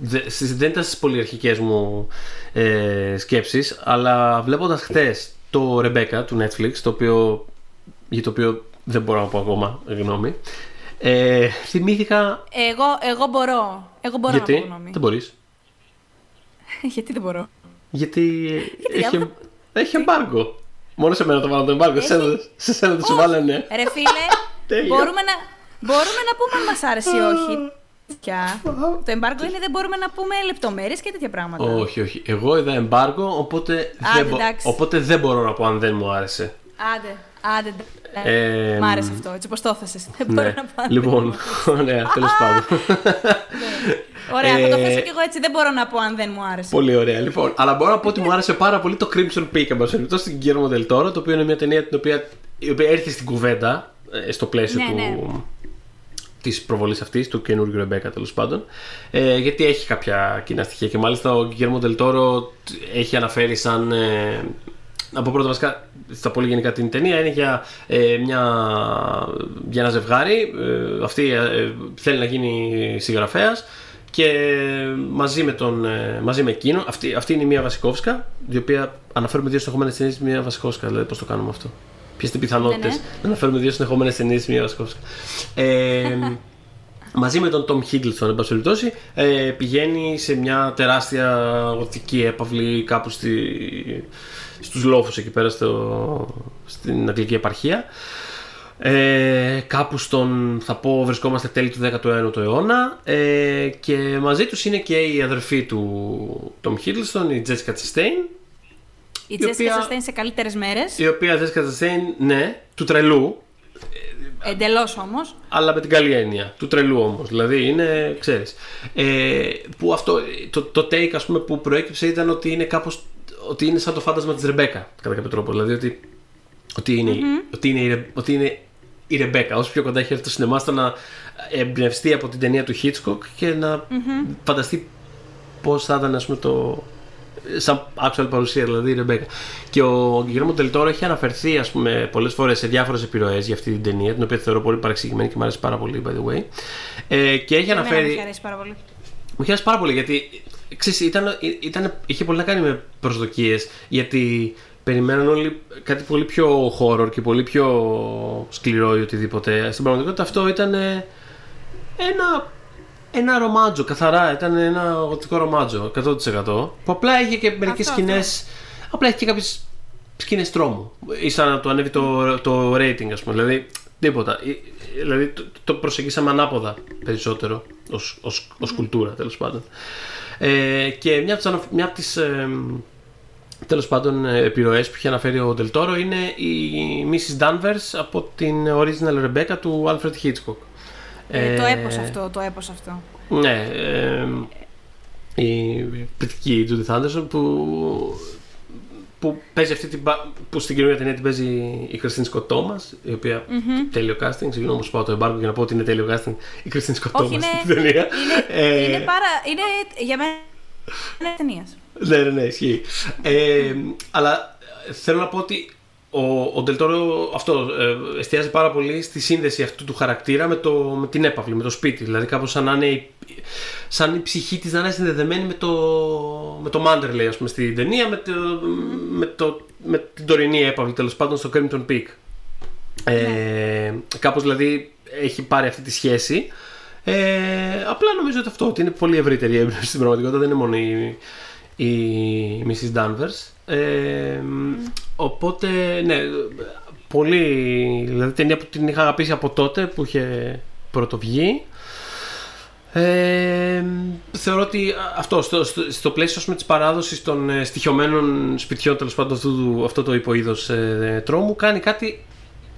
δε- στις- Δεν ήταν στις πολυαρχικές μου ε, σκέψεις αλλά βλέποντας χθες το Rebecca του Netflix το οποίο, για το οποίο δεν μπορώ να πω ακόμα γνώμη ε, θυμήθηκα Εγώ, εγώ μπορώ. Εγώ μπορώ γιατί; να πω γνώμη. δεν μπορείς γιατί δεν μπορώ; γιατί, έχει, άμα έχει εμπάργκο μόνο σε μένα το βάλω το εμπάργκο σε σένα- σε σένα το σου βάλανε Ρε φίλε, Τέλεια. μπορούμε να, μπορούμε να πούμε αν μας άρεσε ή όχι. Πια. Το εμπάργκο είναι δεν μπορούμε να πούμε λεπτομέρειες και τέτοια πράγματα. όχι όχι εγώ είδα εμπάργκο οπότε, Άντε, δεν, μπο- εντάξει. οπότε δεν μπορώ να πω αν δεν μου άρεσε Άντε, άντε. ντε. Ε, Μ' άρεσε αυτό, έτσι όπως το έθεσες. Δεν μπορώ Ναι. να πάω. Λοιπόν, ωραία, τέλος πάντων. Ωραία, θα το Ε, θέσω κι εγώ έτσι. Δεν μπορώ να πω αν δεν μου άρεσε. πολύ ωραία. Λοιπόν, αλλά μπορώ να πω ότι μου άρεσε πάρα πολύ το Crimson Peak, εν πάση περιπτώσει, στην Guillermo del Toro, το οποίο είναι μια ταινία την οποία, η οποία έρθει στην κουβέντα ε, στο πλαίσιο Ναι, του. Ναι. Της προβολής αυτής, του καινούργιου Ρεμπέκα τέλος πάντων. Ε, γιατί έχει κάποια κοινά στοιχεία και μάλιστα ο Guillermo del Toro έχει αναφέρει σαν. Ε, να πω πρώτα βασικά στα πολύ γενικά την ταινία είναι για, ε, μια, για ένα ζευγάρι. Ε, αυτή ε, θέλει να γίνει συγγραφέας και μαζί με, τον, ε, μαζί με εκείνο, αυτή, αυτή είναι η μία Βασικόφσκα, η οποία αναφέρουμε δύο συνεχόμενε ταινίες τη μία Βασικόφσκα. Δηλαδή, πώς το κάνουμε αυτό. Ποιες είναι οι πιθανότητες Ναι, ναι. να αναφέρουμε δύο συνεχόμενες ταινίες τη μία Βασικόφσκα. Ε, μαζί με τον Tom Hiddleston, εν πάση περιπτώσει, ε, πηγαίνει σε μια τεράστια γοτική έπαυλη κάπου στη, στους λόφους εκεί πέρα στο, στην αγγλική επαρχία. Ε, κάπου στον, θα πω, βρισκόμαστε τέλη του 19ου αιώνα ε, και μαζί τους είναι και η αδερφή του Tom Hiddleston, η Jessica Chastain, Η Τζέσικα οποία- σας είναι σε καλύτερες μέρες. η οποία Jessica Chastain, ναι, του τρελού, Εντελώς όμως. αλλά με την καλή έννοια. Του τρελού όμως. Δηλαδή είναι, ξέρεις. Ε, που αυτό, το, το take ας πούμε, που προέκυψε ήταν ότι είναι κάπως. ότι είναι σαν το φάντασμα της Ρεμπέκα, κατά κάποιο τρόπο. Δηλαδή ότι, ότι, είναι, ότι, είναι, η Ρε- ότι είναι η Ρεμπέκα. Όσο πιο κοντά έχει έρθει το σινεμά στο να εμπνευστεί από την ταινία του Hitchcock και να φανταστεί πώς θα ήταν, ας πούμε, το. Σαν actual παρουσία, δηλαδή η Ρεμπέκα. Και ο Γκυγέρμο Τελτόρο έχει αναφερθεί, ας πούμε, πολλές φορές σε διάφορες επιρροές για αυτή την ταινία, την οποία θεωρώ πολύ παρεξηγημένη και μου αρέσει πάρα πολύ, by the way. Ε, και έχει Εμένα αναφέρει. μου αρέσει πάρα πολύ. Μου είχε αρέσει πάρα πολύ γιατί ξέρεις, ήταν, ήταν, είχε πολύ να κάνει με προσδοκίες γιατί περιμέναν όλοι κάτι πολύ πιο horror και πολύ πιο σκληρό ή οτιδήποτε. Στην πραγματικότητα αυτό ήταν ε, ένα, ένα ρομάτζο, καθαρά. Ήταν ένα γοτικό ρομάτζο, 100%. Που απλά είχε και μερικές Αυτό, σκηνές. Απλά είχε και κάποιες σκηνές τρόμου. Ή σαν να το ανέβει το, το rating, ας πούμε. Δηλαδή, τίποτα. Ε, Δηλαδή, το, το προσεγγίσαμε ανάποδα περισσότερο ως, ως, ως κουλτούρα, τέλος πάντων. Ε, και μια από τις, ανα- μια από τις ε, τέλος πάντων ε, επιρροές που είχε αναφέρει ο Ντελτόρο είναι η Mrs. Danvers από την Original Rebecca του Alfred Hitchcock. Ε, το Ε, έπος αυτό, το έπος αυτό. ναι, ε, η πληκτική Judy Anderson που, που παίζει αυτή την. πα- που στην καινούργια ταινία την παίζει η Κριστίν Σκοτ Τόμας, η οποία. Τέλειο casting. Συγγνώμη που πάω το εμπάργκο για να πω ότι είναι τέλειο casting η Κριστίν Σκοτ Όχι, Τόμας είναι, στην ταινία. είναι, Ε, είναι πάρα, είναι για μένα είναι ταινίας. Ναι, ναι, ναι, ισχύει. Ε, αλλά ε, θέλω να πω ότι ο, ο Ντελτόρο αυτό ε, εστιάζει πάρα πολύ στη σύνδεση αυτού του χαρακτήρα με, το, με την έπαυλη, με το σπίτι. Δηλαδή κάπως σαν να είναι η, σαν η ψυχή της να είναι συνδεδεμένη με το, με το Manderley, ας πούμε, στην ταινία, με, το, με, το, με την τωρινή έπαυλη, τέλος πάντων, στο Crimson Peak. Ε, κάπως δηλαδή έχει πάρει αυτή τη σχέση. Ε, απλά νομίζω ότι αυτό ότι είναι πολύ ευρύτερη η έμπνευση στην πραγματικότητα, δεν είναι μόνο η, η Mrs. Danvers. Ε, Οπότε, ναι, πολύ. Δηλαδή, ταινία που την είχα αγαπήσει από τότε που είχε πρωτοβγεί. Ε, θεωρώ ότι αυτό στο, στο, στο πλαίσιο ας πούμε, της παράδοσης των ε, στοιχειωμένων σπιτιών τέλος πάντων αυτού, του- αυτό το υποείδος ε, τρόμου κάνει κάτι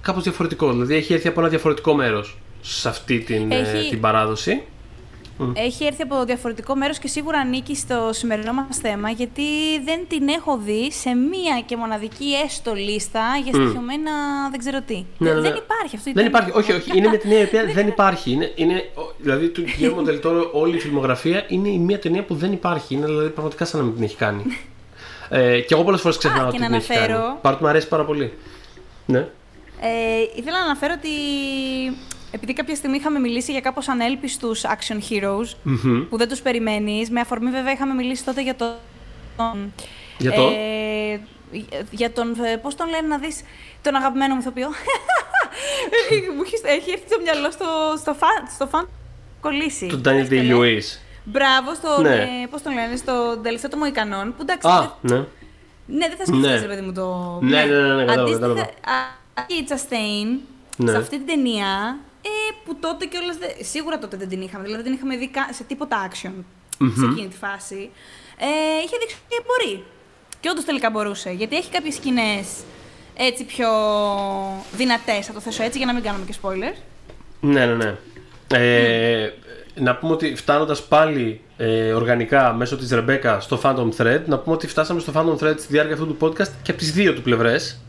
κάπως διαφορετικό δηλαδή έχει έρθει από ένα διαφορετικό μέρος σε αυτή την, ε, Έχει- την παράδοση Έχει έρθει από διαφορετικό μέρος και σίγουρα ανήκει στο σημερινό μας θέμα, γιατί δεν την έχω δει σε μία και μοναδική έστω λίστα για στοιχειωμένα δεν ξέρω τι. Ναι, ναι, Δεν ναι. υπάρχει αυτό. Δεν ήταν- υπάρχει, όχι, όχι. Είναι με την έννοια η οποία δεν υπάρχει. Είναι, είναι, ο- δηλαδή, του Guillermo del Toro όλη η φιλμογραφία είναι η μία ταινία που δεν υπάρχει. Είναι δηλαδή πραγματικά σαν να μην την έχει κάνει. ε, και εγώ πολλές φορές ξεχνάω Α, ότι και την να έχει κάνει. αναφέρω- Παρότι μου αρέσει πάρα πολύ. Ναι. Ε, ήθελα να αναφέρω ότι επειδή κάποια στιγμή είχαμε μιλήσει για κάπως ανέλπιστους action heroes Μμμ. που δεν τους περιμένεις, με αφορμή βέβαια είχαμε μιλήσει τότε για το... Για το; Ε, για τον, ε, πώς τον λένε να δεις, τον αγαπημένο μου ηθοποιό. Μου έχεις, έχει έρθει το μυαλό στο, στο, φαν, στο φαν κολλήσει. Του Daniel Πώς το λένε. Day-Lewis. Μπράβο στον, Ναι. ε, πώς τον λένε, στον τελευταίο του Μοϊκανόν, που εντάξει, Α, δεν- ναι. ναι, δεν θα σκεφτείς, Ναι. ρε παιδί μου, το... Ναι, ναι, ναι, ναι, κατάλαβα, Αντίστοιχα, κατάλαβα. α, η Chastain, Ναι. σε αυτή την ταινία, ε, που τότε κιόλας, δεν- σίγουρα τότε δεν την είχαμε, δηλαδή δεν είχαμε δει κα- σε τίποτα action σε εκείνη τη φάση, ε, είχε δείξει ότι μπορεί. Και όντως τελικά μπορούσε, γιατί έχει κάποιες σκηνές έτσι πιο δυνατές, θα το θέσω έτσι, για να μην κάνουμε και spoilers. Ναι, ναι, ναι. Ε, Να πούμε ότι φτάνοντας πάλι ε, οργανικά μέσω της Ρεμπέκα στο Phantom Thread, να πούμε ότι φτάσαμε στο Phantom Thread στη διάρκεια αυτού του podcast και από τις δύο του πλευρές.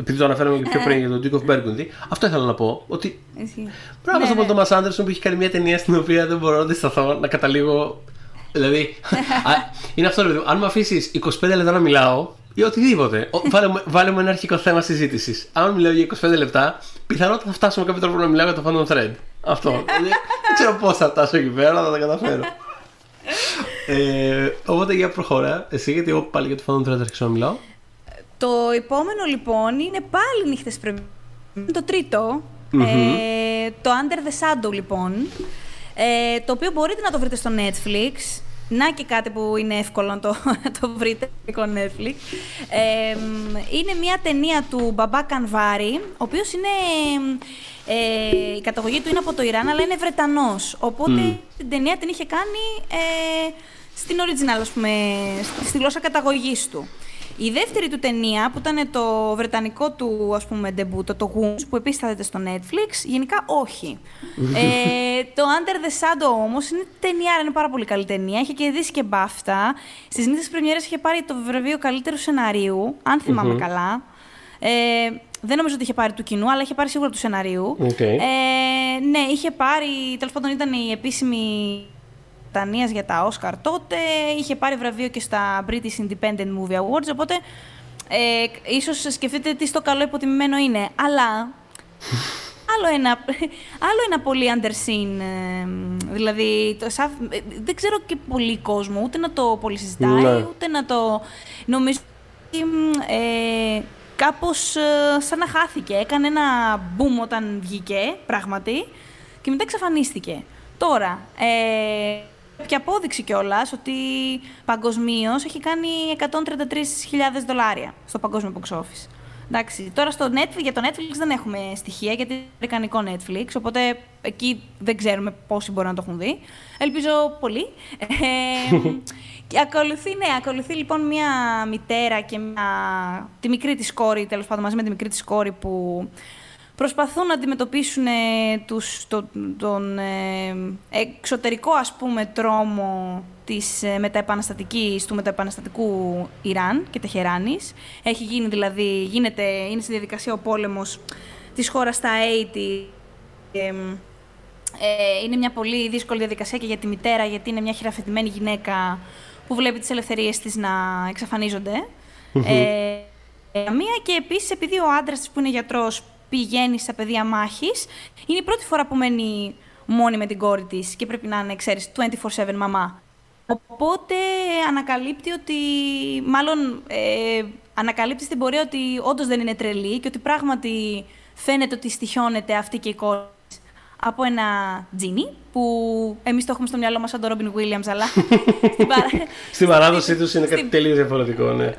Επειδή το αναφέραμε και πιο πριν για τον Duke of Burgundy, αυτό ήθελα να πω. Ότι Ισχύει. μπράβο Ναι, στον ναι. Paul Thomas Anderson που έχει κάνει μια ταινία στην οποία δεν μπορώ να αντισταθώ να καταλήγω. Δηλαδή, α, είναι αυτό ρε παιδί μου. Αν με αφήσεις 25 λεπτά να μιλάω ή οτιδήποτε, ο- βάλε, μου- βάλε μου ένα αρχικό θέμα συζήτησης. Αν μιλάω για 25 λεπτά, πιθανότατα θα φτάσω με κάποιο τρόπο να μιλάω για το Phantom Thread. Αυτό. Δηλαδή, δεν ξέρω πώς θα φτάσω εκεί πέρα, αλλά θα τα καταφέρω. ε, οπότε για προχώρα, εσύ γιατί εγώ πάλι για το Phantom Thread θα αρχίσω να μιλάω. Το επόμενο λοιπόν είναι πάλι νύχτες πρέπει. Το τριτο ε, το Under the Shadow λοιπόν, ε, το οποίο μπορείτε να το βρείτε στο Netflix. Να και κάτι που είναι εύκολο να το, να το βρείτε στο Netflix. Ε, μ, είναι μια ταινία του Μπαμπά Κανβάρη, ο οποίος είναι... Ε, η καταγωγή του είναι από το Ιράν, αλλά είναι Βρετανός. Οπότε την ταινία την είχε κάνει ε, στην original, ας πούμε, στη- στη γλώσσα καταγωγής του. Η δεύτερη του ταινία, που ήταν το βρετανικό του, ας πούμε, ντεμπούτο, το Wounds, που επίσης θα δείτε στο Netflix, γενικά όχι. ε, το Under the Shadow όμως είναι ταινία, είναι πάρα πολύ καλή ταινία. Είχε κερδίσει και BAFTA. Στις νύχτες πρεμιέρας είχε πάρει το βραβείο καλύτερου σεναρίου, αν θυμάμαι καλά. Ε, δεν νομίζω ότι είχε πάρει του κοινού, αλλά είχε πάρει σίγουρα του σεναρίου. Οκ. Ε, ναι, είχε πάρει, τέλος πάντων ήταν η επίσημη Βρετανίας για τα Oscar τότε, είχε πάρει βραβείο και στα British Independent Movie Awards, οπότε ε, ίσως σκεφτείτε τι στο καλό υποτιμημένο είναι. Αλλά άλλο ένα, άλλο ένα πολύ underseen, ε, δηλαδή το, σαν- ε, δεν ξέρω και πολύ κόσμο, ούτε να το πολύ συζητάει, Ναι. ούτε να το νομίζω ότι μ, ε, κάπως ε, σαν να χάθηκε. Έκανε ένα boom όταν βγήκε, πράγματι, και μετά εξαφανίστηκε. Τώρα, ε, και απόδειξη κιόλας ότι παγκοσμίως έχει κάνει 133.000 δολάρια στο παγκόσμιο box office. Εντάξει, τώρα στο Netflix, για το Netflix δεν έχουμε στοιχεία γιατί είναι αμερικανικό Netflix, οπότε εκεί δεν ξέρουμε πόσοι μπορεί να το έχουν δει. Ελπίζω πολύ. Ε, και ακολουθεί, ναι, ακολουθεί λοιπόν μια μητέρα και μια, τη μικρή της κόρη, τέλος πάντων μαζί με τη μικρή της κόρη που προσπαθούν να αντιμετωπίσουν ε, τους, το- τον ε, εξωτερικό ας πούμε τρόμο της ε, μεταεπαναστατικής, του μεταεπαναστατικού Ιράν και Τεχεράνης. Έχει γίνει δηλαδή, γίνεται, είναι στη διαδικασία ο πόλεμος της χώρας στα 80 και, ε, είναι μια πολύ δύσκολη διαδικασία και για τη μητέρα γιατί είναι μια χειραφετημένη γυναίκα που βλέπει τις ελευθερίες της να εξαφανίζονται. Ε, ε, μία και επίσης επειδή ο άντρας της που είναι γιατρός πηγαίνεις στα πεδία μάχης, είναι η πρώτη φορά που μένει μόνη με την κόρη της και πρέπει να είναι, ξέρεις, 24-7 μαμά. Οπότε ανακαλύπτει ότι, μάλλον ε, ανακαλύπτει στην πορεία ότι όντως δεν είναι τρελή και ότι πράγματι φαίνεται ότι στοιχιώνεται αυτή και η κόρη της από ένα τζίνι, που εμείς το έχουμε στο μυαλό μας σαν τον Ρόμπιν Williams, αλλά στην παρά... Στην παράδοσή τους είναι κάτι στην- τελείως διαφορετικό, ναι.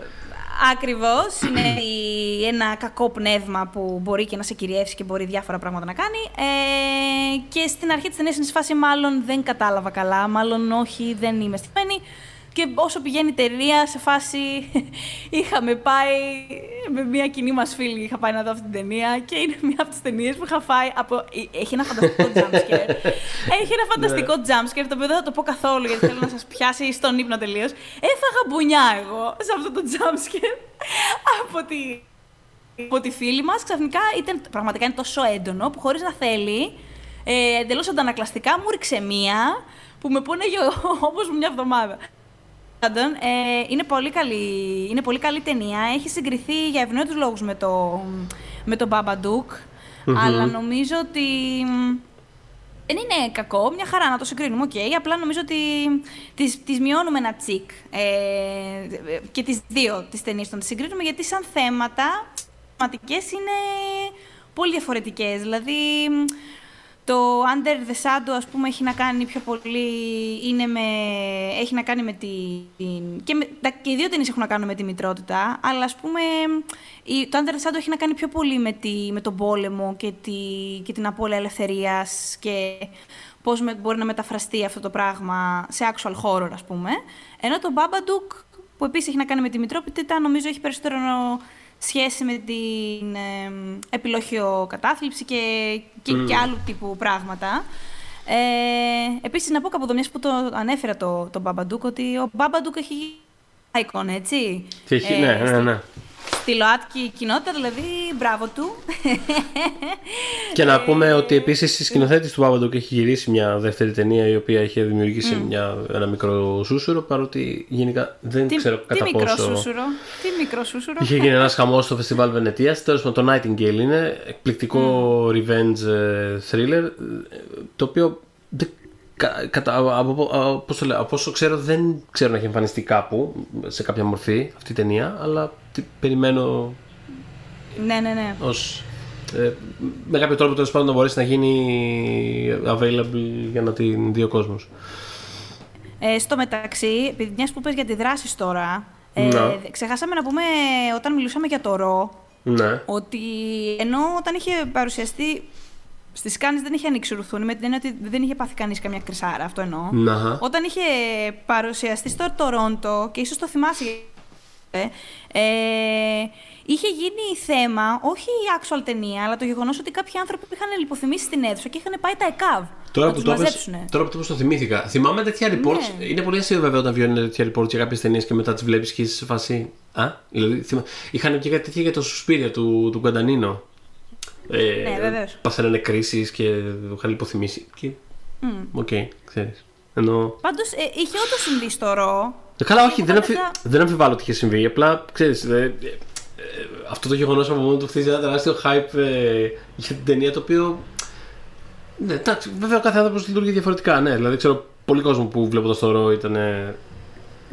Ακριβώς, είναι η- ένα κακό πνεύμα που μπορεί και να σε κυριεύσει και μπορεί διάφορα πράγματα να κάνει. Ε, και στην αρχή της ταινίας είναι σε φάση μάλλον δεν κατάλαβα καλά, μάλλον όχι, δεν είμαι στημένη. Και και όσο πηγαίνει η ταινία, σε φάση είχαμε πάει με μια κοινή μας φίλη. Είχα πάει να δω αυτή την ταινία και είναι μια από τις ταινίες που είχα φάει. Από... Έχει ένα φανταστικό jumpscare. Έχει ένα φανταστικό Ναι. jumpscare το οποίο δεν θα το πω καθόλου γιατί θέλω να σας πιάσει στον ύπνο τελείως. Έφαγα μπουνιά εγώ σε αυτό το jumpscare από τη από τη φίλη μας ξαφνικά ήταν, πραγματικά είναι τόσο έντονο που χωρίς να θέλει, ε, εντελώς αντανακλαστικά μου ρίξε μία που με πόνεγε όπως μια εβδομάδα. Πάντως, ε, είναι, πολύ καλή, είναι πολύ καλή ταινία. Έχει συγκριθεί για ευνόητους λόγους με το, με το Babadook, αλλά νομίζω ότι μ, δεν είναι κακό, μια χαρά να το συγκρίνουμε, οκ. Απλά νομίζω ότι τις, τις μειώνουμε ένα τσικ. Ε, και τις δύο τις ταινίες των τις συγκρίνουμε, γιατί σαν θέματα, θεματικές είναι πολύ διαφορετικές. Δηλαδή, το Under the Shadow, ας πούμε, έχει να κάνει πιο πολύ, είναι με, έχει να κάνει με την... Και, με, τα, και οι δύο ταινίες έχουν να κάνουν με τη μητρότητα, αλλά ας πούμε, η, το Under the Shadow έχει να κάνει πιο πολύ με, τη, με τον πόλεμο και, τη, και την απώλεια ελευθερίας και πώς με, μπορεί να μεταφραστεί αυτό το πράγμα σε actual horror, ας πούμε. Ενώ το Babadook, που επίσης έχει να κάνει με τη μητρότητα, νομίζω έχει περισσότερο σχέση με την ε, επιλοχιοκατάθλιψη και, και, και άλλου τύπου πράγματα. Ε, επίσης, να πω κάπου εδώ, μιας που το ανέφερα το, το Babadook, ότι ο Babadook έχει icon, έτσι. Τι έχει, ναι, ναι, ναι. Στη ΛΟΑΤΚΙ κοινότητα, δηλαδή, μπράβο του. Και να πούμε ότι επίσης η σκηνοθέτης του Babadook έχει γυρίσει μια δεύτερη ταινία η οποία είχε δημιουργήσει μια, ένα μικρό σούσουρο. Παρότι γενικά δεν τι, ξέρω τι κατά μικρό πόσο. σούσουρο; Τι μικρό σούσουρο; Είχε γίνει ένας χαμός στο φεστιβάλ Βενετίας. Τέλος πάντων, το Nightingale είναι εκπληκτικό revenge ε, thriller. ε, Το οποίο δεν- κα- κατα, από, από, από- πώς το λέω, από όσο ξέρω δεν ξέρω να έχει εμφανιστεί κάπου σε κάποια μορφή αυτή η ταινία αλλά τι περιμένω ναι, ναι, ναι. ως ε, με κάποιο τρόπο τέλος πάντων να μπορέσει να γίνει available για να την δει ο κόσμος. Ε, στο μεταξύ, επειδή μιας που πες για τη δράση τώρα, ε, Ναι. ξεχάσαμε να πούμε όταν μιλούσαμε για το ρο, Ναι. ότι ενώ όταν είχε παρουσιαστεί στις Κάνες δεν είχε ανοίξει ρουθούνη, με την έννοια ότι δεν είχε πάθει κανείς καμιά κρυσάρα, αυτό εννοώ. Να. Όταν είχε παρουσιαστεί στο Τορόντο, και ίσως το θυμάσαι, ε, ε, είχε γίνει θέμα, όχι η actual ταινία, αλλά το γεγονός ότι κάποιοι άνθρωποι είχαν λιποθυμήσει στην αίθουσα και είχαν πάει τα ΕΚΑΒ. Τώρα να που, τους το είπες, μαζέψουνε. τώρα που το είπες το θυμήθηκα. Θυμάμαι τέτοια reports. Ναι. Είναι πολύ αστείο βέβαια όταν βγαίνουν τέτοια reports για κάποιες ταινίες και μετά τις βλέπεις και είσαι σε φάση. Α, δηλαδή. Θυμά... Είχαν και κάτι τέτοια για το Suspiria του, του Γκουαντανίνο. Ε, Ναι, βεβαίως. Παθαίνανε κρίσεις και είχαν λιποθυμήσει. Και; Οκ, ξέρεις. Ενώ. Πάντως ε, είχε όντως συμβεί στο Raw. Ε, Καλά, όχι, Εγώ δεν, αμφι... πάντα- δεν αμφιβάλλω ότι είχε συμβεί. Απλά ξέρεις. αυτό το γεγονός από μόνο του χτίζει ένα τεράστιο hype ε, για την ταινία το οποίο. Ναι, εντάξει, βέβαια ο κάθε άνθρωπος λειτουργεί διαφορετικά. Ναι, δηλαδή ξέρω πολύ κόσμο που βλέποντα το ρο ήταν. ε,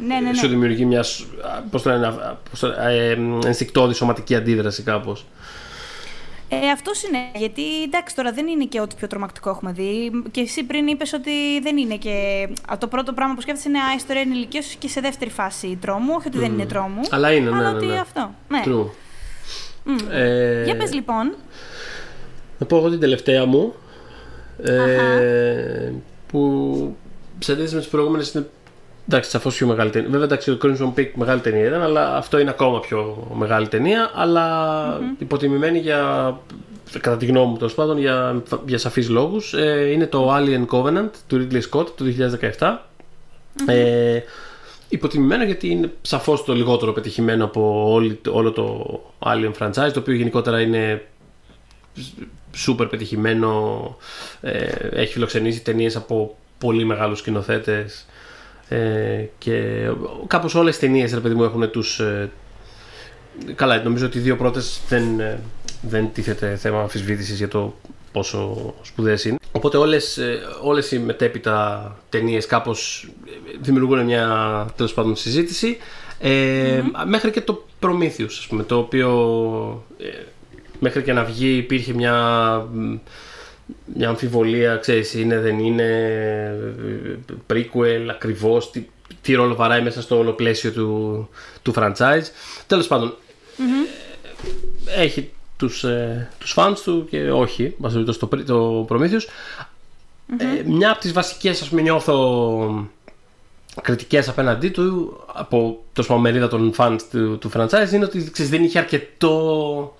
Ναι, ναι, Σου ναι. δημιουργεί μια. σ- α, Πώς το λένε, α, πώς το λένε, ε, εμ, ενστικτόδη σωματική αντίδραση κάπως. Ε, αυτό είναι. Γιατί εντάξει, τώρα δεν είναι και ό,τι πιο τρομακτικό έχουμε δει. Και εσύ πριν είπες ότι δεν είναι και. α, Το πρώτο πράγμα που σκέφτεσαι είναι Α, η ιστορία ενηλικίωση και σε δεύτερη φάση τρόμου. Όχι ότι δεν είναι τρόμου. Αλλά είναι, ναι, αλλά ναι, ότι ναι. αυτό. Ναι. True. Μμ. Ε, Για πες λοιπόν. Να πω εγώ την τελευταία μου. Ε, που σε αντίθεση με τις προηγούμενες είναι. Εντάξει, σαφώς πιο μεγάλη ταινία. Βέβαια, εντάξει, ο Crimson Peak μεγάλη ταινία ήταν, αλλά αυτό είναι ακόμα πιο μεγάλη ταινία. Αλλά υποτιμημένη για. κατά τη γνώμη μου τέλος πάντων, για, για σαφείς λόγους. Ε, είναι το Alien Covenant του Ridley Scott του 2017. Ε, υποτιμημένο γιατί είναι σαφώς το λιγότερο πετυχημένο από όλη, όλο το Alien franchise το οποίο γενικότερα είναι σούπερ πετυχημένο ε, έχει φιλοξενήσει ταινίες από πολύ μεγάλους σκηνοθέτες ε, και κάπως όλες οι ταινίες ρε παιδί μου έχουν τους ε, καλά νομίζω ότι οι δύο πρώτες δεν, ε, δεν τίθεται θέμα αμφισβήτησης για το πόσο σπουδαίες είναι. Οπότε όλες, ε, όλες οι μετέπειτα ταινίες κάπως ε, δημιουργούν μια τέλος πάντων συζήτηση. Ε, μέχρι και το Prometheus ας πούμε το οποίο ε, μέχρι και να βγει υπήρχε μια, μια αμφιβολία, ξέρεις, είναι, δεν είναι, ε, prequel, ακριβώς, τι, τι ρόλο βαράει μέσα στο όλο πλαίσιο του, του franchise. Τέλος πάντων, ε, έχει τους, ε, τους fans του και όχι, μας το, το, το Prometheus. Ε, μια από τις βασικές, ας πούμε, νιώθω κριτικές απέναντί του από το μερίδα των fans του, του franchise είναι ότι ξέρεις, δεν είχε αρκετό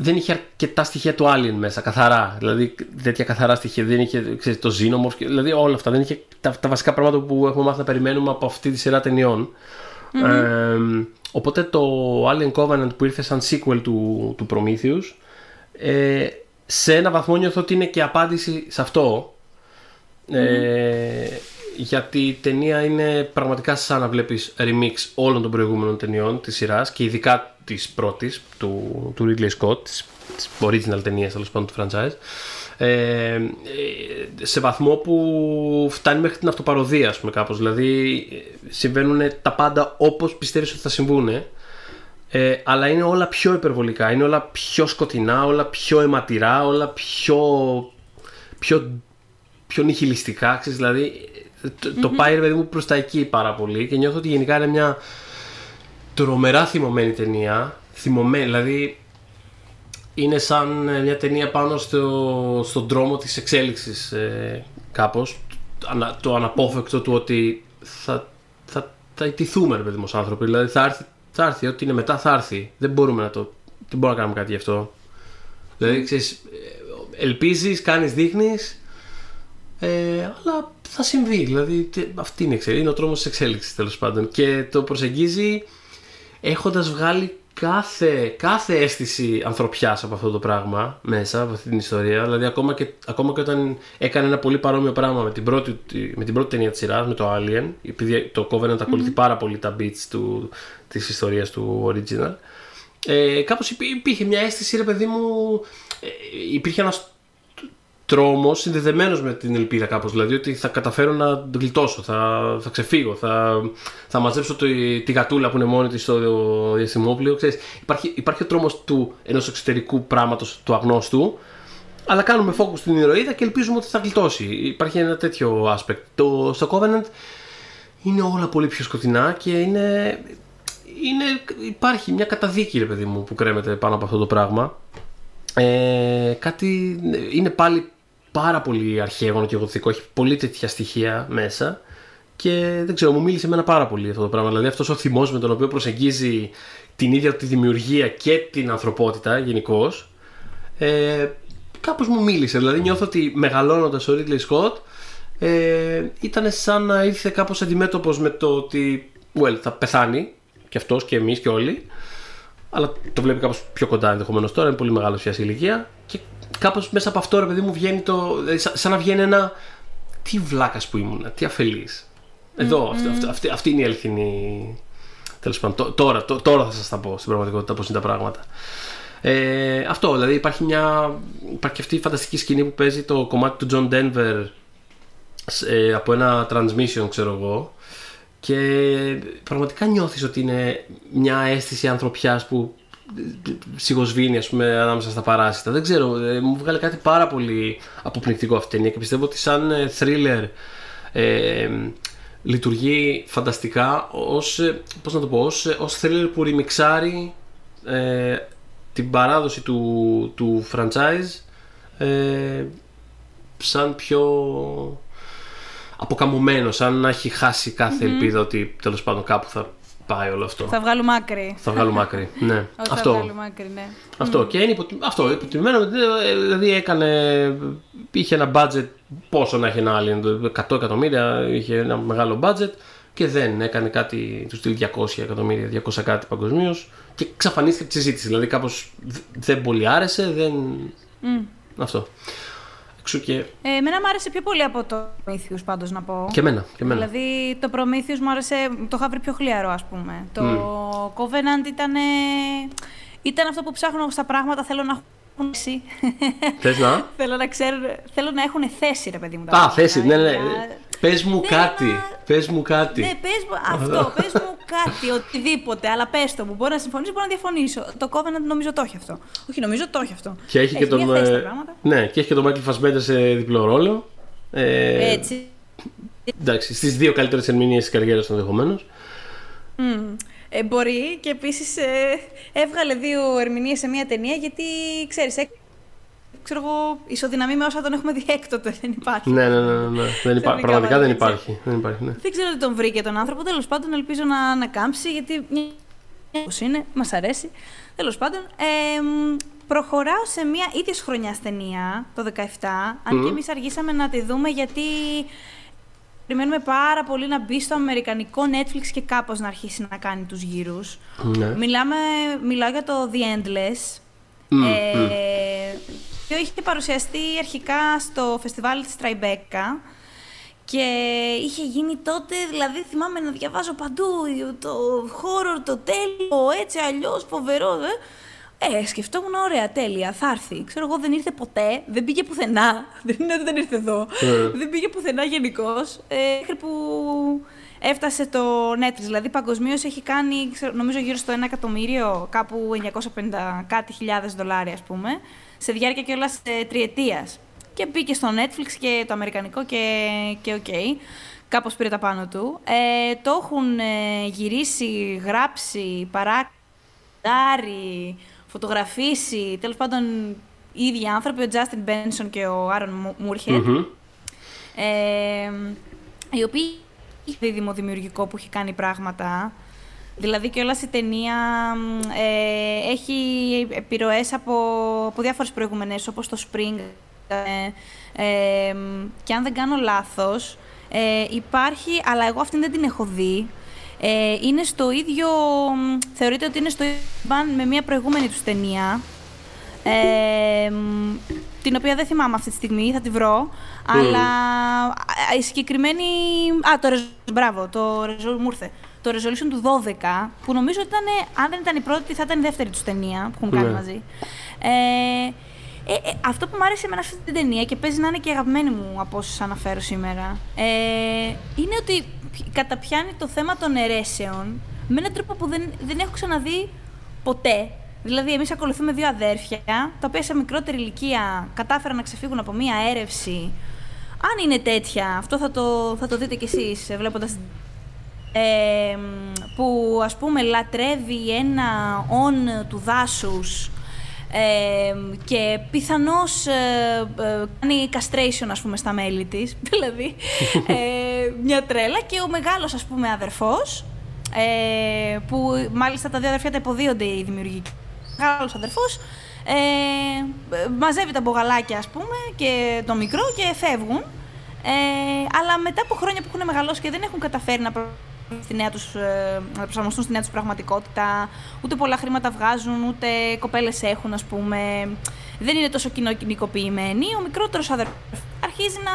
δεν είχε αρκετά στοιχεία του Alien μέσα, καθαρά. Δηλαδή τέτοια καθαρά στοιχεία. Δεν είχε ξέρεις, το Xenomorph, δηλαδή όλα αυτά. Δεν είχε τα, τα βασικά πράγματα που έχουμε μάθει να περιμένουμε από αυτή τη σειρά ταινιών. Ε, οπότε το Alien Covenant που ήρθε σαν sequel του, του Prometheus ε, σε ένα βαθμό νιώθω ότι είναι και απάντηση σε αυτό. Ε, γιατί η ταινία είναι πραγματικά σαν να βλέπεις remix όλων των προηγούμενων ταινιών της σειράς και ειδικά της πρώτης του, του Ridley Scott, της, της original ταινίας τέλος πάντων του franchise. Ε, σε βαθμό που φτάνει μέχρι την αυτοπαροδία ας πούμε κάπως. Δηλαδή συμβαίνουν τα πάντα όπως πιστεύεις ότι θα συμβούν ε, αλλά είναι όλα πιο υπερβολικά, είναι όλα πιο σκοτεινά, όλα πιο αιματηρά, όλα πιο, πιο, πιο νihilιστικά, ξέρεις, δηλαδή το, πάει ρε παιδί μου προς τα εκεί πάρα πολύ και νιώθω ότι γενικά είναι μια τρομερά θυμωμένη ταινία, θυμωμένη, δηλαδή είναι σαν ε, μια ταινία πάνω στο, στον δρόμο της εξέλιξης ε, κάπως, το αναπόφευκτο του ότι θα, θα, θα ιτηθούμε ρε παιδί μου άνθρωποι, δηλαδή θα έρθει, θα έρθει, ό,τι είναι μετά θα έρθει, δεν μπορούμε να το, δεν μπορούμε να κάνουμε κάτι γι' αυτό. Δηλαδή, ξέρεις, ε, ελπίζεις, κάνεις, δείχνεις, ε, αλλά θα συμβεί. Δηλαδή, αυτή είναι, είναι ο τρόμος της εξέλιξης τέλος πάντων. Και το προσεγγίζει έχοντας βγάλει κάθε, κάθε αίσθηση ανθρωπιάς από αυτό το πράγμα μέσα, από αυτή την ιστορία. Δηλαδή, ακόμα και, ακόμα και όταν έκανε ένα πολύ παρόμοιο πράγμα με την πρώτη, με την πρώτη ταινία της σειράς, με το Alien, επειδή το Covenant ακολουθεί πάρα πολύ τα beats του, της ιστορίας του original, ε, κάπως υπήρχε μια αίσθηση, ρε παιδί μου, ε, υπήρχε ένας τρόμος συνδεδεμένος με την ελπίδα κάπως δηλαδή ότι θα καταφέρω να γλιτώσω, θα, θα ξεφύγω, θα, θα μαζέψω το, τη γατούλα που είναι μόνη της στο διαστημόπλαιο ξέρεις, υπάρχει, υπάρχει ο τρόμος του ενός εξωτερικού πράγματος του αγνώστου αλλά κάνουμε focus στην ηρωίδα και ελπίζουμε ότι θα γλιτώσει. Υπάρχει ένα τέτοιο aspect. Το, στο Covenant είναι όλα πολύ πιο σκοτεινά και είναι, είναι υπάρχει μια καταδίκη ρε παιδί μου που κρέμεται πάνω από αυτό το πράγμα. Ε, κάτι είναι πάλι πάρα πολύ αρχαίγωνο και γοθικό, έχει πολύ τέτοια στοιχεία μέσα και δεν ξέρω, μου μίλησε εμένα πάρα πολύ αυτό το πράγμα. Δηλαδή αυτός ο θυμός με τον οποίο προσεγγίζει την ίδια τη δημιουργία και την ανθρωπότητα γενικώς. Ε, Κάπως μου μίλησε. Δηλαδή νιώθω ότι μεγαλώνοντας ο Ridley Scott ε, ήταν σαν να ήρθε κάπως αντιμέτωπος με το ότι well, θα πεθάνει και αυτός και εμείς και όλοι. Αλλά το βλέπει κάπως πιο κοντά ενδεχομένως τώρα, είναι πολύ μεγάλος πια σε ηλικία. Και κάπως μέσα από αυτό ρε παιδί μου βγαίνει το. Δηλαδή, σαν να βγαίνει ένα. Τι βλάκας που ήμουν, τι αφελή. Εδώ, αυτή, αυτή, αυτή, είναι η αληθινή. Τέλος πάντων, τώρα, τώρα θα σας τα πω στην πραγματικότητα πώς είναι τα πράγματα. Ε, αυτό, δηλαδή υπάρχει μια. Υπάρχει αυτή η φανταστική σκηνή που παίζει το κομμάτι του John Denver ε, από ένα transmission, ξέρω εγώ. Και πραγματικά νιώθεις ότι είναι μια αίσθηση ανθρωπιάς που σιγοσβήνει ας πούμε ανάμεσα στα παράσιτα. Δεν ξέρω, ε, μου βγάλε κάτι πάρα πολύ αποπνικτικό αυτή η ταινία και πιστεύω ότι σαν thriller ε, λειτουργεί φανταστικά ως, ε, πώς να το πω, ως, ως thriller που ρημιξάρει ε, την παράδοση του, του franchise ε, σαν πιο αποκαμωμένο, σαν να έχει χάσει κάθε mm-hmm. ελπίδα ότι τέλος πάντων κάπου θα πάει όλο αυτό. Θα βγάλουμε άκρη. Θα βγάλουμε άκρη. ναι. αυτό. Θα βγάλουμε άκρη, ναι. Αυτό. Και είναι υποτιμ... αυτό, υποτιμημένο. Δηλαδή έκανε. είχε ένα budget. Πόσο να έχει ένα άλλο, 100 εκατομμύρια. Είχε ένα μεγάλο budget και δεν έκανε κάτι τους στυλ 200 εκατομμύρια, 200 κάτι παγκοσμίως. Και εξαφανίστηκε τη συζήτηση. Δηλαδή κάπως δεν πολύ άρεσε. Δεν... Mm. Αυτό. Και... Ε, εμένα μου άρεσε πιο πολύ από το Prometheus πάντως να πω. Και εμένα, και εμένα. Δηλαδή το Prometheus μου άρεσε, το είχα βρει πιο χλιαρό ας πούμε. Το mm. Covenant ήταν, ήταν αυτό που ψάχνω στα πράγματα, θέλω να έχουν θέση. Θες να; θέλω, να ξέρουν, θέλω να έχουν θέση ρε παιδί μου. Α, θέση, ναι, ναι. Πες μου κάτι. Πες μου κάτι. Ναι, πες μου αυτό. πες μου κάτι, οτιδήποτε. Αλλά πες το μου. Μπορεί να συμφωνήσω, μπορεί να διαφωνήσω. Το Covenant νομίζω το έχει αυτό. Όχι, νομίζω το έχει αυτό. Και έχει, και τον. Ε, ναι, και έχει και τον Μάικλ Φασμέντερ σε διπλό ρόλο. Ε, Έτσι. Εντάξει, στις δύο καλύτερες ερμηνείες της καριέρας του ενδεχομένως. Mm. Ε, μπορεί και επίσης ε, έβγαλε δύο ερμηνείες σε μία ταινία γιατί ξέρεις, ξέρω εγώ, ισοδυναμεί με όσα τον έχουμε δει έκτοτε. Δεν υπάρχει. Ναι, ναι, ναι. ναι. ναι. δεν υπά... Πραγματικά δεν υπάρχει. Δεν, υπάρχει ναι. δεν ξέρω τι τον βρήκε τον άνθρωπο. Τέλος πάντων, ελπίζω να, να κάμψει, γιατί Πώ είναι, μας αρέσει. Τέλος πάντων, ε, προχωράω σε μια ίδια χρονιάς ταινία, το 17, αν και εμείς αργήσαμε να τη δούμε γιατί περιμένουμε πάρα πολύ να μπει στο αμερικανικό Netflix και κάπως να αρχίσει να κάνει τους γύρους. Ναι. Μιλάμε, μιλάω για το The Endless, mm, ε, mm. Είχε παρουσιαστεί αρχικά στο φεστιβάλ της Τραϊμπέκα και είχε γίνει τότε, δηλαδή θυμάμαι να διαβάζω παντού το horror, το τέλειο, έτσι αλλιώς, φοβερό, δε. Ε, σκεφτόμουν, ωραία, τέλεια, θα έρθει. Ξέρω εγώ, δεν ήρθε ποτέ, δεν πήγε πουθενά. Δεν είναι ότι δεν ήρθε εδώ. Ε. Δεν πήγε πουθενά γενικώς. Ε, μέχρι που έφτασε το Netflix. Δηλαδή, παγκοσμίως έχει κάνει, ξέρω, νομίζω, γύρω στο 1 εκατομμύριο, κάπου 950 κάτι χιλιάδες δολάρια, ας πούμε, σε διάρκεια και όλα τριετίας. Και μπήκε στο Netflix και το αμερικανικό και, και OK. Okay. Κάπως πήρε τα πάνω του. Ε, το έχουν ε, γυρίσει, γράψει, παράξει, φωτογραφίσει, τέλος πάντων οι ίδιοι άνθρωποι, ο Justin Benson και ο Aaron Moorhead, ε, οι οποίοι δίδυμο δημιουργικό που έχει κάνει πράγματα. Δηλαδή και όλας η ταινία ε, έχει επιρροές από, από διάφορες προηγούμενες, όπως το Spring. Ε, ε, και αν δεν κάνω λάθος, ε, υπάρχει, αλλά εγώ αυτήν δεν την έχω δει, ε, είναι στο ίδιο, θεωρείται ότι είναι στο ίδιο με μια προηγούμενη τους ταινία, ε, την οποία δεν θυμάμαι αυτή τη στιγμή, θα τη βρω, αλλά η συγκεκριμένη, α, το μπράβο, το μου το Resolution του 12, που νομίζω ότι ήταν, αν δεν ήταν η πρώτη, θα ήταν η δεύτερη τους ταινία που έχουν κάνει ναι. μαζί. Ε, ε, ε, αυτό που μου άρεσε εμένα αυτή την ταινία και παίζει να είναι και αγαπημένη μου από όσους αναφέρω σήμερα, ε, είναι ότι καταπιάνει το θέμα των αιρέσεων με έναν τρόπο που δεν, δεν έχω ξαναδεί ποτέ. Δηλαδή, εμείς ακολουθούμε δύο αδέρφια, τα οποία σε μικρότερη ηλικία κατάφεραν να ξεφύγουν από μία έρευση. Αν είναι τέτοια, αυτό θα το, θα το δείτε κι εσείς βλέποντας ε, που ας πούμε λατρεύει ένα όν του δάσους και πιθανώς ε, ε, κάνει castration ας πούμε στα μέλη της, δηλαδή ε, μια τρέλα και ο μεγάλος ας πούμε αδερφός ε, που μάλιστα τα δύο αδερφιά τα υποδίονται οι δημιουργικοί. Μεγάλος αδερφός ε, μαζεύει τα μπογαλάκια ας πούμε και το μικρό και φεύγουν αλλά μετά από χρόνια που έχουν μεγαλώσει και δεν έχουν καταφέρει να στη νέα τους, ε, να προσαρμοστούν στη νέα τους πραγματικότητα. Ούτε πολλά χρήματα βγάζουν, ούτε κοπέλες έχουν, ας πούμε. Δεν είναι τόσο κοινωνικοποιημένοι. Ο μικρότερος αδερφός αρχίζει να,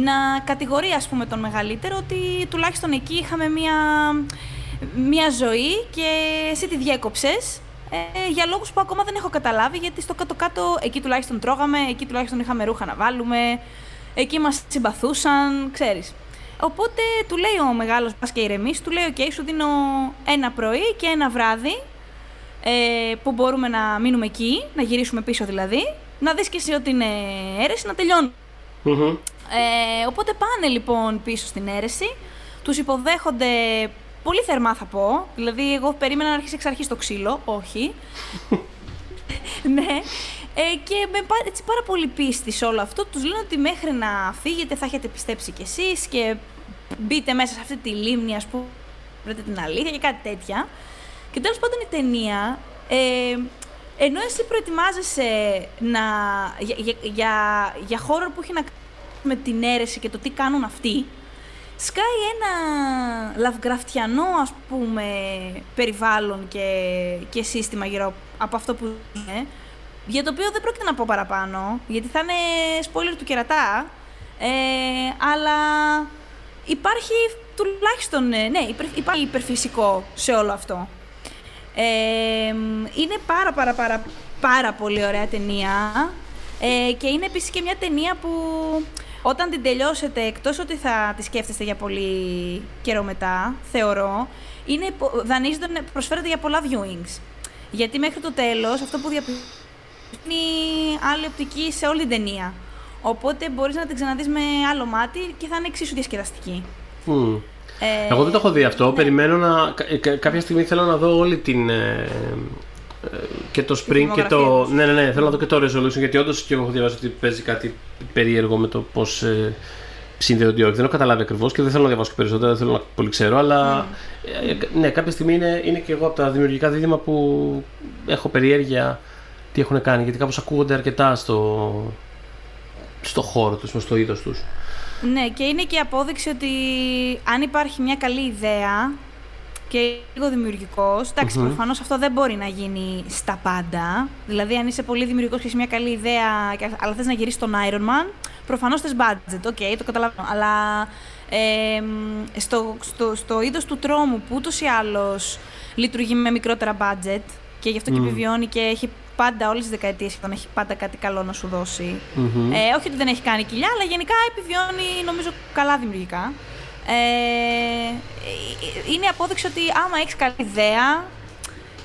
να κατηγορεί, ας πούμε, τον μεγαλύτερο ότι τουλάχιστον εκεί είχαμε μία, μία ζωή και εσύ τη διέκοψες. Ε, για λόγους που ακόμα δεν έχω καταλάβει, γιατί στο κάτω-κάτω εκεί τουλάχιστον τρώγαμε, εκεί τουλάχιστον είχαμε ρούχα να βάλουμε, εκεί μας συμπαθούσαν, ξέρεις. Οπότε του λέει ο μεγάλος πα και ηρεμείς, του λέει: OK, σου δίνω ένα πρωί και ένα βράδυ ε, που μπορούμε να μείνουμε εκεί, να γυρίσουμε πίσω δηλαδή, να δεις και εσύ ότι είναι αίρεση, να τελειωνει Ε, οπότε πάνε λοιπόν πίσω στην αίρεση, τους υποδέχονται πολύ θερμά θα πω, δηλαδή εγώ περίμενα να αρχίσει εξ αρχής το ξύλο, όχι. ναι, ε, και με έτσι, πάρα πολύ πίστη σε όλο αυτό. Τους λένε ότι μέχρι να φύγετε θα έχετε πιστέψει κι εσείς και μπείτε μέσα σε αυτή τη λίμνη, ας πούμε, βρείτε την αλήθεια και κάτι τέτοια. Και τέλος πάντων η ταινία, ε, ενώ εσύ προετοιμάζεσαι να, για, για, για, για χώρο που έχει να κάνει με την αίρεση και το τι κάνουν αυτοί, σκάει ένα λαυγραφτιανό ας πούμε περιβάλλον και, και σύστημα γύρω από αυτό που είναι για το οποίο δεν πρόκειται να πω παραπάνω, γιατί θα είναι spoiler του κερατά, ε, αλλά υπάρχει τουλάχιστον, ε, ναι, υπάρχει υπερφυσικό σε όλο αυτό. Ε, είναι πάρα πάρα πάρα πάρα πολύ ωραία ταινία ε, και είναι επίσης και μια ταινία που όταν την τελειώσετε, εκτός ότι θα τη σκέφτεστε για πολύ καιρό μετά, θεωρώ, είναι, δανείζεται, προσφέρεται για πολλά viewings. Γιατί μέχρι το τέλος, αυτό που διαπιστώνω είναι άλλη οπτική σε όλη την ταινία. Οπότε μπορείς να την ξαναδείς με άλλο μάτι και θα είναι εξίσου διασκεδαστική. Mm. Ε, Εγώ δεν το έχω δει αυτό. Ναι. Περιμένω να. Κάποια στιγμή θέλω να δω όλη την. Ε, ε, και το Spring και το. Ναι, ναι, ναι, θέλω να δω και το Resolution γιατί όντως και εγώ έχω διαβάσει ότι παίζει κάτι περίεργο με το πώς ε, συνδέονται όχι. Δεν έχω καταλάβει ακριβώς και δεν θέλω να διαβάσω και περισσότερα, δεν θέλω να πολύ ξέρω, αλλά ε, ναι, κάποια στιγμή είναι, είναι και εγώ από τα δημιουργικά δίδυμα που έχω περιέργεια τι έχουν κάνει γιατί κάπως ακούγονται αρκετά στο, στο χώρο τους, στο είδος τους. Ναι, και είναι και η απόδειξη ότι αν υπάρχει μια καλή ιδέα και λίγο δημιουργικός. Εντάξει, mm-hmm. προφανώς αυτό δεν μπορεί να γίνει στα πάντα. Δηλαδή, αν είσαι πολύ δημιουργικός και έχεις μια καλή ιδέα, αλλά θες να γυρίσεις τον Iron Man, προφανώς θες budget. OK, okay, το καταλαβαίνω. Αλλά ε, στο, στο, στο είδος του τρόμου, που ούτως ή άλλως λειτουργεί με μικρότερα budget και γι' αυτό mm. και επιβιώνει και έχει πάντα όλες τις δεκαετίες όταν έχει πάντα κάτι καλό να σου δώσει. Mm-hmm. Ε, όχι ότι δεν έχει κάνει κοιλιά, αλλά γενικά επιβιώνει νομίζω καλά δημιουργικά. Ε, είναι απόδειξη ότι άμα έχεις καλή ιδέα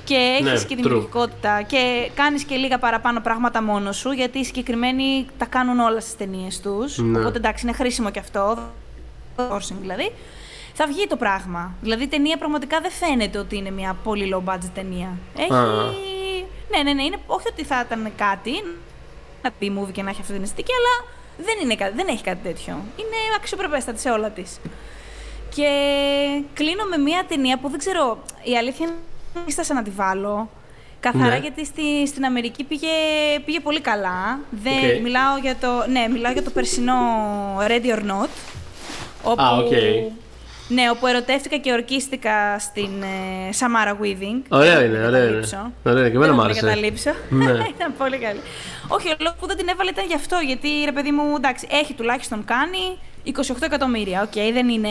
και έχεις ναι, και δημιουργικότητα και κάνεις και λίγα παραπάνω πράγματα μόνος σου, γιατί οι συγκεκριμένοι τα κάνουν όλα στις ταινίες τους. Ναι. Οπότε εντάξει, είναι χρήσιμο και αυτό. δηλαδή. Θα βγει το πράγμα. Δηλαδή η ταινία πραγματικά δεν φαίνεται ότι είναι μια πολύ low budget ταινία. Έχει. Ναι, ναι, ναι. Είναι... Όχι ότι θα ήταν κάτι. Να πει movie και να έχει αυτή την αισθητική, αλλά δεν, είναι, δεν έχει κάτι τέτοιο. Είναι αξιοπρεπέστατη σε όλα της. Και κλείνω με μια ταινία που δεν ξέρω. Η αλήθεια είναι ότι να τη βάλω. Καθαρά ναι. γιατί στη, στην Αμερική πήγε, πήγε πολύ καλά. Δεν, μιλάω, για το, ναι, μιλάω για το περσινό Ready or Not. Όπου, ah, okay. Ναι, όπου ερωτεύτηκα και ορκίστηκα στην Samara uh, Weaving. Ωραία είναι, ωραία είναι. Ωραία, και εμένα μου άρεσε. Ναι. ήταν πολύ καλή. Όχι, ο λόγος που δεν την έβαλε ήταν γι' αυτό. Γιατί ρε παιδί μου, εντάξει, έχει τουλάχιστον κάνει 28 εκατομμύρια. OK, okay, δεν είναι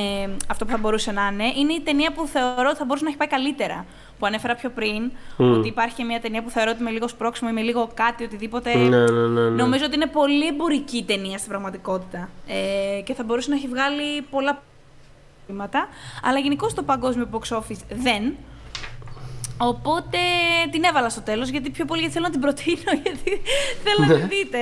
αυτό που θα μπορούσε να είναι. Είναι η ταινία που θεωρώ ότι θα μπορούσε να έχει πάει καλύτερα. Που ανέφερα πιο πριν, mm. ότι υπάρχει μια ταινία που θεωρώ ότι με λίγο σπρώξιμο ή με λίγο κάτι, οτιδήποτε. Ναι, ναι, ναι, ναι. Νομίζω ότι είναι πολύ εμπορική ταινία στην πραγματικότητα. Ε, και θα μπορούσε να έχει βγάλει πολλά αλλά γενικώς το παγκόσμιο box office δεν. Οπότε την έβαλα στο τέλος, γιατί πιο πολύ θέλω να την προτείνω, γιατί θέλω να την ναι. δείτε.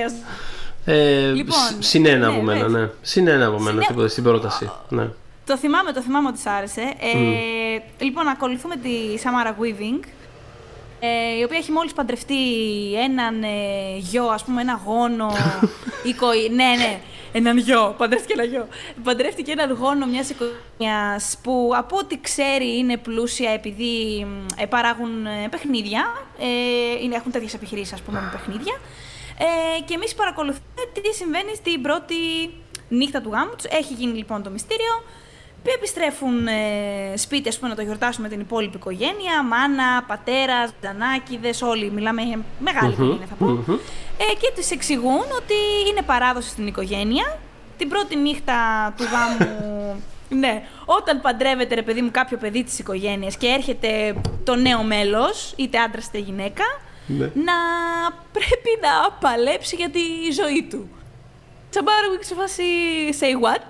Ε, λοιπόν, συνένα ναι, από μένα, ναι. Συνένα από μένα Συνέ... στην πρόταση. Ναι. Το θυμάμαι, το θυμάμαι ότι σ' άρεσε. Ε, Λοιπόν, ακολουθούμε τη Σαμάρα Weaving, ε, η οποία έχει μόλις παντρευτεί έναν ε, γιο, ας πούμε, ένα γόνο, οικοή, ναι, ναι, έναν γιο, παντρεύτηκε ένα γιο. Παντρεύτηκε έναν γόνο μιας οικογένειας που από ό,τι ξέρει είναι πλούσια επειδή ε, παράγουν ε, παιχνίδια, ε, είναι, έχουν τέτοιες επιχειρήσεις, ας πούμε, με παιχνίδια. Ε, και εμείς παρακολουθούμε τι συμβαίνει στην πρώτη νύχτα του γάμου τους. Έχει γίνει λοιπόν το μυστήριο επιστρέφουν ε, σπίτι ας πούμε, να το γιορτάσουν με την υπόλοιπη οικογένεια, μάνα, πατέρας, ζανάκιδε, όλοι. Μιλάμε για μεγάλη οικογένεια, θα πω. Ε, και τους εξηγούν ότι είναι παράδοση στην οικογένεια. Την πρώτη νύχτα του γάμου. ναι, όταν παντρεύεται ρε παιδί μου κάποιο παιδί της οικογένειας και έρχεται το νέο μέλος, είτε άντρας είτε γυναίκα, ναι. να πρέπει να παλέψει για τη ζωή του. Τσαμπάρου, σε φάση say what;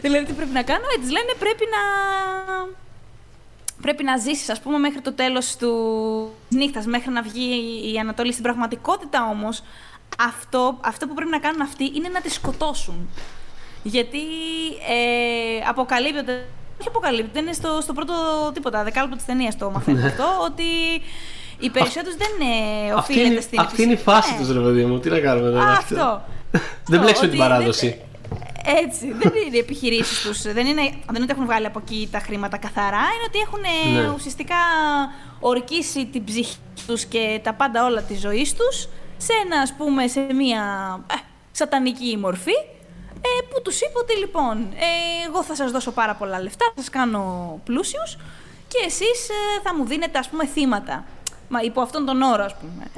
Δηλαδή, τι πρέπει να κάνω, έτσι λένε πρέπει να. Πρέπει να ζήσεις, ας πούμε, μέχρι το τέλος του νύχτας, μέχρι να βγει η Ανατολή. Στην πραγματικότητα όμως, αυτό, αυτό που πρέπει να κάνουν αυτοί είναι να τη σκοτώσουν. Γιατί ε, αποκαλύπτεται όχι αποκαλύπτεται, είναι στο, στο πρώτο τίποτα, δεκάλεπτο της ταινίας το μαθαίνω ναι. αυτό, ότι οι περισσότεροι δεν είναι οφείλεται στην Αυτή είναι η φάση ναι. τους, ρε παιδί μου. Τι να κάνουμε τώρα. Αυτό. δεν μπλέξουμε την παράδοση. Έτσι. δεν είναι οι επιχειρήσεις τους. Δεν είναι, δεν είναι ότι έχουν βγάλει από εκεί τα χρήματα καθαρά. Είναι ότι έχουν ναι. ουσιαστικά ορκίσει την ψυχή τους και τα πάντα όλα της ζωής τους σε ένα, ας πούμε, σε μια ε, σατανική μορφή. Ε, που τους είπε ότι λοιπόν, ε, εγώ θα σας δώσω πάρα πολλά λεφτά, θα σας κάνω πλούσιους και εσείς ε, θα μου δίνετε ας πούμε θύματα. Μα υπό αυτόν τον όρο ας πούμε.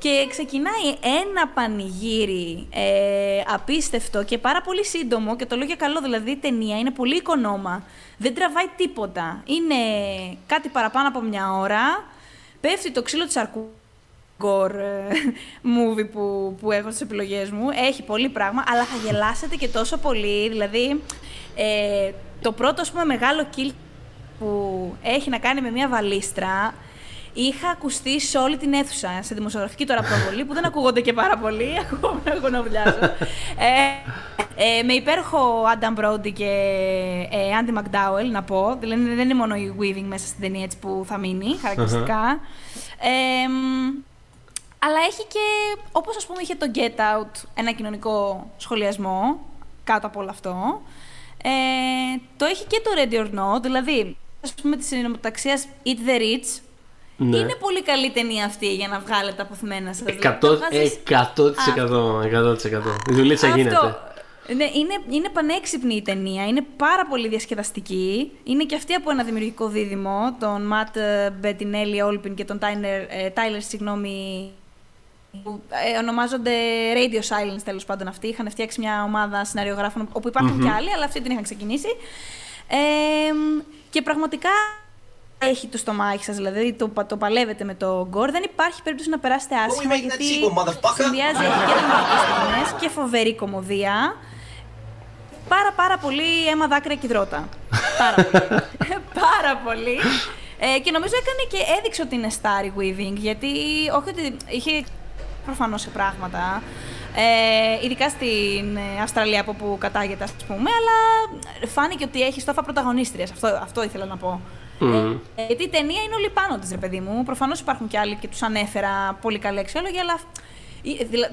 Και ξεκινάει ένα πανηγύρι ε, απίστευτο και πάρα πολύ σύντομο και το λέω για καλό, δηλαδή η ταινία είναι πολύ οικονόμα, δεν τραβάει τίποτα. Είναι κάτι παραπάνω από μια ώρα, πέφτει το ξύλο της αρκού gore ε, movie που, που έχω στις επιλογές μου. Έχει πολύ πράγμα, αλλά θα γελάσετε και τόσο πολύ. Δηλαδή, ε, το πρώτο, ας πούμε, μεγάλο kill που έχει να κάνει με μια βαλίστρα, είχα ακουστεί σε όλη την αίθουσα, σε δημοσιογραφική τώρα προβολή, που δεν ακούγονται και πάρα πολύ, ακούγομαι να γονοβουλιάζω. ε, ε, με υπέροχο Adam Brody και ε, Andy McDowell, να πω. Δηλαδή δεν είναι μόνο η Weaving μέσα στην ταινία έτσι που θα μείνει, χαρακτηριστικά. αλλά έχει και, όπως ας πούμε είχε το Get Out, ένα κοινωνικό σχολιασμό κάτω από όλο αυτό. Ε, το έχει και το Ready or Not, δηλαδή, ας πούμε, της συνομοταξία Eat the Rich, ναι. Είναι πολύ καλή ταινία αυτή για να βγάλετε αποθυμένα σας. 100%. 100%. 100%. Η δουλίτσα γίνεται. Ναι, είναι, είναι πανέξυπνη η ταινία, είναι πάρα πολύ διασκεδαστική. Είναι και αυτή από ένα δημιουργικό δίδυμο, τον Ματ Μπετινέλη Όλπιν και τον Τάιλερ, συγγνώμη, που ε, ονομάζονται Radio Silence τέλος πάντων αυτοί. Είχαν φτιάξει μια ομάδα σεναριογράφων όπου υπάρχουν και άλλοι, αλλά αυτοί την είχαν ξεκινήσει. Ε, και πραγματικά έχει το στομάχι σας, δηλαδή το, το παλεύετε με το γκορ, δεν υπάρχει περίπτωση να περάσετε άσχημα γιατί συνδυάζει και δραματικές και φοβερή κομμωδία. Πάρα πάρα πολύ αίμα δάκρυα και υδρότα. πάρα πολύ. πάρα πολύ. Ε, και νομίζω έκανε και έδειξε ότι είναι Starry Weaving, γιατί όχι ότι είχε προφανώς σε πράγματα. Ε, ειδικά στην Αυστραλία από που κατάγεται, ας πούμε, αλλά φάνηκε ότι έχει στόφα πρωταγωνίστριας. Αυτό, αυτό ήθελα να πω. Mm. Ε, γιατί η ταινία είναι όλοι πάνω της, ρε παιδί μου. Προφανώς υπάρχουν και άλλοι και τους ανέφερα πολύ καλή αξιόλογοι, αλλά.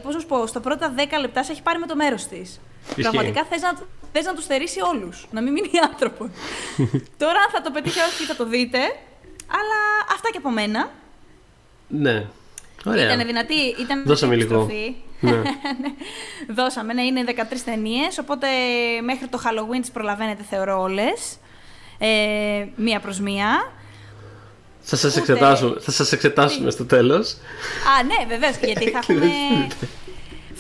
Πώς να σου πω, στα πρώτα 10 λεπτά σε έχει πάρει με το μέρος της. Πραγματικά θες να, θες να τους θερήσει όλους. Να μην μείνει άνθρωπος. Τώρα, αν θα το πετύχει όχι, θα το δείτε. Αλλά αυτά και από μένα. Ναι. Ωραία. Ήταν δυνατή. Ήταν Δώσαμε λίγο. Ναι. ναι. Δώσαμε, ναι, είναι 13 ταινίες. Οπότε μέχρι το Halloween τις προλαβαίνετε, θεωρώ όλες ε, μία προς μία. Θα σας, Ούτε... εξετάσουμε, θα σας εξετάσουμε στο τέλος. Α, ναι, βεβαίως, γιατί θα έχουμε...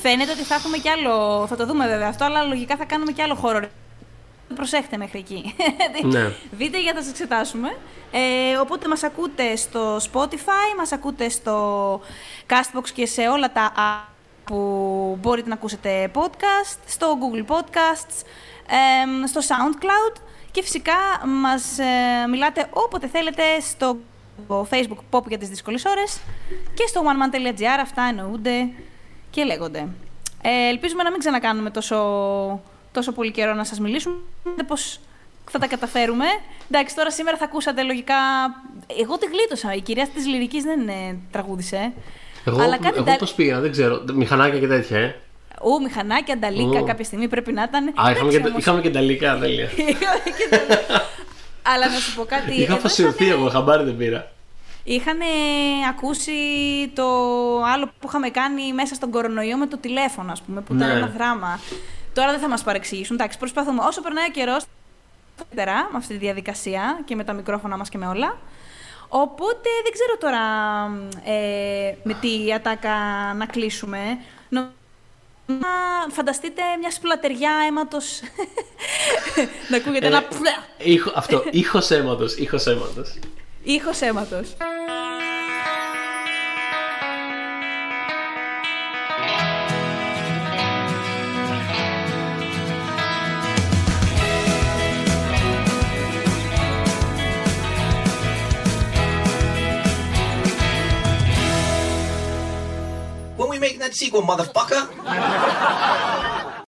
Φαίνεται ότι θα έχουμε κι άλλο, θα το δούμε βέβαια αυτό, αλλά λογικά θα κάνουμε κι άλλο χώρο. Προσέχτε μέχρι εκεί. Ναι. Δείτε για να σας εξετάσουμε. Ε, οπότε μας ακούτε στο Spotify, μας ακούτε στο Castbox και σε όλα τα app που μπορείτε να ακούσετε podcast, στο Google Podcasts, ε, στο SoundCloud και φυσικά μας ε, μιλάτε όποτε θέλετε στο facebook pop για τις δύσκολες ώρες και στο oneman.gr αυτά εννοούνται και λέγονται. Ε, ελπίζουμε να μην ξανακάνουμε τόσο, τόσο πολύ καιρό να σας μιλήσουμε, πως θα τα καταφέρουμε. Εντάξει, τώρα σήμερα θα ακούσατε λογικά... Εγώ τη γλίτωσα, η κυρία της λυρικής δεν ε, τραγούδισε. Εγώ, αλλά κάτι εγώ πώς πήγα, δεν ξέρω, μηχανάκια και τέτοια, ε. Ού, μηχανάκια, ανταλίκα, κάποια στιγμή πρέπει να ήταν. Α, είχαμε και, είχαμε και ανταλίκα, τέλεια. Αλλά να σου πω κάτι. Είχα φασιωθεί εγώ, χαμπάρι δεν πήρα. Είχαν ακούσει το άλλο που είχαμε κάνει μέσα στον κορονοϊό με το τηλέφωνο, ας πούμε, που ήταν ναι. ένα δράμα. Τώρα δεν θα μας παρεξηγήσουν. Εντάξει, προσπαθούμε. Όσο περνάει ο καιρός, με αυτή τη διαδικασία και με τα μικρόφωνα μας και με όλα. Οπότε δεν ξέρω τώρα ε, με τι ατάκα να κλείσουμε. Να φανταστείτε μια σπλατεριά αίματος. Να ακούγεται ένα ε, ήχος, αυτό, ήχος αίματος, we making that sequel, motherfucker?